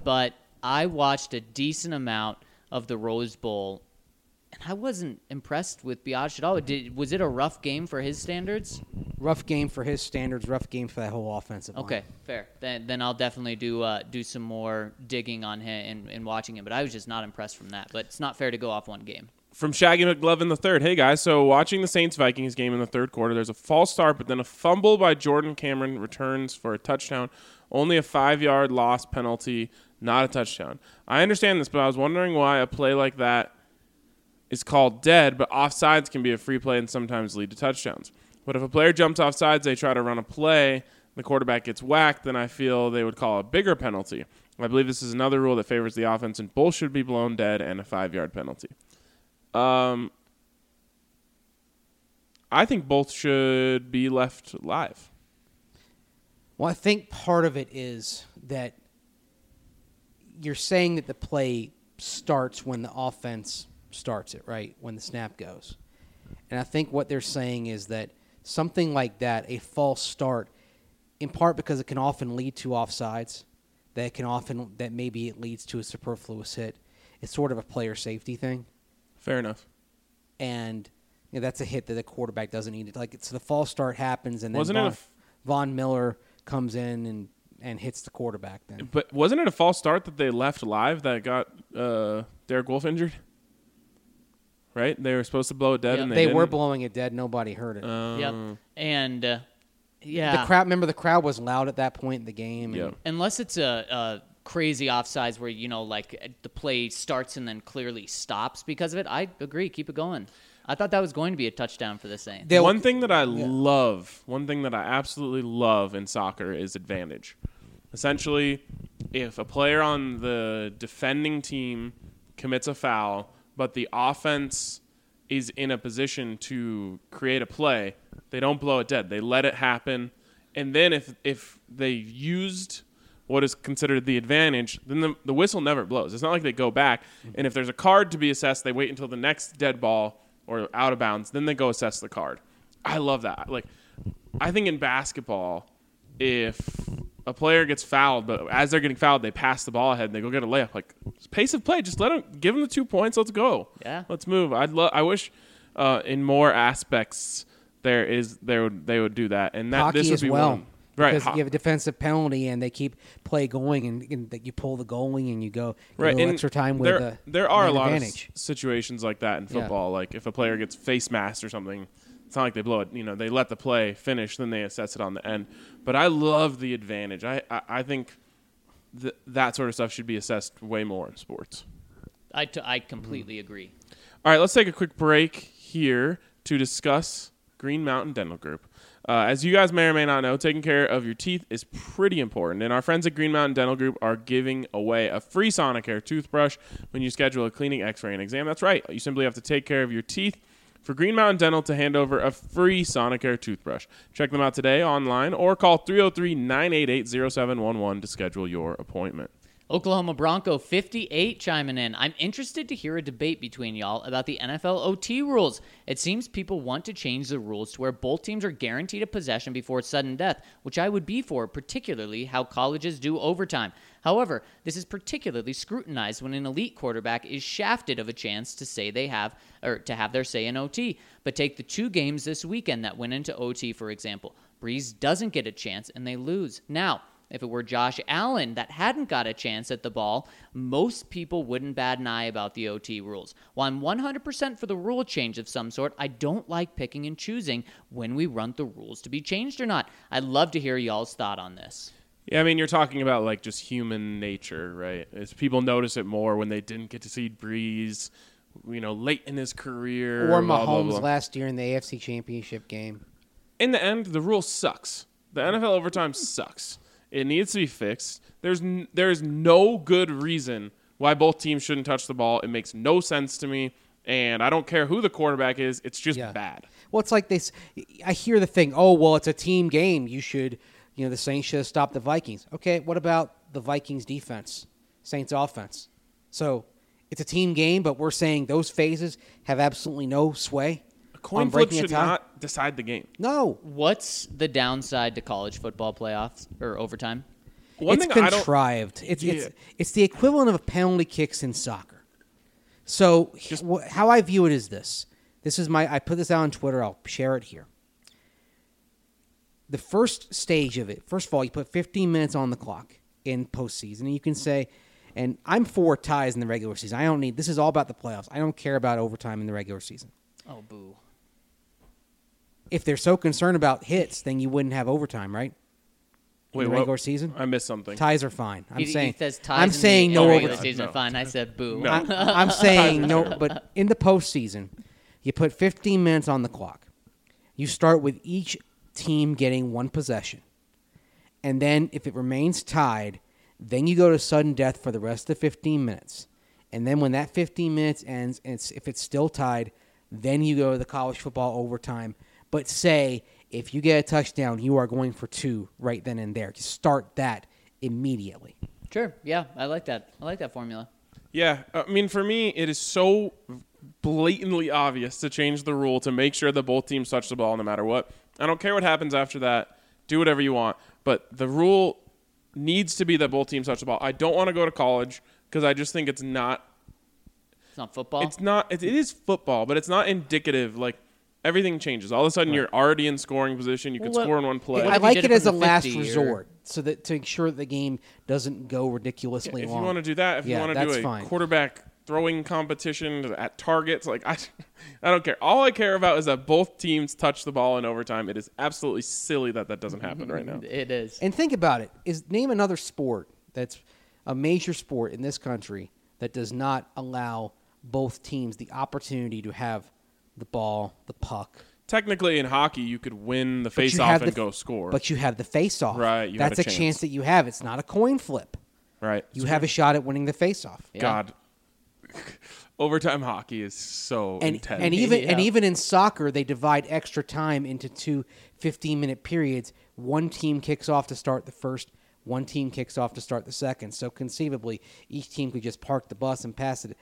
but I watched a decent amount of the Rose Bowl, and I wasn't impressed with Biadasz at all. Did, was it a rough game for his standards? Rough game for his standards. Rough game for that whole offensive line. Okay, fair. Then then I'll definitely do uh, do some more digging on him and, and watching him. But I was just not impressed from that. But it's not fair to go off one game. From Shaggy McLovin the third. Hey guys, so watching the Saints Vikings game in the third quarter, there's a false start, but then a fumble by Jordan Cameron returns for a touchdown. Only a five yard loss penalty, not a touchdown. I understand this, but I was wondering why a play like that is called dead, but offsides can be a free play and sometimes lead to touchdowns. But if a player jumps offsides, they try to run a play, the quarterback gets whacked, then I feel they would call a bigger penalty. I believe this is another rule that favors the offense, and both should be blown dead and a five yard penalty. Um, I think both should be left live. Well, I think part of it is that you're saying that the play starts when the offense starts it, right? When the snap goes. And I think what they're saying is that something like that, a false start, in part because it can often lead to offsides, that can often that maybe it leads to a superfluous hit. It's sort of a player safety thing Fair enough. and you know, that's a hit that the quarterback doesn't need. Like it's the false start happens, and then Wasn't it Von, f- Von Miller comes in and and hits the quarterback. Then But wasn't it a false start that they left live that got uh, Derek Wolfe injured? Right? They were supposed to blow it dead, Yeah. and they, they, were didn't? blowing it dead. Nobody heard it. Um, Yep. And uh, yeah, The crowd. Remember, the crowd was loud at that point in the game. and- unless it's a, a crazy offsides where you know like the play starts and then clearly stops because of it, I agree. Keep it going. I thought that was going to be a touchdown for the Saints. They'll- one thing that I love, one thing that I absolutely love in soccer is advantage. Essentially, if a player on the defending team commits a foul, but the offense is in a position to create a play, they don't blow it dead. They let it happen. And then if if they used what is considered the advantage, then the, the whistle never blows. It's not like they go back. And if there's a card to be assessed, they wait until the next dead ball or out of bounds, then they go assess the card. I love that. Like, I think in basketball, if a player gets fouled, but as they're getting fouled, they pass the ball ahead and they go get a layup. Like, pace of play, just let them give them the two points. Let's go. Yeah. let's move. I'd love. I wish uh, in more aspects there is there would they would do that, and that hockey this would be well. one. Right, Because you have a defensive penalty and they keep play going and, and that you pull the goalie and you go you right. go and extra time with there, the there are a lot advantage. of s- situations like that in Yeah. football. Like if a player gets face masked or something, it's not like they blow it. You know, they let the play finish, then they assess it on the end. But I love the advantage. I I, I think th- that sort of stuff should be assessed way more in sports. I, t- I completely agree. All right, let's take a quick break here to discuss Green Mountain Dental Group. Uh, as you guys may or may not know, taking care of your teeth is pretty important, and our friends at Green Mountain Dental Group are giving away a free Sonicare toothbrush when you schedule a cleaning, X-ray, and exam. That's right. You simply have to take care of your teeth for Green Mountain Dental to hand over a free Sonicare toothbrush. Check them out today online or call 303-988-0711 to schedule your appointment. Oklahoma Bronco 58 chiming in. I'm interested to hear a debate between y'all about the NFL OT rules. It seems people want to change the rules to where both teams are guaranteed a possession before sudden death, which I would be for, particularly how colleges do overtime. However, this is particularly scrutinized when an elite quarterback is shafted of a chance to say they have or to have their say in OT. But take the two games this weekend that went into OT, for example. Brees doesn't get a chance and they lose. Now, if it were Josh Allen that hadn't got a chance at the ball, most people wouldn't bat an eye about the OT rules. While I'm 100% for the rule change of some sort, I don't like picking and choosing when we run the rules to be changed or not. I'd love to hear y'all's thought on this. Yeah, I mean, you're talking about like just human nature, right? As people notice it more when they didn't get to see Brees, you know, late in his career. or blah, blah, Mahomes blah. last year in the AFC Championship game. In the end, the rule sucks. The NFL overtime sucks. It needs to be fixed. There's n- there is no good reason why both teams shouldn't touch the ball. It makes no sense to me, and I don't care who the quarterback is. It's just Yeah. bad. Well, it's like this. I hear the thing. Oh, well, it's a team game. You should, you know, the Saints should have stopped the Vikings. Okay, what about the Vikings defense, Saints offense? So it's a team game, but we're saying those phases have absolutely no sway. A coin on flip breaking a should tie? not decide the game. No, What's the downside to college football playoffs or overtime? One it's thing I don't. contrived. It's Yeah. it's it's the equivalent of penalty kicks in soccer. So wh- how I view it is this. This is my. I put this out on Twitter. I'll share it here. The first stage of it. First of all, you put 15 minutes on the clock in postseason, and you can say, and I'm for ties in the regular season. I don't need. This is all about the playoffs. I don't care about overtime in the regular season. Oh, boo. If they're so concerned about hits, then you wouldn't have overtime, right? In Wait, the what? regular season. I missed something. Ties are fine. I'm He- saying. he says ties I'm in saying the no regular overtime. season. No. Fine, I said boo. No. I, I'm saying no, but in the postseason, you put 15 minutes on the clock. You start with each team getting one possession, and then if it remains tied, then you go to sudden death for the rest of the 15 minutes, and then when that 15 minutes ends, and it's, if it's still tied, then you go to the college football overtime. But say if you get a touchdown, you are going for two right then and there. Just start that immediately. Sure. Yeah, I like that. I like that formula. Yeah, I mean, for me, it is so blatantly obvious to change the rule to make sure that both teams touch the ball no matter what. I don't care what happens after that. Do whatever you want, but the rule needs to be that both teams touch the ball. I don't want to go to college because I just think it's not. It's not football. It's not. It, it is football, but it's not indicative. Like everything changes. All of a sudden, you're already in scoring position. You could Well, score in one play. I like it it as a last 50 or- resort, so that to ensure that the game doesn't go ridiculously if long. If you want to do that, if Yeah, you want to do a fine. quarterback throwing competition at targets, like I, I don't care. All I care about is that both teams touch the ball in overtime. It is absolutely silly that that doesn't happen right now. It is. And think about it: is name another sport that's a major sport in this country that does not allow both teams the opportunity to have the ball, the puck. Technically, in hockey, you could win the But you face-off have and the- go score. But you have the face-off. Right, you That's a a chance. chance that you have. It's not a coin flip. right? You have a shot at winning the face-off. Yeah. God. Overtime hockey is so and intense. and even and Yeah. even in soccer they divide extra time into two 15 minute periods one team kicks off to start the first one team kicks off to start the second so conceivably each team could just park the bus and pass it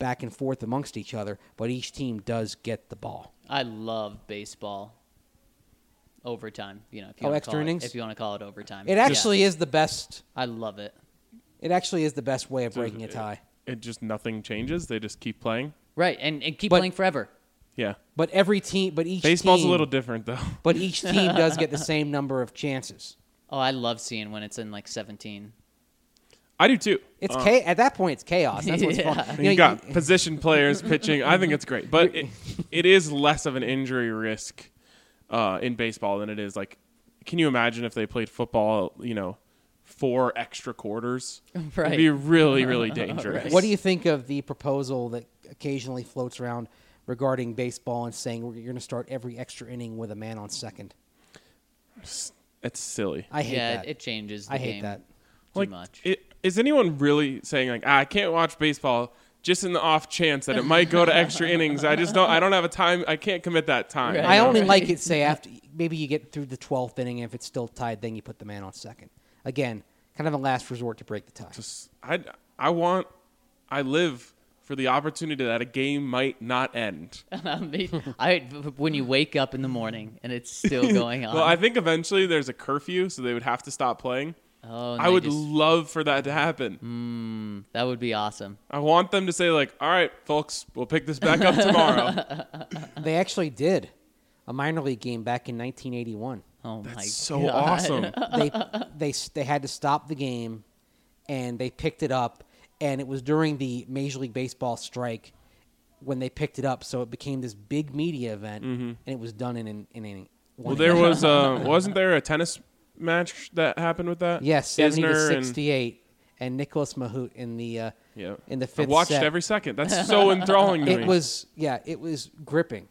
back and forth amongst each other but each team does get the ball I love baseball. Overtime, you know, if you Oh, want to extra call innings? it, if you want to call it overtime. it Yeah. actually is the best I love it. it actually is the best way of So breaking a it- tie It just nothing changes. They just keep playing. Right, and, and keep But- playing forever. Yeah. but every team but each Baseball's team, a little different though. but each team does get the same number of chances Oh, I love seeing when it's in like 17. I do too. it's Uh, cha- at that point it's chaos that's what's Yeah. fun You know, got position players pitching. I think it's great, but it, it is less of an injury risk uh, in baseball than it is like. Can you imagine if they played football? You know, four extra quarters. It'd be really, really dangerous. What do you think of the proposal that occasionally floats around regarding baseball and saying we're going to start every extra inning with a man on second? It's silly. I hate yeah, that. It, it changes the I hate game that. too like, much. It, is anyone really saying like "Ah, I can't watch baseball just in the off chance that it might go to extra innings? I just don't. I don't have a time. I can't commit that time. Right. I know? only like it say after maybe you get through the twelfth inning and if it's still tied, then you put the man on second. Again, kind of a last resort to break the tie. Just I I want I live for the opportunity that a game might not end. I, when you wake up in the morning and it's still going on. Well, I think eventually there's a curfew, so they would have to stop playing. Oh, I would just- love for that to happen. that would be awesome. I want them to say like, "All right, folks, we'll pick this back up tomorrow." They actually did a minor league game back in 1981. Oh my That's so God. awesome. they they they had to stop the game, and they picked it up, and it was during the Major League Baseball strike when they picked it up, so it became this big media event, and it was done in an in, in Well, there was uh, wasn't there a tennis match that happened with that? yes, seventy to Isner and- sixty-eight, and, Nicolas Mahut in the uh, yeah. in the fifth. I watched set. every second. That's so enthralling to me. It was yeah, it was gripping.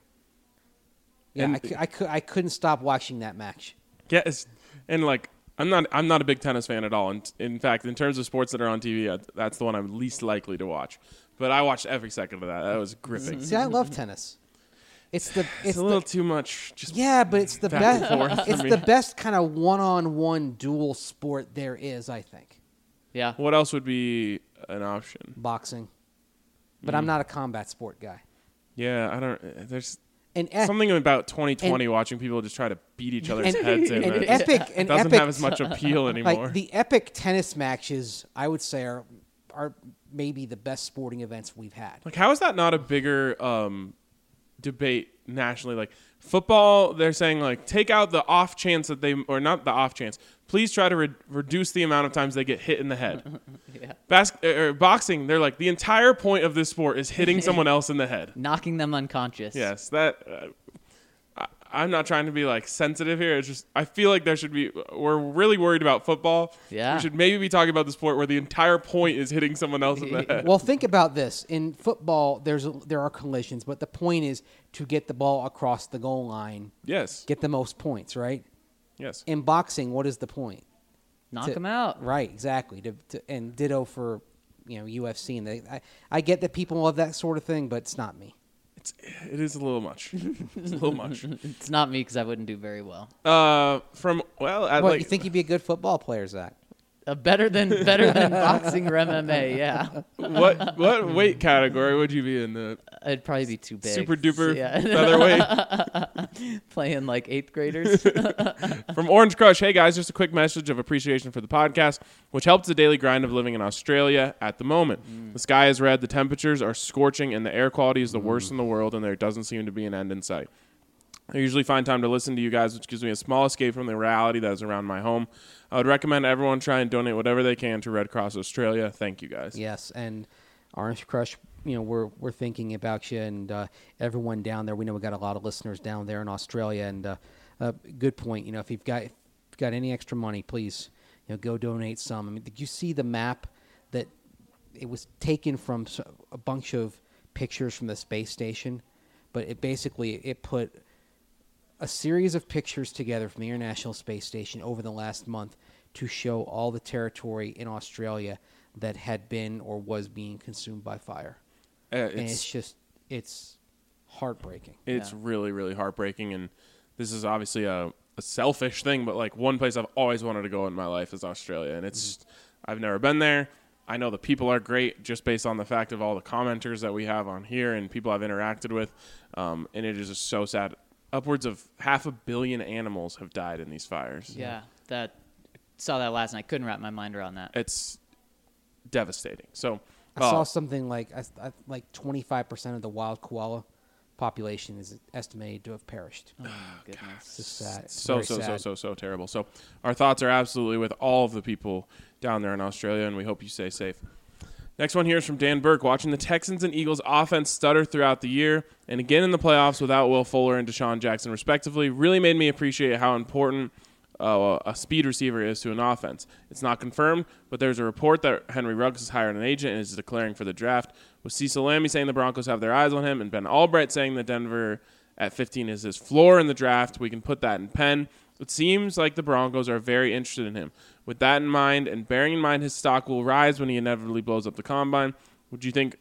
Yeah, And- I, cou- I, I couldn't stop watching that match. Yes, and like I'm not I'm not a big tennis fan at all. And in fact, in terms of sports that are on TV, that's the one I'm least likely to watch. But I watched every second of that. That was gripping. See, I love tennis. It's the It's it's a the, little too much. Just Yeah, but it's the best. It's the best kind of one-on-one dual sport there is. I think Yeah. What else would be an option? boxing, but Mm. I'm not a combat sport guy. Yeah, I don't. There's And e- something about 2020 watching people just try to beat each other's and, heads in. and that epic and doesn't epic have as much appeal anymore. like the epic tennis matches. I would say are are maybe the best sporting events we've had. Like, how is that not a bigger um, debate nationally? Like, football, they're saying, like, take out the off chance that they, or not the off chance, please try to re- reduce the amount of times they get hit in the head. Yeah. Bas- er, boxing, they're like, the entire point of this sport is hitting someone else in the head. Knocking them unconscious. Yes, that. Uh, I'm not trying to be like sensitive here. It's just I feel like there should be. We're really worried about football. Yeah. We should maybe be talking about the sport where the entire point is hitting someone else in the head. Well, think about this. In football, there's a, there are collisions, but the point is to get the ball across the goal line, yes. get the most points. Right? Yes. In boxing, what is the point? Knock to- them out. Right, exactly. To, to, and ditto for you know UFC. And they, I, I get that people love that sort of thing, but it's not me. It's It is a little much. It's a little much. It's not me because I wouldn't do very well. Uh, from well, I What like you think you'd be a good football player, Zach? Uh, better than better than boxing or MMA. Yeah, what what weight category would you be in? The it'd probably be too big. super duper Yeah. featherweight Playing like eighth graders. from Orange Crush. Hey guys, just a quick message of appreciation for the podcast, which helps the daily grind of living in Australia at the moment. The sky is red, the temperatures are scorching, and the air quality is the worst in the world, and there doesn't seem to be an end in sight. I usually find time to listen to you guys, which gives me a small escape from the reality that is around my home. I would recommend everyone try and donate whatever they can to Red Cross Australia. Thank you guys. Yes, and Orange Crush, you know, we're we're thinking about you and uh, everyone down there. We know we got a lot of listeners down there in Australia, and uh, uh, good point. You know, if you've got if you've got any extra money, please, you know, go donate some. I mean, did you see the map that it was taken from a bunch of pictures from the space station, but it basically it put a series of pictures together from the International Space Station over the last month to show all the territory in Australia that had been or was being consumed by fire. Uh, and it's it's just it's heartbreaking. it's Yeah. really really heartbreaking, and this is obviously a, a selfish thing, but like one place I've always wanted to go in my life is Australia, and it's just, I've never been there. I know the people are great just based on the fact of all the commenters that we have on here and people I've interacted with, um, and it is just so sad. Upwards of half a billion animals have died in these fires. yeah, that saw that last night. Couldn't wrap my mind around that. it's devastating. So, I saw uh, something like I, I, like 25% of the wild koala population is estimated to have perished. Oh my goodness. It's just sad. It's so very so so so so terrible. So our thoughts are absolutely with all of the people down there in Australia, and we hope you stay safe. Next one here is from Dan Burke. Watching the Texans and Eagles offense stutter throughout the year and again in the playoffs without Will Fuller and DeSean Jackson, respectively, really made me appreciate how important uh, a speed receiver is to an offense. It's not confirmed, but there's a report that Henry Ruggs has hired an agent and is declaring for the draft. With Cecil Lammey saying the Broncos have their eyes on him, and Ben Albright saying that Denver at 15 is his floor in the draft, we can put that in pen. It seems like the Broncos are very interested in him. With that in mind, and bearing in mind his stock will rise when he inevitably blows up the combine, would you think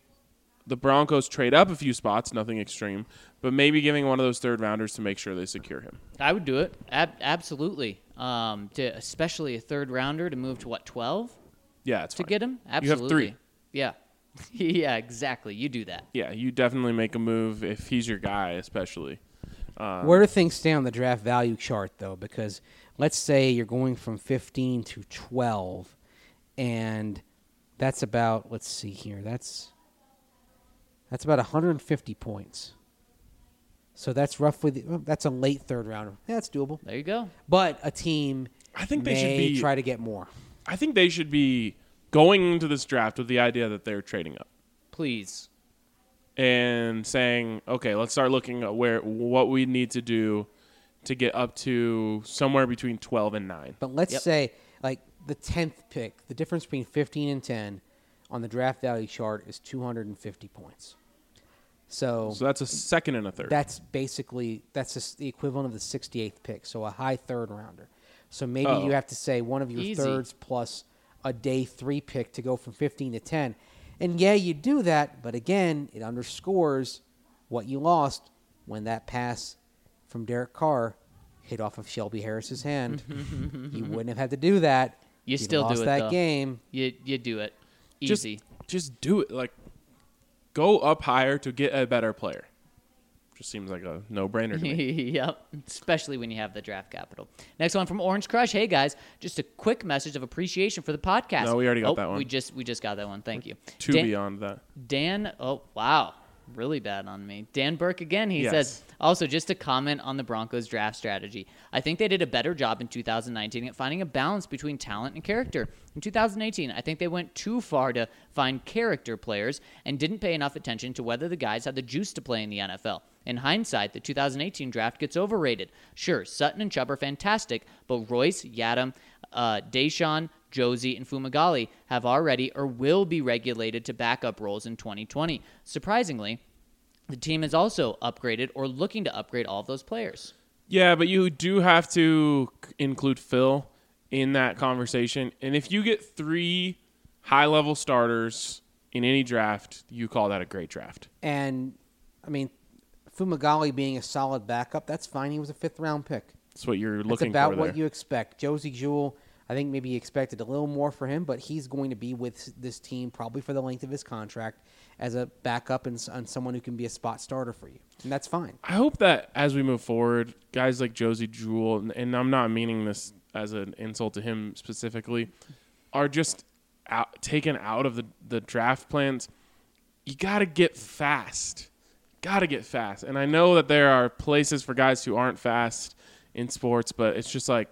the Broncos trade up a few spots, nothing extreme, but maybe giving one of those third rounders to make sure they secure him? I would do it. Ab- absolutely. Um, to especially a third rounder to move to what twelve Yeah, it's to fine. get him. Absolutely. You have three. Yeah. yeah. Exactly. You do that. Yeah, you definitely make a move if he's your guy, especially. Where do things stand on the draft value chart, though? Because let's say you're going from 15 to 12, and that's about let's see here. That's that's about 150 points. So that's roughly the, oh, that's a late third rounder. Yeah, that's doable. There you go. But a team I think they should be- try to get more. I think they should be going into this draft with the idea that they're trading up Please. and saying, okay, let's start looking at where what we need to do to get up to somewhere between 12 and 9. But let's Yep. say like the 10th pick, the difference between 15 and 10 on the draft value chart is 250 points. So, So that's a second and a third. that's basically that's just the equivalent of the 68th pick, so a high third rounder. So maybe Oh. you have to say one of your Easy. thirds plus a day 3 pick to go from 15 to 10. And yeah, you do that, but again, it underscores what you lost when that pass from Derek Carr hit off of Shelby Harris's hand. you wouldn't have had to do that. You You'd still do lost it, that though. game. You you do it. just, Easy. just do it. Like, go up higher to get a better player. Just seems like a no-brainer to me. yep. Especially when you have the draft capital. Next one from Orange Crush. Hey guys, just a quick message of appreciation for the podcast. No, we already got Oh, that one. We just we just got that one. Thank you. Two Dan- beyond that. Dan, oh wow, really bad on me. Dan Burke again. He Yes. says also just to comment on the Broncos draft strategy. I think they did a better job in 2019 at finding a balance between talent and character. In 2018, I think they went too far to find character players and didn't pay enough attention to whether the guys had the juice to play in the NFL. In hindsight, the 2018 draft gets overrated. Sure, Sutton and Chubb are fantastic, but Royce, Yiadom, uh, DaeSean, Josey, and Fumagalli have already or will be regulated to backup roles in 2020. Surprisingly, the team is also upgraded or looking to upgrade all of those players. Yeah, but you do have to include Phil in that conversation. And if you get three high level starters in any draft, you call that a great draft. And I mean, Fumagalli being a solid backup, that's fine. He was a fifth round pick. That's what you're looking That's looking about what you expect. Josey Jewell, I think maybe you expected a little more for him, but he's going to be with this team probably for the length of his contract as a backup and, and someone who can be a spot starter for you, and that's fine. I hope that as we move forward, guys like Josey Jewell, and, and I'm not meaning this as an insult to him specifically, are just out, taken out of the, the draft plans. You got to get fast. Got to get fast. And I know that there are places for guys who aren't fast in sports, but it's just like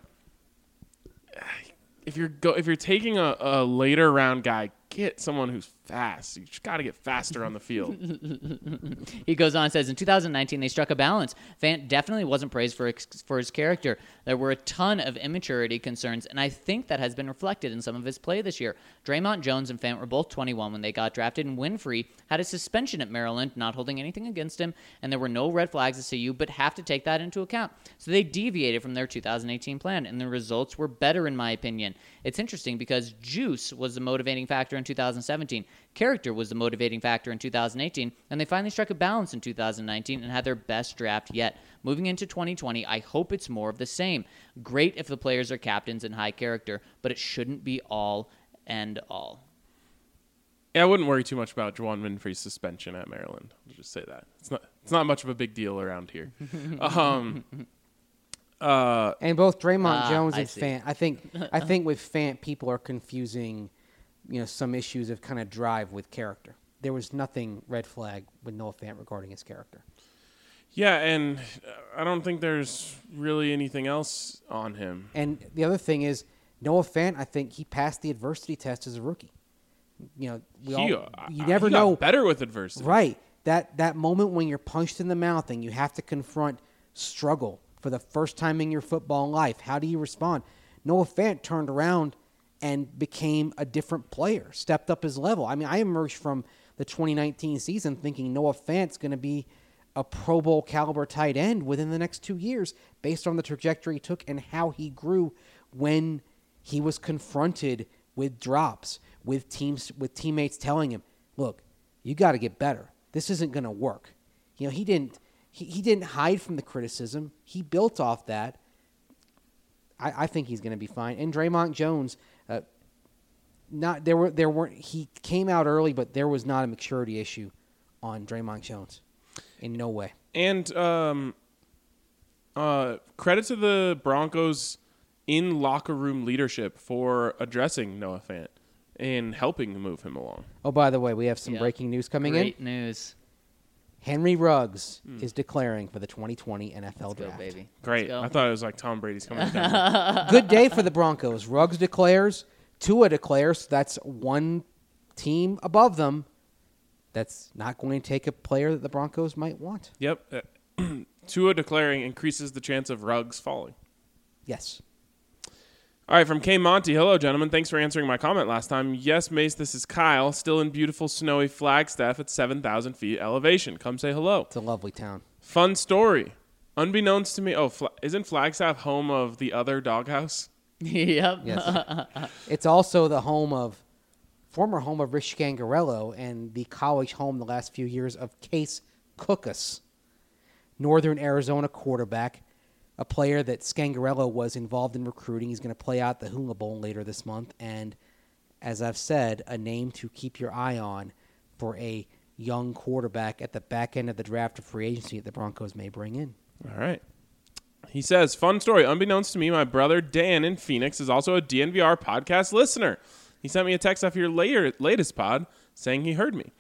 if you're go if you're taking a, a later round guy, get someone who's fast. You just got to get faster on the field. He goes on and says, in 2019, they struck a balance. Fant definitely wasn't praised for, ex- for his character. There were a ton of immaturity concerns, and I think that has been reflected in some of his play this year. Dre'Mont Jones and Fant were both 21 when they got drafted, and Winfree had a suspension at Maryland, not holding anything against him, and there were no red flags at CU, but have to take that into account. So they deviated from their 2018 plan, and the results were better, in my opinion. It's interesting because juice was the motivating factor in 2017. Character was the motivating factor in 2018, and they finally struck a balance in 2019 and had their best draft yet. Moving into 2020, I hope it's more of the same. Great if the players are captains and high character, but it shouldn't be all and all. Yeah, I wouldn't worry too much about Juwann Winfree's suspension at Maryland. I'll just say that it's not it's not much of a big deal around here. um, uh, And both Dre'Mont Ah, Jones and see. Fant, I think, I think with Fant, people are confusing, you know, some issues of kind of drive with character. There was nothing red flag with Noah Fant regarding his character. yeah, and I don't think there's really anything else on him. And the other thing is, Noah Fant, I think he passed the adversity test as a rookie. You know, we He, all, uh, you never know. better with adversity. Right. That that moment when you're punched in the mouth and you have to confront struggle for the first time in your football life. How do you respond? Noah Fant turned around and became a different player, stepped up his level. I mean, I emerged from the 2019 season thinking Noah Fant's going to be a Pro Bowl caliber tight end within the next two years based on the trajectory he took and how he grew when he was confronted with drops, with teams with teammates telling him, "Look, you got to get better. This isn't going to work." You know, he didn't he, he didn't hide from the criticism. He built off that. I, I think he's going to be fine. And Draymond Jones, uh, not there were there weren't he came out early, but there was not a maturity issue on Dre'Mont Jones, in no way. And um, uh, credit to the Broncos in locker room leadership for addressing Noah Fant and helping to move him along. Oh, by the way, we have some Yeah. breaking news coming Great in. news. Henry Ruggs is declaring for the 2020 NFL. Let's go, draft. baby. Great. Let's I thought it was like Tom Brady's coming down. Good day for the Broncos. Ruggs declares, Tua declares. That's one team above them. That's not going to take a player that the Broncos might want. yep. Uh, Tua declaring increases the chance of Ruggs falling. Yes. All right, from K Monty. Hello, gentlemen. Thanks for answering my comment last time. Yes, Mace, this is Kyle, still in beautiful snowy Flagstaff at 7,000 feet elevation. Come say hello. It's a lovely town. Fun story. Unbeknownst to me, oh, Fla- isn't Flagstaff home of the other doghouse? yep. Yes. it's also the home of former home of Rich Scangarello and the college home the last few years of Case Cookus, Northern Arizona quarterback, a player that Scangarello was involved in recruiting. He's going to play out the Hula Bowl later this month, and as I've said, a name to keep your eye on for a young quarterback at the back end of the draft of free agency that the Broncos may bring in. All right. He says, fun story. Unbeknownst to me, my brother Dan in Phoenix is also a DNVR podcast listener. He sent me a text after your later, latest pod saying he heard me.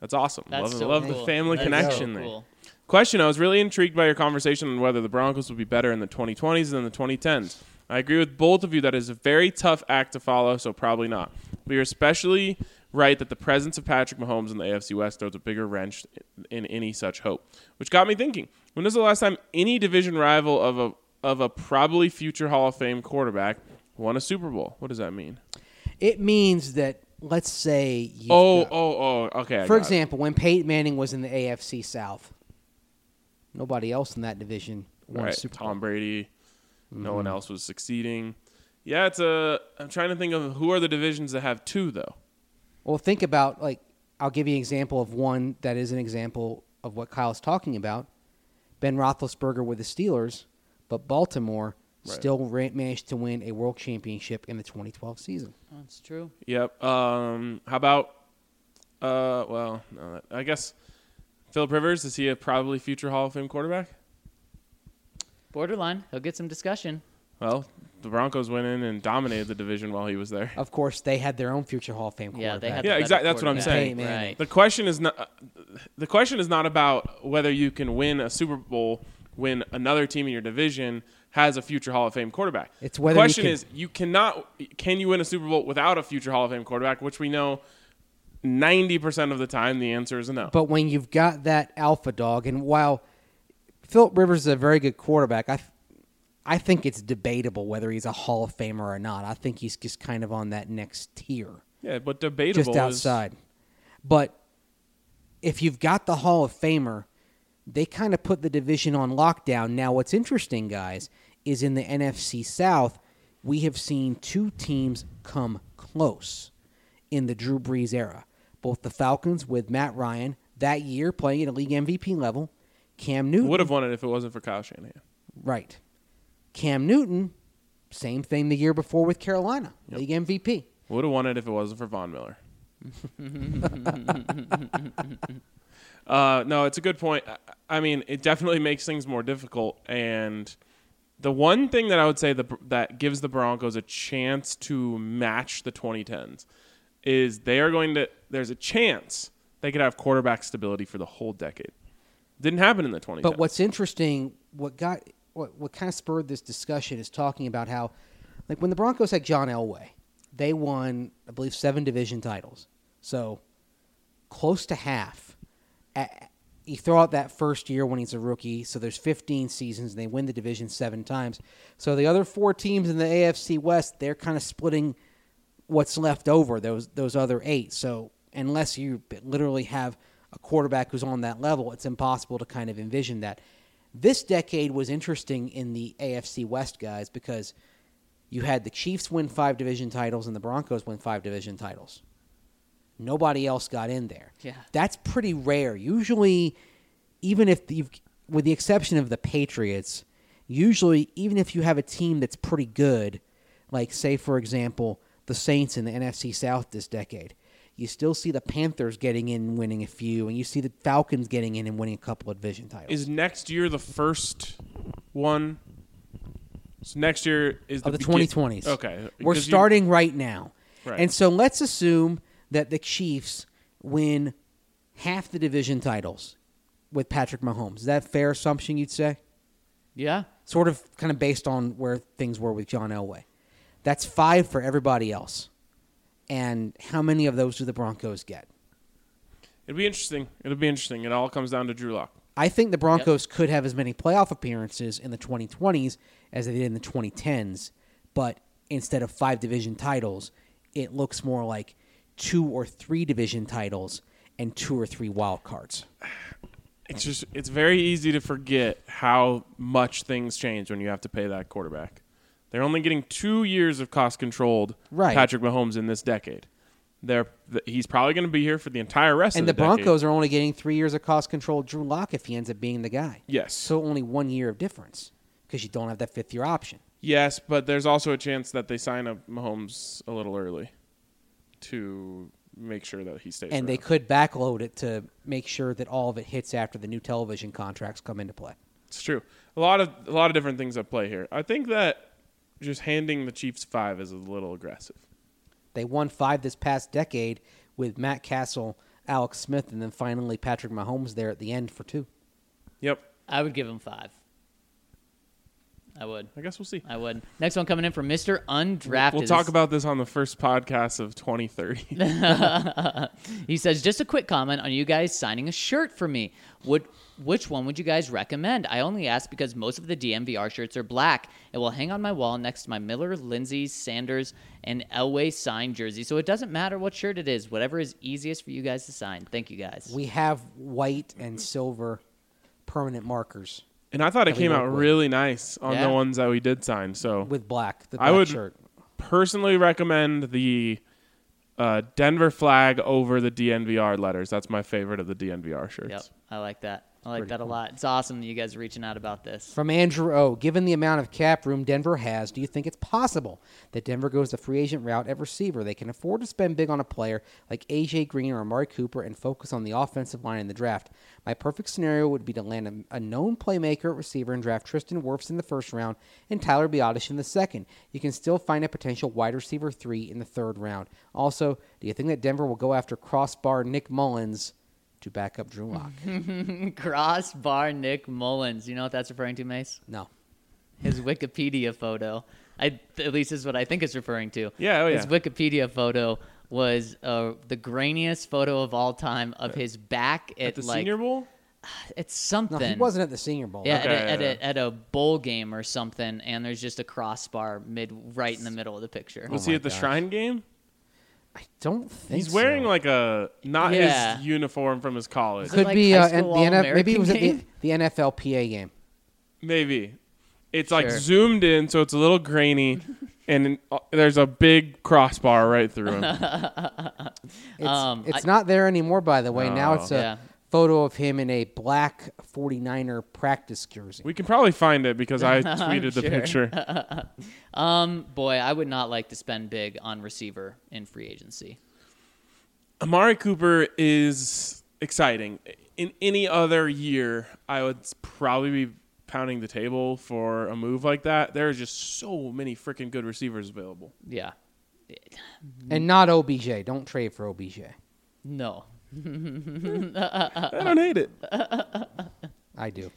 That's awesome. That's love so love cool. the family That is connection so there. Question I was really intrigued by your conversation on whether the Broncos would be better in the 2020s than the 2010s. I agree with both of you that is a very tough act to follow, so probably not. But you're especially right that the presence of Patrick Mahomes in the AFC West throws a bigger wrench in any such hope. Which got me thinking: When was the last time any division rival of a of a probably future Hall of Fame quarterback won a Super Bowl? What does that mean? It means that, let's say, you've Oh, got- oh, oh. Okay. I For got it. example, when Peyton Manning was in the AFC South, nobody else in that division won a right? Super Bowl. Tom Brady. No Mm-hmm. one else was succeeding. Yeah, it's a. I'm trying to think of who are the divisions that have two though. Well, think about like I'll give you an example of one that is an example of what Kyle's talking about. Ben Roethlisberger with the Steelers, but Baltimore Right. still ra- managed to win a world championship in the 2012 season. That's true. Yep. Um, how about? Uh, well, no, I guess Philip Rivers is he a probably future Hall of Fame quarterback? Borderline. He'll get some discussion. Well, the Broncos went in and dominated the division while he was there. Of course, they had their own future Hall of Fame Yeah, quarterback. they had. Yeah, the better exact- that's what I'm saying. Peyton Right. The question is not the question is not about whether you can win a Super Bowl when another team in your division has a future Hall of Fame quarterback. It's the whether you question can- is you cannot can you win a Super Bowl without a future Hall of Fame quarterback, which we know 90% of the time the answer is no. But when you've got that alpha dog, and while Philip Rivers is a very good quarterback, I, I think it's debatable whether he's a Hall of Famer or not. I think he's just kind of on that next tier, yeah, but debatable just is- outside. But if you've got the Hall of Famer, they kind of put the division on lockdown. Now, what's interesting, guys, is in the NFC South, we have seen two teams come close in the Drew Brees era. Both the Falcons with Matt Ryan that year playing at a league MVP level, Cam Newton would have won it if it wasn't for Kyle Shanahan. right. Cam Newton, same thing the year before with Carolina, Yep. league MVP. Would have won it if it wasn't for Von Miller. uh, no, it's a good point. I- mean, it definitely makes things more difficult. And the one thing that I would say the, that gives the Broncos a chance to match the 2010s is they are going to. There's a chance they could have quarterback stability for the whole decade. Didn't happen in the 20s. But what's interesting, what got what what kind of spurred this discussion is talking about how, like when the Broncos had John Elway, they won I believe seven division titles, so close to half. A- You throw out that first year when he's a rookie, so there's 15 seasons, and they win the division seven times. So the other four teams in the AFC West, they're kind of splitting what's left over those those other eight. So unless you literally have a quarterback who's on that level, it's impossible to kind of envision that. This decade was interesting in the AFC West guys because you had the Chiefs win five division titles and the Broncos win five division titles. Nobody else got in there. Yeah. That's pretty rare. Usually even if you've with the exception of the Patriots, usually even if you have a team that's pretty good, like say for example, the Saints in the NFC South this decade, you still see the Panthers getting in and winning a few, and you see the Falcons getting in and winning a couple of division titles. is next year the first one? So next year is of the begin- 2020s. Okay, We're because you- starting right now. Right. And so let's assume that the Chiefs win half the division titles with Patrick Mahomes. Is that a fair assumption you'd say? Yeah. Sort of kind of based on where things were with John Elway. That's five for everybody else. And how many of those do the Broncos get? It'll be interesting. It'll be interesting. It all comes down to Drew Lock. I think the Broncos could have as many playoff appearances in the 2020s as they did in the 2010s, but instead of five division titles, it looks more like two or three division titles and two or three wild cards. It's just it's very easy to forget how much things change when you have to pay that quarterback. They're only getting two years of cost controlled Right. Patrick Mahomes in this decade. They're th- he's probably going to be here for the entire rest And of the year. And the, decade. Broncos are only getting three years of cost controlled Drew Lock if he ends up being the guy. Yes. So only one year of difference because you don't have that fifth year option. Yes, but there's also a chance that they sign up Mahomes a little early to make sure that he stays. And they could backload it to make sure that all of it hits after the new television contracts come into play. It's true. A lot of a lot of different things at play here. I think that just handing the Chiefs five is a little aggressive. They won five this past decade with Matt Cassel, Alex Smith, and then finally Patrick Mahomes there at the end for two. Yep. I would give him five. I would. I guess we'll see. I would. Next one coming in from Mr. Undrafted. We'll talk about this on the first podcast of 2030. He says, just a quick comment on you guys signing a shirt for me. Would which one would you guys recommend? I only ask because most of the DNVR shirts are black. It will hang on my wall next to my Miller, Lindsay, Sanders, and Elway signed jersey. So it doesn't matter what shirt it is. Whatever is easiest for you guys to sign. Thank you guys. We have white and silver permanent markers and I thought it came out with. really nice on Yeah. the ones that we did sign. So with black. The I would shirt. personally recommend the uh, Denver flag over the DNVR letters. That's my favorite of the DNVR shirts. Yep, I like that. I like pretty that a lot. It's awesome that you guys are reaching out about this. From Andrew O. Given the amount of cap room Denver has, do you think it's possible that Denver goes the free agent route at receiver? They can afford to spend big on a player like AJ Green or Amari Cooper and focus on the offensive line in the draft. My perfect scenario would be to land a, a known playmaker at receiver and draft Tristan Wirfs in the first round and Tyler Biadasz in the second. You can still find a potential wide receiver three in the third round. Also, do you think that Denver will go after crossbar Nick Mullens to back up Drew Lock? Crossbar Nick Mullens. You know what that's referring to, Mace? no. His Wikipedia photo. I at least is what I think it's referring to. Yeah, oh, His. Wikipedia photo was uh, the grainiest photo of all time of his back at, At the like Senior Bowl? it's something. No, he wasn't at the Senior Bowl. Yeah, Okay, at, a, at, yeah, a, at a bowl game or something, and there's just a crossbar mid right in the middle of the picture. Was Oh he at the gosh. Shrine game? I don't think He's wearing so. like a not Yeah. his uniform from his college. It could like be high uh, school and the NF, maybe it was at the, All-American the NFLPA game. Maybe. It's like Sure. zoomed in, so it's a little grainy, and uh, there's a big crossbar right through him. It's, Um, it's I- not there anymore, by the way. Now Oh. it's a Yeah. Photo of him in a black 49er practice jersey. we can probably find it because I tweeted the picture. Um, boy, I would not like to spend big on receiver in free agency. Amari Cooper is exciting. In any other year, I would probably be pounding the table for a move like that. There are just so many freaking good receivers available. Yeah, and not OBJ. Don't trade for OBJ. no. I don't hate it. I do.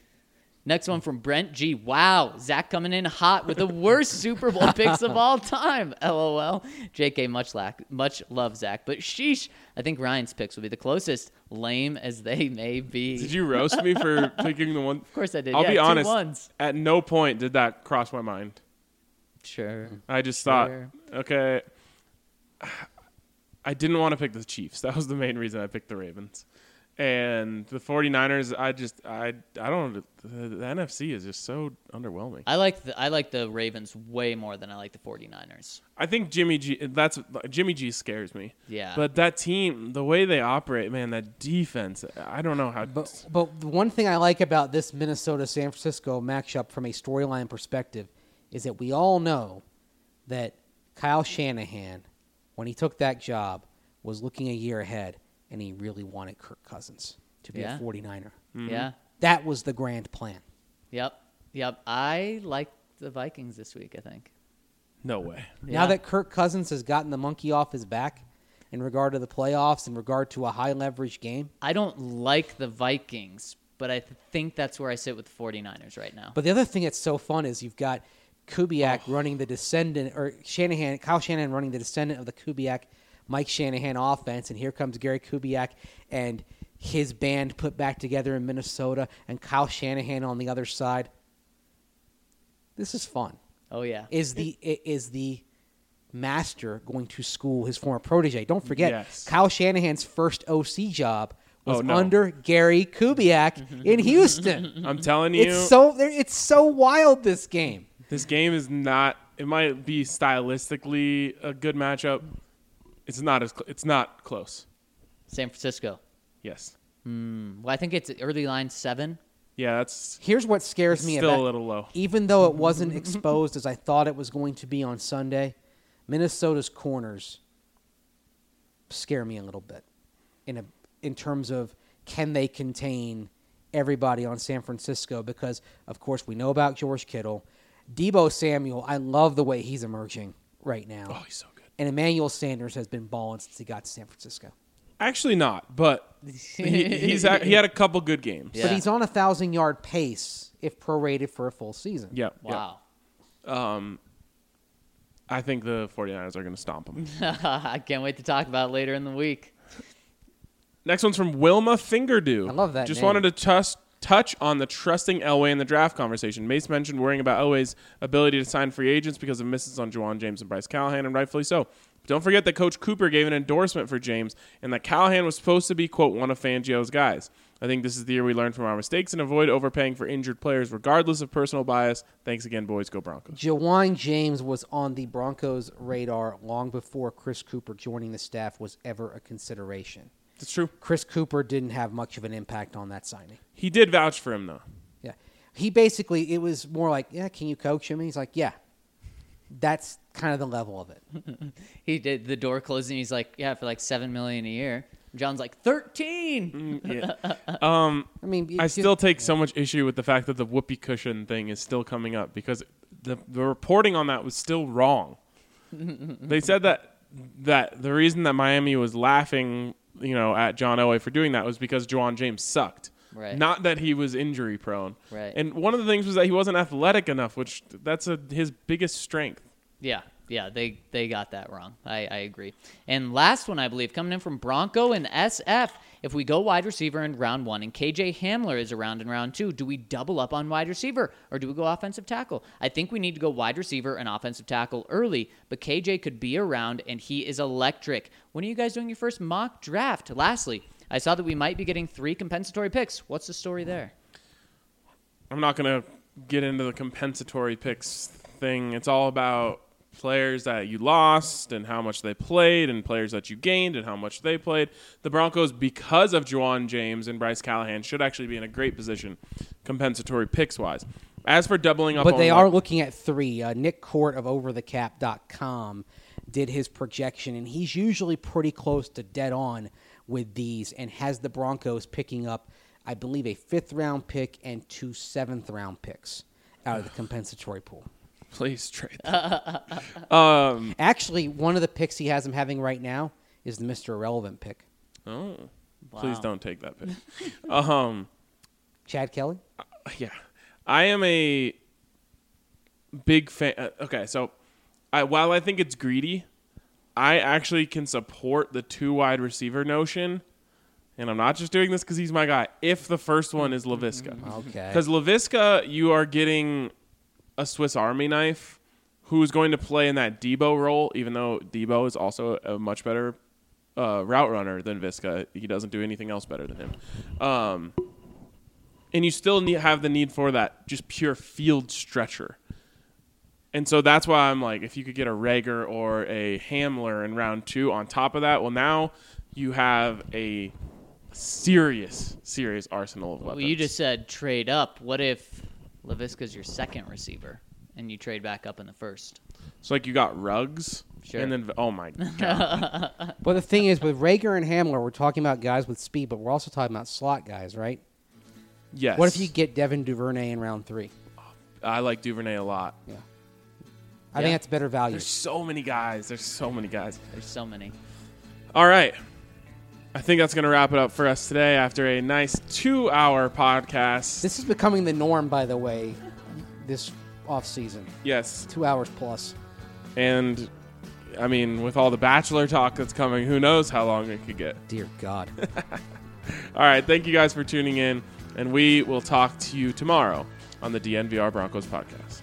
Next one from Brent G. Wow, Zac coming in hot with the worst Super Bowl picks of all time. LOL. JK, much lack, much love, Zac, but sheesh. I think Ryan's picks will be the closest, lame as they may be. Did you roast me for picking the one? Of course I did. I'll yeah, be two honest. ones. At no point did that cross my mind. Sure. I just Sure. thought, okay, I didn't want to pick the Chiefs. That was the main reason I picked the Ravens. And the 49ers, I just, I, I don't, the, the NFC is just so underwhelming. I like the I like the Ravens way more than I like the 49ers. I think Jimmy G, that's, Jimmy G scares me. Yeah. But that team, the way they operate, man, that defense, I don't know how. But but the one thing I like about this Minnesota San Francisco matchup from a storyline perspective is that we all know that Kyle Shanahan, when he took that job, was looking a year ahead and he really wanted Kirk Cousins to be Yeah. a 49er. Mm-hmm. Yeah. That was the grand plan. Yep. Yep. I like the Vikings this week, I think. no way. Now Yeah. that Kirk Cousins has gotten the monkey off his back in regard to the playoffs, in regard to a high leverage game. I don't like the Vikings, but I th- think that's where I sit with the 49ers right now. But the other thing that's so fun is you've got Kubiak Oh. running the descendant, or Shanahan, Kyle Shanahan running the descendant of the Kubiak, Mike Shanahan offense, and here comes Gary Kubiak and his band put back together in Minnesota, and Kyle Shanahan on the other side. This is fun. oh yeah. Is the is the master going to school his former protege? Don't forget, Yes. Kyle Shanahan's first OC job was Oh, no. under Gary Kubiak in Houston. I'm telling you, It's so it's so wild this game. This game is not. It might be stylistically a good matchup. It's not as. Cl- it's not close. San Francisco. Yes. Hmm, well, I think it's early line seven. Yeah, that's Here's what scares me still about a little low. even though it wasn't exposed as I thought it was going to be on Sunday, Minnesota's corners scare me a little bit in a in terms of can they contain everybody on San Francisco because of course we know about George Kittle. Deebo Samuel, I love the way he's emerging right now. Oh, he's so good. And Emmanuel Sanders has been balling since he got to San Francisco. Actually, not. But he, he's a- he had a couple good games. Yeah. But he's on a thousand yard pace if prorated for a full season. Yeah. Wow. yeah. Um, I think the 49ers are going to stomp him. I can't wait to talk about it later in the week. Next one's from Wilma Fingerdew. I love that Just name. wanted to touch touch on the trusting Elway in the draft conversation. Mace mentioned worrying about Elway's ability to sign free agents because of misses on Ja'Wuan James and Bryce Callahan, and rightfully so. But don't forget that Coach Kuper gave an endorsement for James, and that Callahan was supposed to be quote one of Fangio's guys. I think this is the year we learn from our mistakes and avoid overpaying for injured players, regardless of personal bias. Thanks again, boys. Go Broncos. Ja'Wuan James was on the Broncos' radar long before Chris Kuper joining the staff was ever a consideration. It's true. Chris Kuper didn't have much of an impact on that signing. He did vouch for him though. Yeah. He basically, it was more like, yeah, can you coach him? And he's like, yeah. That's kind of the level of it. He did the door closing. He's like, yeah, for like seven million a year. John's like thirteen. Mm, yeah. Um, I mean, I still take so much issue with the fact that the whoopee cushion thing is still coming up because the the reporting on that was still wrong. they said that that the reason that Miami was laughing, you know, at John Elway for doing that was because Ja'Wuan James sucked. Right. Not that he was injury prone. Right. And one of the things was that he wasn't athletic enough, which that's a, his biggest strength. Yeah, yeah, they they got that wrong. I, I agree. And last one, I believe, coming in from Bronco and SF. If we go wide receiver in round one and KJ Hamler is around in round two, do we double up on wide receiver or do we go offensive tackle? I think we need to go wide receiver and offensive tackle early, but KJ could be around and he is electric. When are you guys doing your first mock draft? Lastly, I saw that we might be getting three compensatory picks. What's the story there? I'm not going to get into the compensatory picks thing. It's all about players that you lost and how much they played, and players that you gained and how much they played. The Broncos, because of Ja'Wuan James and Bryce Callahan, should actually be in a great position compensatory picks wise. As for doubling up, But they are looking at three. Uh, Nick Korte of OverTheCap.com did his projection, and he's usually pretty close to dead on with these, and has the Broncos picking up, I believe, a fifth round pick and two seventh round picks out of the compensatory pool. Please trade. them. um, Actually, one of the picks he has him having right now is the Mr. Irrelevant pick, oh, please don't take that pick. um, Chad Kelly. yeah, I am a big fan. Uh, okay, so I, while I think it's greedy, I actually can support the two wide receiver notion, and I'm not just doing this because he's my guy. If the first one is Laviska, Okay. because Laviska, you are getting a Swiss Army knife who's going to play in that Deebo role, even though Deebo is also a much better uh, route runner than Viska. He doesn't do anything else better than him. Um, and you still need, have the need for that just pure field stretcher. And so that's why I'm like, if you could get a Reagor or a Hamler in round two on top of that, well, now you have a serious, serious arsenal of weapons. Well, you just said trade up. What if Laviska's your second receiver and you trade back up in the first? so like you got rugs, Sure. and then oh my god, Well, the thing is, with Reagor and Hamler, we're talking about guys with speed, but we're also talking about slot guys, right? yes. What if you get Devin Duvernay in round three? I like Duvernay a lot. Yeah. I Yeah. think that's better value. There's so many guys. There's so many guys. There's so many. All right. I think that's going to wrap it up for us today after a nice two hour podcast. This is becoming the norm, by the way, this off season. yes. Two hours plus. And I mean, with all the Bachelor talk that's coming, who knows how long it could get. Dear God. All right. Thank you guys for tuning in. And we will talk to you tomorrow on the DNVR Broncos podcast.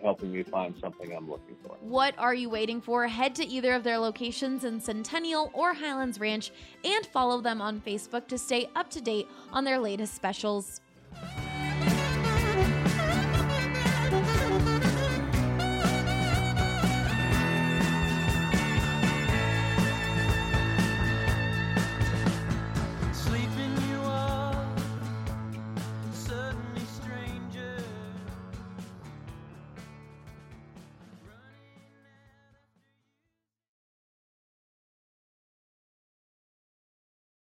helping me find something I'm looking for. What are you waiting for? Head to either of their locations in Centennial or Highlands Ranch and follow them on Facebook to stay up to date on their latest specials.